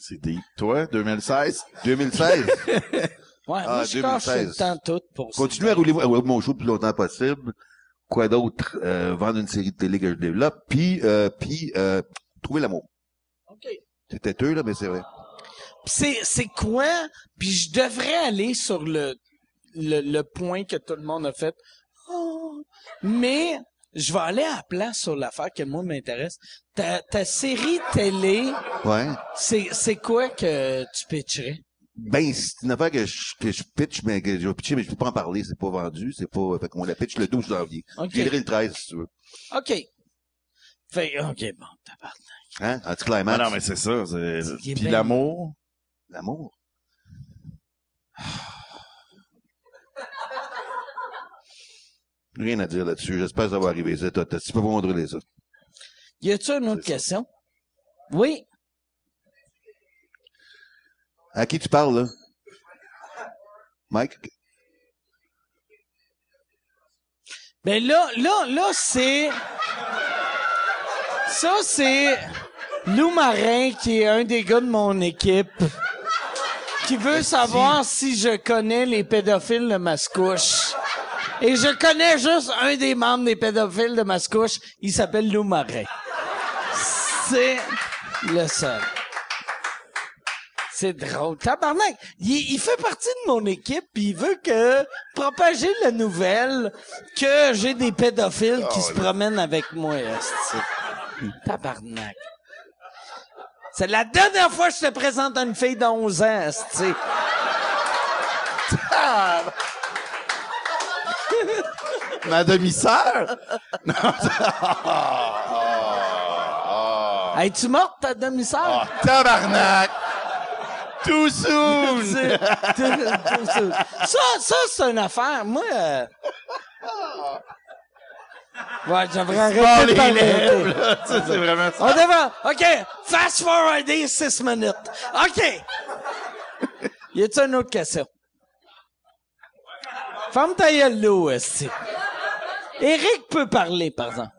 Speaker 4: C'est deep. Toi, 2016?
Speaker 3: 2016,
Speaker 2: Ouais,
Speaker 3: Ah,
Speaker 2: moi, je cache tout
Speaker 3: 2016.
Speaker 2: le temps tout pour ça.
Speaker 3: continue à rouler, à rouler mon show le plus longtemps possible. Quoi d'autre? Euh, vendre une série de télé que je développe. Puis, euh, puis euh, trouver l'amour.
Speaker 2: OK.
Speaker 3: C'est têteux, là, mais c'est vrai.
Speaker 2: c'est c'est quoi? Puis je devrais aller sur le le, le point que tout le monde a fait Oh. mais je vais aller à la place sur l'affaire que moi m'intéresse ta, ta série télé
Speaker 3: Ouais.
Speaker 2: c'est c'est quoi que tu pitcherais?
Speaker 3: Ben, c'est une affaire que je, que je pitch, mais que je vais pitcher, mais je peux pas en parler, c'est pas vendu, c'est pas, fait qu'on la pitch le 12 janvier.
Speaker 2: OK.
Speaker 3: Je viendrai le 13, si tu veux.
Speaker 2: OK. Fait, OK, bon, tabarnak.
Speaker 3: Hein?
Speaker 4: Ah
Speaker 3: Anti-climax.
Speaker 4: non, mais c'est ça. c'est- Puis
Speaker 2: bien?
Speaker 4: l'amour?
Speaker 3: L'amour. Rien à dire là-dessus. J'espère que ça va arriver. Ça, t'as- tu peux pas contrôler ça.
Speaker 2: Y a-tu une autre question? Oui.
Speaker 3: À qui tu parles, là? Mike?
Speaker 2: Ben là, là, là, c'est... Ça, c'est Lou Marin, qui est un des gars de mon équipe, qui veut savoir si je connais les pédophiles de Mascouche. Et je connais juste un des membres des pédophiles de Mascouche. Il s'appelle Lou Marin. C'est le seul. C'est drôle. Tabarnak, il, il fait partie de mon équipe puis il veut que propager la nouvelle que j'ai des pédophiles qui se promènent avec moi. Tabarnak. C'est la dernière fois que je te présente une fille de 11 ans, esti.
Speaker 4: Ma demi-sœur?
Speaker 2: Es-tu morte, ta demi-sœur?
Speaker 4: Ah, tabarnak! Too soon!
Speaker 2: C'est- ça, ça, c'est une affaire. Moi, euh... Ouais, j'aimerais arrêter de parler.
Speaker 4: c'est vraiment ça.
Speaker 2: On devrait... OK, fast forwarder six minutes. OK. Y a-tu une autre question? Ferme ta gueule, Lou. Eric peut parler, par exemple.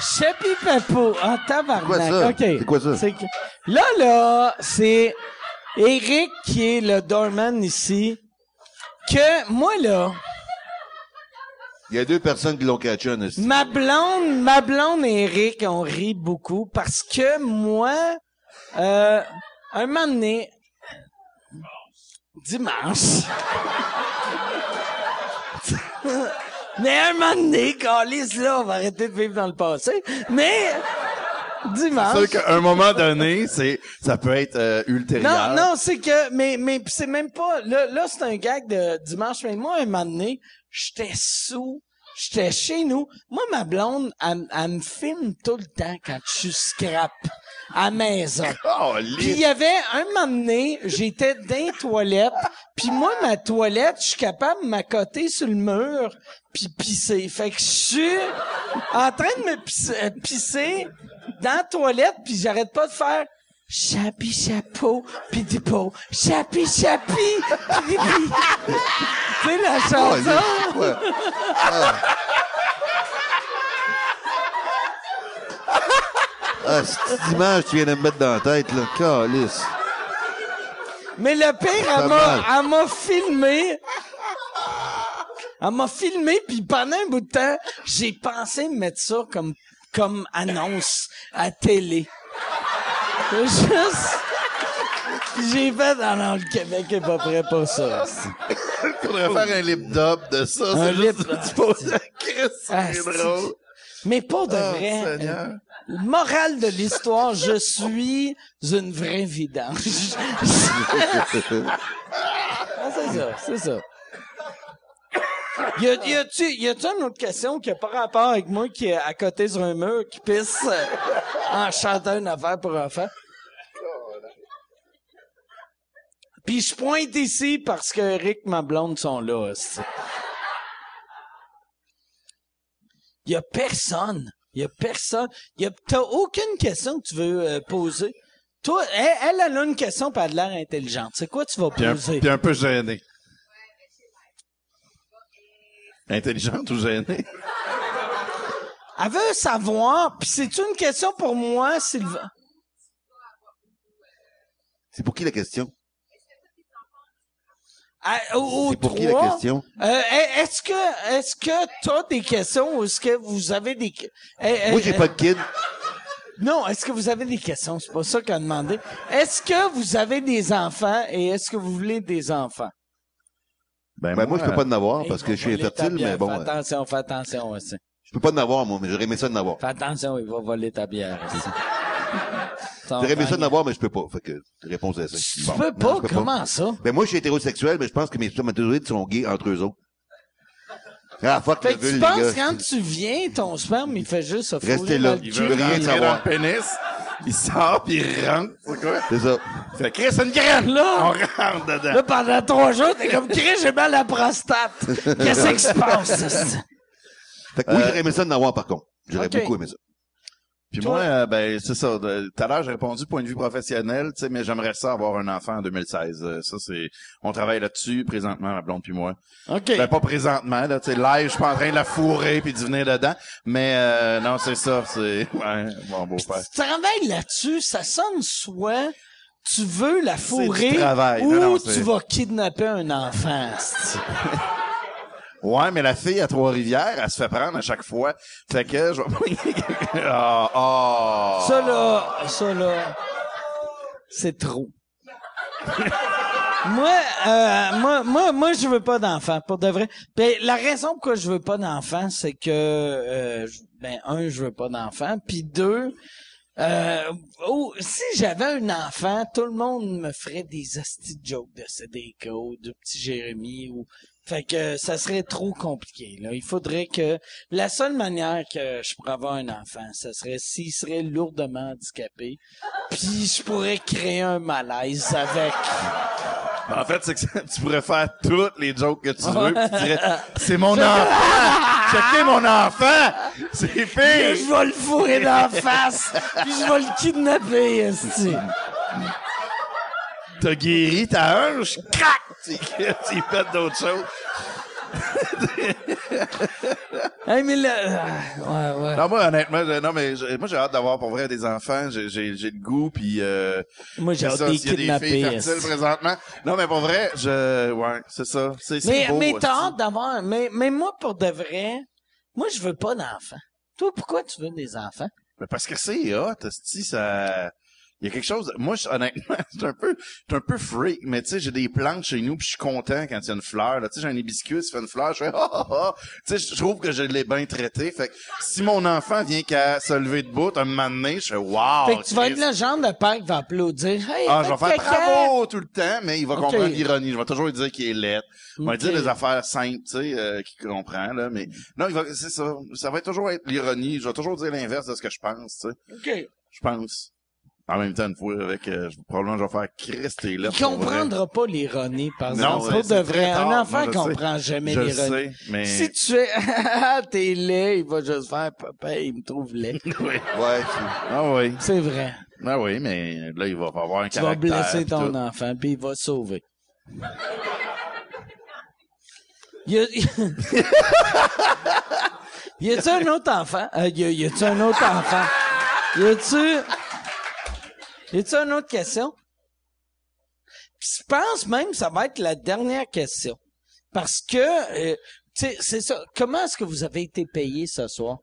Speaker 2: Chapi Papo. Ah, tabarnak.
Speaker 3: C'est quoi ça?
Speaker 2: OK.
Speaker 3: C'est quoi ça?
Speaker 2: C'est que- Là, là, c'est Eric qui est le doorman ici. Que, moi, là,
Speaker 3: Il y a deux personnes qui l'ont catché en.
Speaker 2: Ma blonde, ma blonde et Eric ont ri beaucoup parce que moi, euh, un moment donné, dimanche, mais un moment donné, Calis, là, on va arrêter de vivre dans le passé, mais dimanche.
Speaker 4: C'est sûr qu'à un moment donné, c'est, ça peut être euh, ultérieur.
Speaker 2: Non, non, c'est que, mais, mais c'est même pas, là, là c'est un gag de dimanche, mais moi, un moment donné, j'étais sous, j'étais chez nous. Moi, ma blonde, elle, elle me filme tout le temps quand je suis scrap à maison.
Speaker 4: Oh,
Speaker 2: Puis il y avait un moment donné, j'étais dans les toilettes, puis moi, ma toilette, je suis capable de m'accoter sur le mur, puis pisser. Fait que je suis en train de me pisser, euh, pisser dans la toilette, puis j'arrête pas de faire chapi chapeau, puis des pots, chapi chapi, sais la
Speaker 3: Oh,
Speaker 2: chanson?
Speaker 3: ouais. Ah. Ah, cette image, tu viens de me mettre dans la tête, là. Calice.
Speaker 2: Mais le pire, elle m'a filmé. Elle m'a filmé, puis pendant un bout de temps, j'ai pensé mettre ça comme, comme annonce à télé. Juste... J'ai fait, non, non, le Québec est pas prêt pour ça.
Speaker 4: faudrait faire un lip dub de ça.
Speaker 2: Un
Speaker 4: C'est juste
Speaker 2: lip-
Speaker 4: tu poses la
Speaker 2: Ah,
Speaker 4: c'est
Speaker 2: c'est-
Speaker 4: drôle.
Speaker 2: Mais pas de
Speaker 4: Oh,
Speaker 2: vrai. Euh, Morale de l'histoire, je suis une vraie vidange. Ah, c'est ça, c'est ça. Y, a, y a-tu, y a-tu une autre question qui a pas rapport avec moi qui est à côté sur un mur qui pisse euh, en chantant une affaire pour enfants? Puis je pointe ici parce que Eric, ma blonde sont là. aussi. Y a personne. Y a personne. Y a, t'as aucune question que tu veux euh, poser. Toi, elle, elle, elle a une question pas de l'air intelligente. C'est quoi tu vas
Speaker 4: Puis un,
Speaker 2: poser?
Speaker 4: puis un peu gêné. Intelligente ou gênée?
Speaker 2: Elle veut savoir, puis c'est une question pour moi, Sylvain.
Speaker 3: C'est pour qui la question?
Speaker 2: À- au- au
Speaker 3: C'est pour qui
Speaker 2: trois,
Speaker 3: la question?
Speaker 2: euh, est-ce que est-ce que t'as des questions ou est-ce que vous avez des eh,
Speaker 3: Moi, j'ai pas de kid.
Speaker 2: Non, est-ce que vous avez des questions? C'est pas ça qu'elle a demandé. Est-ce que vous avez des enfants et est-ce que vous voulez des enfants?
Speaker 3: Ben, moi, je peux pas en avoir parce que je suis infertile, mais bon,
Speaker 2: Fais
Speaker 3: euh,
Speaker 2: attention, fais attention aussi.
Speaker 3: je peux pas en avoir, moi, mais j'aurais aimé ça d'en avoir.
Speaker 2: Fais attention, il va voler ta bière. aussi.
Speaker 3: J'aurais aimé ça d'en avoir, mais je peux pas. Fait que, réponse à ça.
Speaker 2: Tu
Speaker 3: Bon.
Speaker 2: peux
Speaker 3: Non,
Speaker 2: pas?
Speaker 3: peux
Speaker 2: Comment ça?
Speaker 3: Ben, moi, je suis hétérosexuel, mais je pense que mes spermatozoïdes sont gays entre eux autres. Ah, fuck
Speaker 2: Fait
Speaker 3: le
Speaker 2: que tu penses
Speaker 3: gars.
Speaker 2: quand tu viens, ton sperme, il fait juste se
Speaker 3: Restez là.
Speaker 2: dans le
Speaker 3: Il veut rien savoir.
Speaker 4: pénis, il sort puis il rentre. C'est quoi?
Speaker 3: C'est ça.
Speaker 4: Fait Chris, une graine!
Speaker 2: Là.
Speaker 4: On rentre dedans.
Speaker 2: Là, pendant trois jours, t'es comme, Chris, j'ai mal à la prostate. Qu'est-ce qui se passe?
Speaker 3: Fait que oui, j'aurais aimé ça d'en avoir, par contre. J'aurais beaucoup aimé ça.
Speaker 4: Puis
Speaker 2: Toi-
Speaker 4: moi, euh, ben c'est ça. Tout à l'heure, j'ai répondu point de vue professionnel, tu sais, mais j'aimerais ça avoir un enfant en 2016. Euh, ça, c'est, on travaille là-dessus présentement, ma blonde puis moi.
Speaker 2: OK.
Speaker 4: Ben pas présentement, là, tu sais, live, je suis pas en train de la fourrer puis de venir dedans, mais euh, non, c'est ça, c'est, ouais, mon beau-père.
Speaker 2: tu travailles là-dessus, ça sonne soit tu veux la fourrer ou
Speaker 4: Non, non,
Speaker 2: tu vas kidnapper un enfant.
Speaker 4: Ouais, mais la fille à Trois-Rivières, elle se fait prendre à chaque fois. Fait que je vais Ah, ah.
Speaker 2: Ça là, ça là, c'est trop. moi, euh, moi, moi, moi, je veux pas d'enfant, pour de vrai. La raison pourquoi je veux pas d'enfant, c'est que, euh, ben, un, je veux pas d'enfant, puis deux, oh, si j'avais un enfant, tout le monde me ferait des hosties jokes de CDK de petit Jérémy ou fait que ça serait trop compliqué. Là. Il faudrait que la seule manière que je pourrais avoir un enfant, ça serait s'il serait lourdement handicapé, puis je pourrais créer un malaise avec.
Speaker 4: En fait, c'est que tu pourrais faire toutes les jokes que tu veux, pis tu dirais, c'est mon enfant! Checkez mon enfant! C'est pire!
Speaker 2: je vais le fourrer dans la face, puis je vais le kidnapper, esti.
Speaker 4: T'as guéri ta hanche, crac! Tu fais d'autres choses.
Speaker 2: Hey, mais là, euh, ouais, ouais.
Speaker 4: Non, moi, honnêtement, je- non, mais je- moi, j'ai hâte d'avoir pour vrai des enfants. J'ai, j'ai, j'ai le goût, puis euh,
Speaker 2: Moi, j'ai
Speaker 4: c'est
Speaker 2: hâte
Speaker 4: ça,
Speaker 2: de les
Speaker 4: s'il y a des
Speaker 2: kidnapper.
Speaker 4: filles fertiles présentement. Non, mais pour vrai, je, ouais, c'est ça. C'est, c'est
Speaker 2: Mais,
Speaker 4: beau,
Speaker 2: mais t'as hâte d'avoir, mais, mais moi, pour de vrai, moi, je veux pas d'enfants. Toi, pourquoi tu veux des enfants?
Speaker 4: Mais parce que c'est hot, esti, ça... Il y a quelque chose... Moi, je- honnêtement, c'est un peu, suis un peu freak, mais tu sais, j'ai des plantes chez nous, puis je suis content quand il y a une fleur. là. Tu sais, j'ai un hibiscus, il fait une fleur, je fais ah, ah. Tu sais, je trouve que je l'ai bien traité. Fait que si mon enfant vient qu'à se lever debout, un moment donné, je fais wow.
Speaker 2: fait que tu vas être le genre de père qui va applaudir. Hey,
Speaker 4: Ah, je vais faire bravo tout le temps, mais il va comprendre l'ironie. Je vais toujours lui dire qu'il est laid. Je vais lui dire des affaires simples, tu sais, euh, qu'il comprend, là, mais non, il va, c'est ça. Ça va toujours être l'ironie. Je vais toujours dire l'inverse de ce que je pense, tu sais.
Speaker 2: OK.
Speaker 4: Je pense. En même temps, une fois avec, euh, probablement, je vais faire Christ et là.
Speaker 2: Il comprendra pas l'ironie, par
Speaker 4: Non,
Speaker 2: exemple. Pour de vrai, un enfant
Speaker 4: Non,
Speaker 2: comprend jamais l'ironie.
Speaker 4: mais.
Speaker 2: Si tu ah, t'es laid, il va juste faire, papa, il me trouve laid.
Speaker 4: oui.
Speaker 3: Ouais,
Speaker 4: Ah oui.
Speaker 2: C'est vrai.
Speaker 4: Ah oui, mais là, il va avoir un
Speaker 2: Tu vas
Speaker 4: caractère.
Speaker 2: blesser
Speaker 4: pis
Speaker 2: ton
Speaker 4: tout.
Speaker 2: enfant, puis il va te sauver. Y a, y a-tu un autre enfant? Euh, y a-tu un autre enfant? Y a-tu, y a-tu une autre question? Puis je pense même que ça va être la dernière question. Parce que, euh, tu sais, c'est ça. Comment est-ce que vous avez été payé ce soir?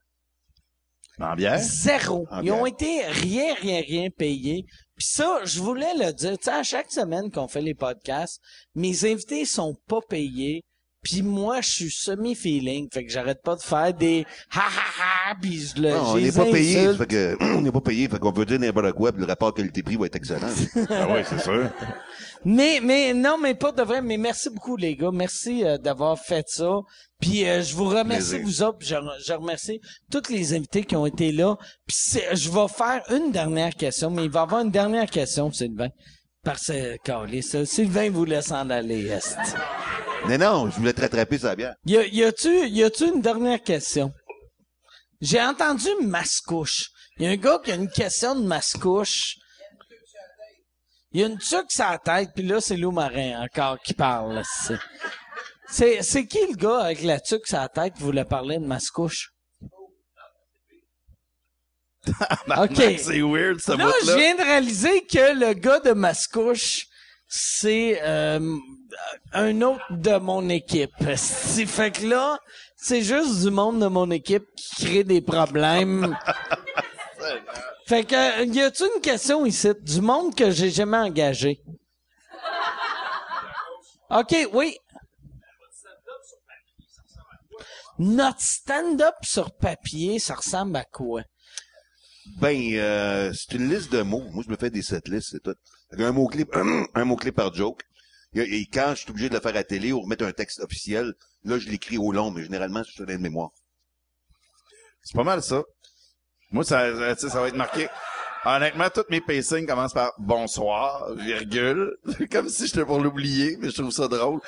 Speaker 4: En bière?
Speaker 2: Zéro.
Speaker 3: En
Speaker 2: Ils ont été rien, rien, rien payés. Puis ça, je voulais le dire. Tu sais, à chaque semaine qu'on fait les podcasts, mes invités sont pas payés. Puis moi, je suis semi-feeling. Fait que j'arrête pas de faire des ha ha ha. Puis je le.
Speaker 3: Non, on n'est pas payé, fait que, on n'est pas payé, fait qu'on peut dire n'importe quoi, puis le rapport qualité-prix va être excellent.
Speaker 4: Ah oui, c'est sûr.
Speaker 2: Mais, mais, non, mais pas de vrai. Mais merci beaucoup, les gars. Merci euh, d'avoir fait ça. Puis euh, je vous remercie,
Speaker 3: Plaisir.
Speaker 2: vous autres. Je, je remercie tous les invités qui ont été là. Puis c'est- je vais faire une dernière question, mais il va y avoir une dernière question, Sylvain. Parce que, Sylvain voulait s'en aller, est.
Speaker 3: Mais non, je voulais te rattraper sa bière.
Speaker 2: Y, a, y a-tu, y a-tu une dernière question? J'ai entendu mascouche. Y a un gars qui a une question de mascouche. Il y a une tuque sur la tête, puis là, c'est Lou Marin encore qui parle. C'est, c'est, qui le gars avec la tuque sur la tête qui voulait parler de mascouche? OK.
Speaker 4: C'est weird, ce
Speaker 2: Là, je viens de réaliser que le gars de Mascouche, c'est euh, un autre de mon équipe. C'est fait que là, c'est juste du monde de mon équipe qui crée des problèmes. fait que, y a-tu une question ici? Du monde que j'ai jamais engagé. OK, oui. Notre stand-up sur papier, ça ressemble à quoi?
Speaker 3: Ben, euh, c'est une liste de mots. Moi, je me fais des setlists, c'est tout. Qu'un mot-clé, un mot-clé par joke. Et, quand je suis obligé de le faire à télé ou remettre un texte officiel, là, je l'écris au long, mais généralement, c'est sur de mémoire.
Speaker 4: C'est pas mal ça. Moi, ça, sais, ça va être marqué. Honnêtement, tous mes pacings commencent par bonsoir, virgule. comme si j'étais pour l'oublier, mais je trouve ça drôle.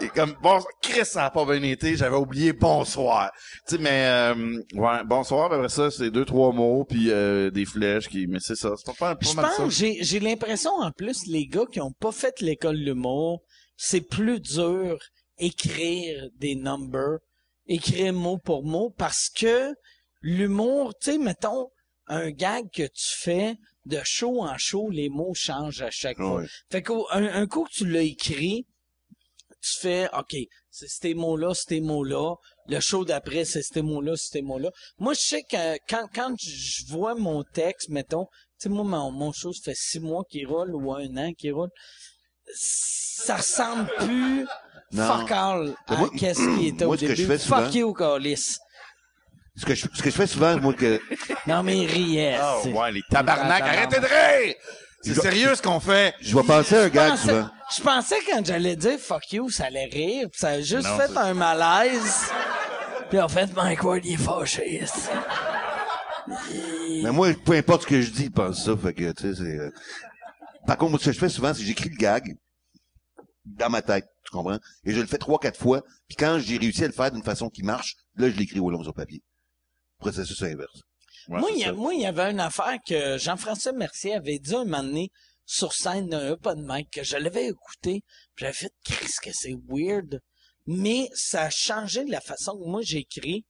Speaker 4: Et comme bon, Chris, ça a pas bien été, j'avais oublié bonsoir. Tu sais, mais euh, ouais, bonsoir, après ça, c'est deux, trois mots, puis euh, des flèches qui. Mais c'est ça. C'est pas, pas, pas
Speaker 2: Je
Speaker 4: mal
Speaker 2: pense, j'ai, j'ai l'impression en plus, les gars qui ont pas fait l'école de l'humour, c'est plus dur écrire des numbers, écrire mot pour mot, parce que l'humour, tu sais, mettons, un gag que tu fais, de show en show, les mots changent à chaque fois. Fait qu'un un coup que tu l'as écrit, tu fais, OK, c'est ces mots-là, ces mots-là. Le show d'après, c'est ces mots-là, ces mots-là. Moi, je sais que quand, quand je vois mon texte, mettons, tu sais, moi, mon, mon show, ça fait six mois qu'il roule ou un an qu'il roule. Ça ressemble plus
Speaker 3: Non.
Speaker 2: fuck all à qu'est-ce qui était
Speaker 3: moi,
Speaker 2: au
Speaker 3: ce que je
Speaker 2: début.
Speaker 3: fais souvent-
Speaker 2: fuck you, Carlis.
Speaker 3: Ce que je, ce que je fais souvent, moi, que,
Speaker 2: Non, mais il riait.
Speaker 4: Ah
Speaker 2: c'est-
Speaker 4: ouais, les tabarnak, arrêtez de rire! C'est sérieux ce qu'on fait!
Speaker 3: je vais penser à un
Speaker 2: pensais-
Speaker 3: souvent.
Speaker 2: Je pensais quand j'allais dire fuck you, ça allait rire, pis ça a juste
Speaker 4: Non,
Speaker 2: fait un malaise. Puis en fait, Mike Ward, il est fâché.
Speaker 3: Mais moi, peu importe ce que je dis, il pense ça. Fait que, tu sais, c'est... euh, Par contre, moi, ce que je fais souvent, c'est que j'écris le gag dans ma tête, tu comprends? Et je le fais trois, quatre fois. Puis quand j'ai réussi à le faire d'une façon qui marche, là, je l'écris au long sur papier. Processus inverse.
Speaker 4: Ouais,
Speaker 2: moi, il y moi, avait une affaire que Jean-François Mercier avait dit un moment donné sur scène d'un open mic que je l'avais écouté. puis J'avais fait, Chris, que c'est weird. Mais ça a changé de la façon que moi j'écris.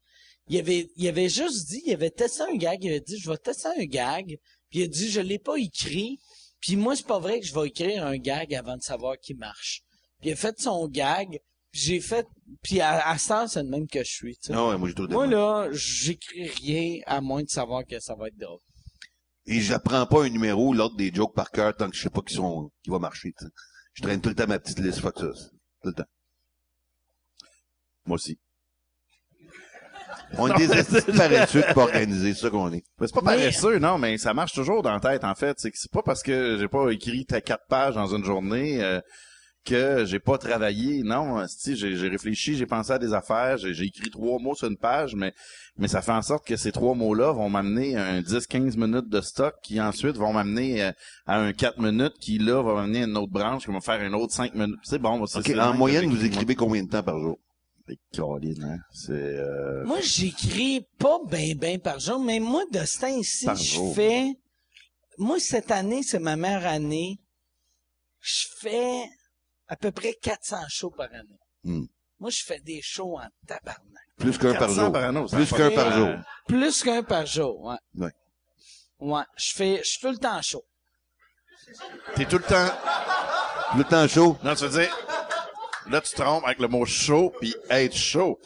Speaker 2: Il avait, il avait juste dit, il avait testé un gag, il avait dit, je vais tester un gag. Puis il a dit, je l'ai pas écrit. Puis moi, c'est pas vrai que je vais écrire un gag avant de savoir qu'il marche. Puis il a fait son gag. J'ai fait, puis à, à temps, c'est le même que je suis. tu sais.
Speaker 3: Ah ouais, moi, j'ai tout
Speaker 2: Moi, là, j'écris rien à moins de savoir que ça va être drôle.
Speaker 3: Et j'apprends pas un numéro, l'ordre des jokes par cœur, tant que je sais pas qui sont, qui va marcher, tu sais. Je traîne tout le temps ma petite liste, fuck ça. Tout le temps.
Speaker 4: Moi aussi.
Speaker 3: On est des paresseux de pas organiser, c'est ça qu'on est.
Speaker 4: Mais c'est pas
Speaker 2: Mais-
Speaker 4: paresseux, non, mais ça marche toujours dans la tête, en fait. C'est pas parce que j'ai pas écrit ta quatre pages dans une journée euh, que j'ai pas travaillé. Non, si j'ai j'ai réfléchi, j'ai pensé à des affaires, j'ai écrit trois mots sur une page, mais mais ça fait en sorte que ces trois mots-là vont m'amener un 10-15 minutes de stock qui ensuite vont m'amener euh, à un 4 minutes qui là va m'amener à une autre branche qui va me faire une autre 5 minutes. C'est bon. c'est-
Speaker 3: OK,
Speaker 4: c'est le
Speaker 3: en moyenne, vous écrivez combien de temps par jour?
Speaker 4: moi. Caroline, hein, C'est euh,
Speaker 2: Moi, j'écris pas ben ben par jour, mais moi, de ce je fais... Moi, cette année, c'est ma meilleure année. Je fais à peu près 400 shows par année.
Speaker 3: Hmm.
Speaker 2: Moi, je fais des shows en tabarnak.
Speaker 3: Plus qu'un par
Speaker 4: 400
Speaker 3: jour.
Speaker 4: par
Speaker 3: Plus qu'un par jour.
Speaker 2: Plus qu'un par jour, ouais.
Speaker 3: Ouais.
Speaker 2: Ouais, je fais... Je suis tout le temps chaud.
Speaker 4: T'es tout le temps
Speaker 3: Le temps chaud?
Speaker 4: Non, tu veux dire, là, tu te trompes avec le mot chaud puis être chaud.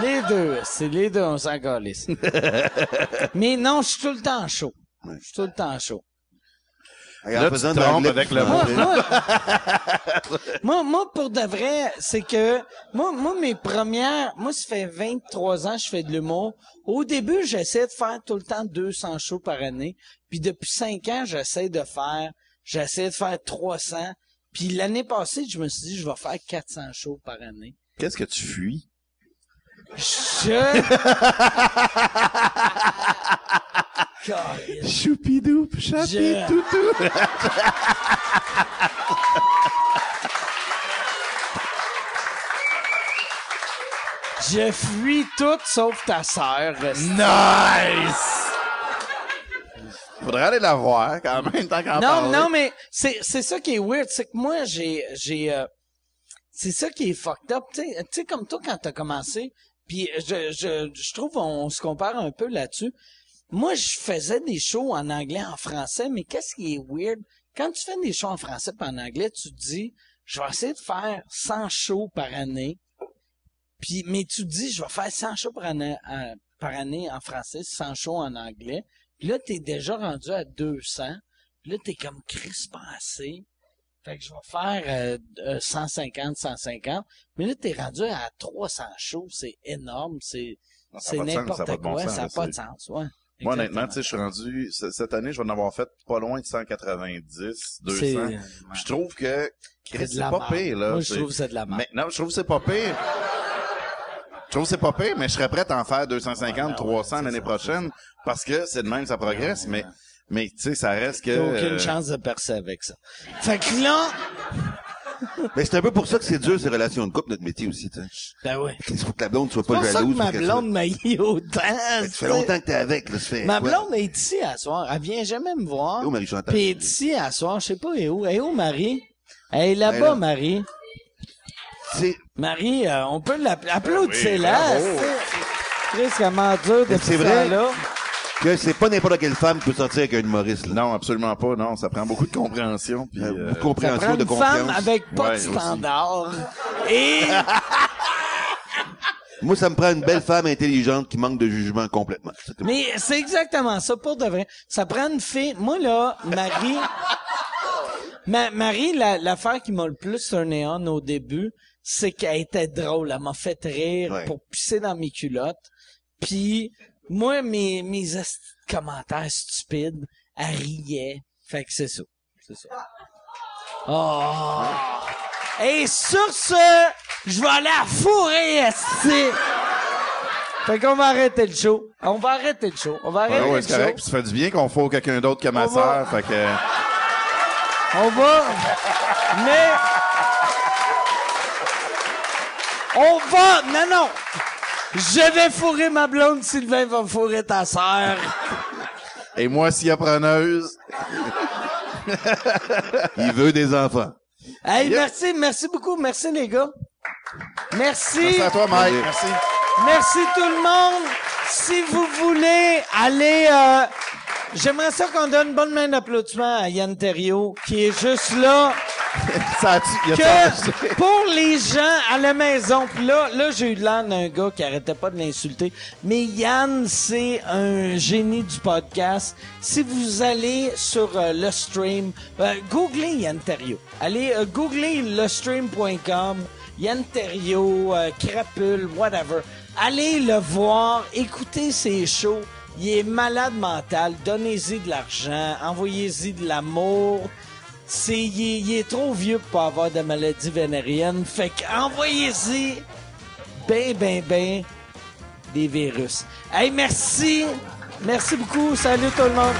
Speaker 2: Les deux, c'est les deux, on s'en. Mais non, je suis tout le temps chaud.
Speaker 3: Ouais.
Speaker 2: Je suis tout le temps chaud.
Speaker 3: En
Speaker 4: Là, tu te trompes avec le
Speaker 2: moi, moi, moi, pour de vrai, c'est que moi, moi, mes premières, moi, ça fait 23 ans que je fais de l'humour. Au début, j'essaie de faire tout le temps 200 shows par année. Puis depuis 5 ans, j'essaie de faire, j'essaie de faire 300. Puis l'année passée, je me suis dit, je vais faire 400 shows par année.
Speaker 4: Qu'est-ce que tu fuis?
Speaker 2: Je...
Speaker 4: Choupidou,
Speaker 2: Je-
Speaker 4: toutou.
Speaker 2: Je fuis tout sauf ta sœur.
Speaker 4: Nice! Faudrait aller la voir quand même, tant qu'en
Speaker 2: Non,
Speaker 4: parler.
Speaker 2: non, mais c'est c'est ça qui est weird, c'est que moi j'ai j'ai euh, c'est ça qui est fucked up, tu sais, tu sais comme toi quand t'as commencé, puis je je je trouve on, se compare un peu là-dessus. Moi, je faisais des shows en anglais, en français, mais qu'est-ce qui est weird? Quand tu fais des shows en français pas en anglais, tu te dis je vais essayer de faire 100 shows par année. Puis mais tu te dis je vais faire 100 shows par année en- par année en français, 100 shows en anglais. Puis là, t'es déjà rendu à 200. Puis là, t'es comme assez. Fait que je vais faire euh, euh, 150, 150. Mais là, t'es rendu à 300 shows. C'est énorme. C'est, c'est n'importe quoi. ça n'a pas de sens. Ouais.
Speaker 4: Moi, honnêtement, tu sais, je suis rendu, cette année, je vais en avoir fait pas loin de 190, 200.
Speaker 2: C'est-
Speaker 4: Puis Je trouve que,
Speaker 2: C'est
Speaker 4: pas pire, là.
Speaker 2: Moi, je trouve que c'est de la merde.
Speaker 4: Mais, non, je trouve que c'est pas pire. Je trouve que c'est pas pire, mais je serais prêt à en faire 250, 300 l'année prochaine, parce que c'est de même, ça progresse, mais, mais, tu sais, ça reste que...
Speaker 2: T'as aucune
Speaker 4: euh,
Speaker 2: chance de percer avec ça. Fait que là,
Speaker 3: Mais c'est un peu pour ça que c'est dur, ces relations de couple, notre métier aussi, tu sais.
Speaker 2: ben oui.
Speaker 3: Il faut que la blonde soit
Speaker 2: C'est
Speaker 3: pas
Speaker 2: pour ça que
Speaker 3: jalouse.
Speaker 2: ma blonde m'a eu autant.
Speaker 3: Ça fait longtemps que t'es avec, là, fait.
Speaker 2: Ma blonde est ici à soir. Elle vient jamais me voir.
Speaker 3: Et où Marie-Chantal?
Speaker 2: Puis elle est ici à soir. Je sais pas, elle est où? Elle est où, Marie? Elle est là-bas,
Speaker 3: est là.
Speaker 2: Marie.
Speaker 3: C'est,
Speaker 2: Marie, euh, on peut l'appeler. Applaudissez-la.
Speaker 4: bravo.
Speaker 2: c'est- Chris, comment dur depuis
Speaker 3: c'est
Speaker 2: ce
Speaker 3: vrai.
Speaker 2: temps-là.
Speaker 3: Que c'est pas n'importe quelle femme qui peut sortir avec un humoriste, là.
Speaker 4: Non, absolument pas, non. Ça prend beaucoup de compréhension, puis...
Speaker 3: Euh,
Speaker 4: euh,
Speaker 3: beaucoup de
Speaker 2: Ça
Speaker 3: compréhension, de
Speaker 2: une
Speaker 3: confiance.
Speaker 2: femme avec pas
Speaker 4: Ouais,
Speaker 2: de standard. Et
Speaker 3: Moi, ça me prend une belle femme intelligente qui manque de jugement complètement.
Speaker 2: Mais c'est exactement ça, pour de vrai. Ça prend une fille. Moi, là, Marie... Ma- Marie, la- l'affaire qui m'a le plus turné on au début, c'est qu'elle était drôle. Elle m'a fait rire
Speaker 3: Ouais.
Speaker 2: pour pisser dans mes culottes. Puis, moi, mes, mes commentaires stupides, elle riait. Fait que c'est ça. C'est ça. Oh! Et sur ce, je vais aller à fourrer, esti! Fait qu'on va arrêter le show. On va arrêter le show. On va
Speaker 4: Ouais,
Speaker 2: arrêter
Speaker 4: ouais,
Speaker 2: le
Speaker 4: c'est correct. Puis
Speaker 2: show.
Speaker 4: ça fait du bien qu'on faut quelqu'un d'autre que ma
Speaker 2: On va-
Speaker 4: sœur, fait que...
Speaker 2: On va. Mais. On va. Non, non. Je vais fourrer ma blonde. Sylvain va fourrer ta sœur.
Speaker 4: Et moi, si appreneuse,
Speaker 3: Il veut des enfants.
Speaker 2: Hey, merci, merci beaucoup. Merci, les gars. Merci.
Speaker 4: merci à toi, Mike.
Speaker 3: Merci.
Speaker 4: Merci.
Speaker 2: Merci tout le monde. Si vous voulez aller, euh, j'aimerais ça qu'on donne une bonne main d'applaudissement à Yann Terriot, qui est juste là.
Speaker 4: Ça
Speaker 2: que pour les gens à la maison, pis là, là j'ai eu l'air d'un gars qui arrêtait pas de l'insulter, mais Yann, c'est un génie du podcast. Si vous allez sur euh, le stream, euh, googlez Yann Terriot. Allez, euh, googlez lestream.com, Yann Terriot, euh, Crapule, whatever. Allez le voir, écoutez ses shows. Il est malade mental. Donnez-y de l'argent, envoyez-y de l'amour c'est il, est- trop vieux pour pas avoir de maladie vénérienne. Fait qu'envoyez-y ben ben ben des virus. Hey merci. Merci beaucoup. Salut tout le monde.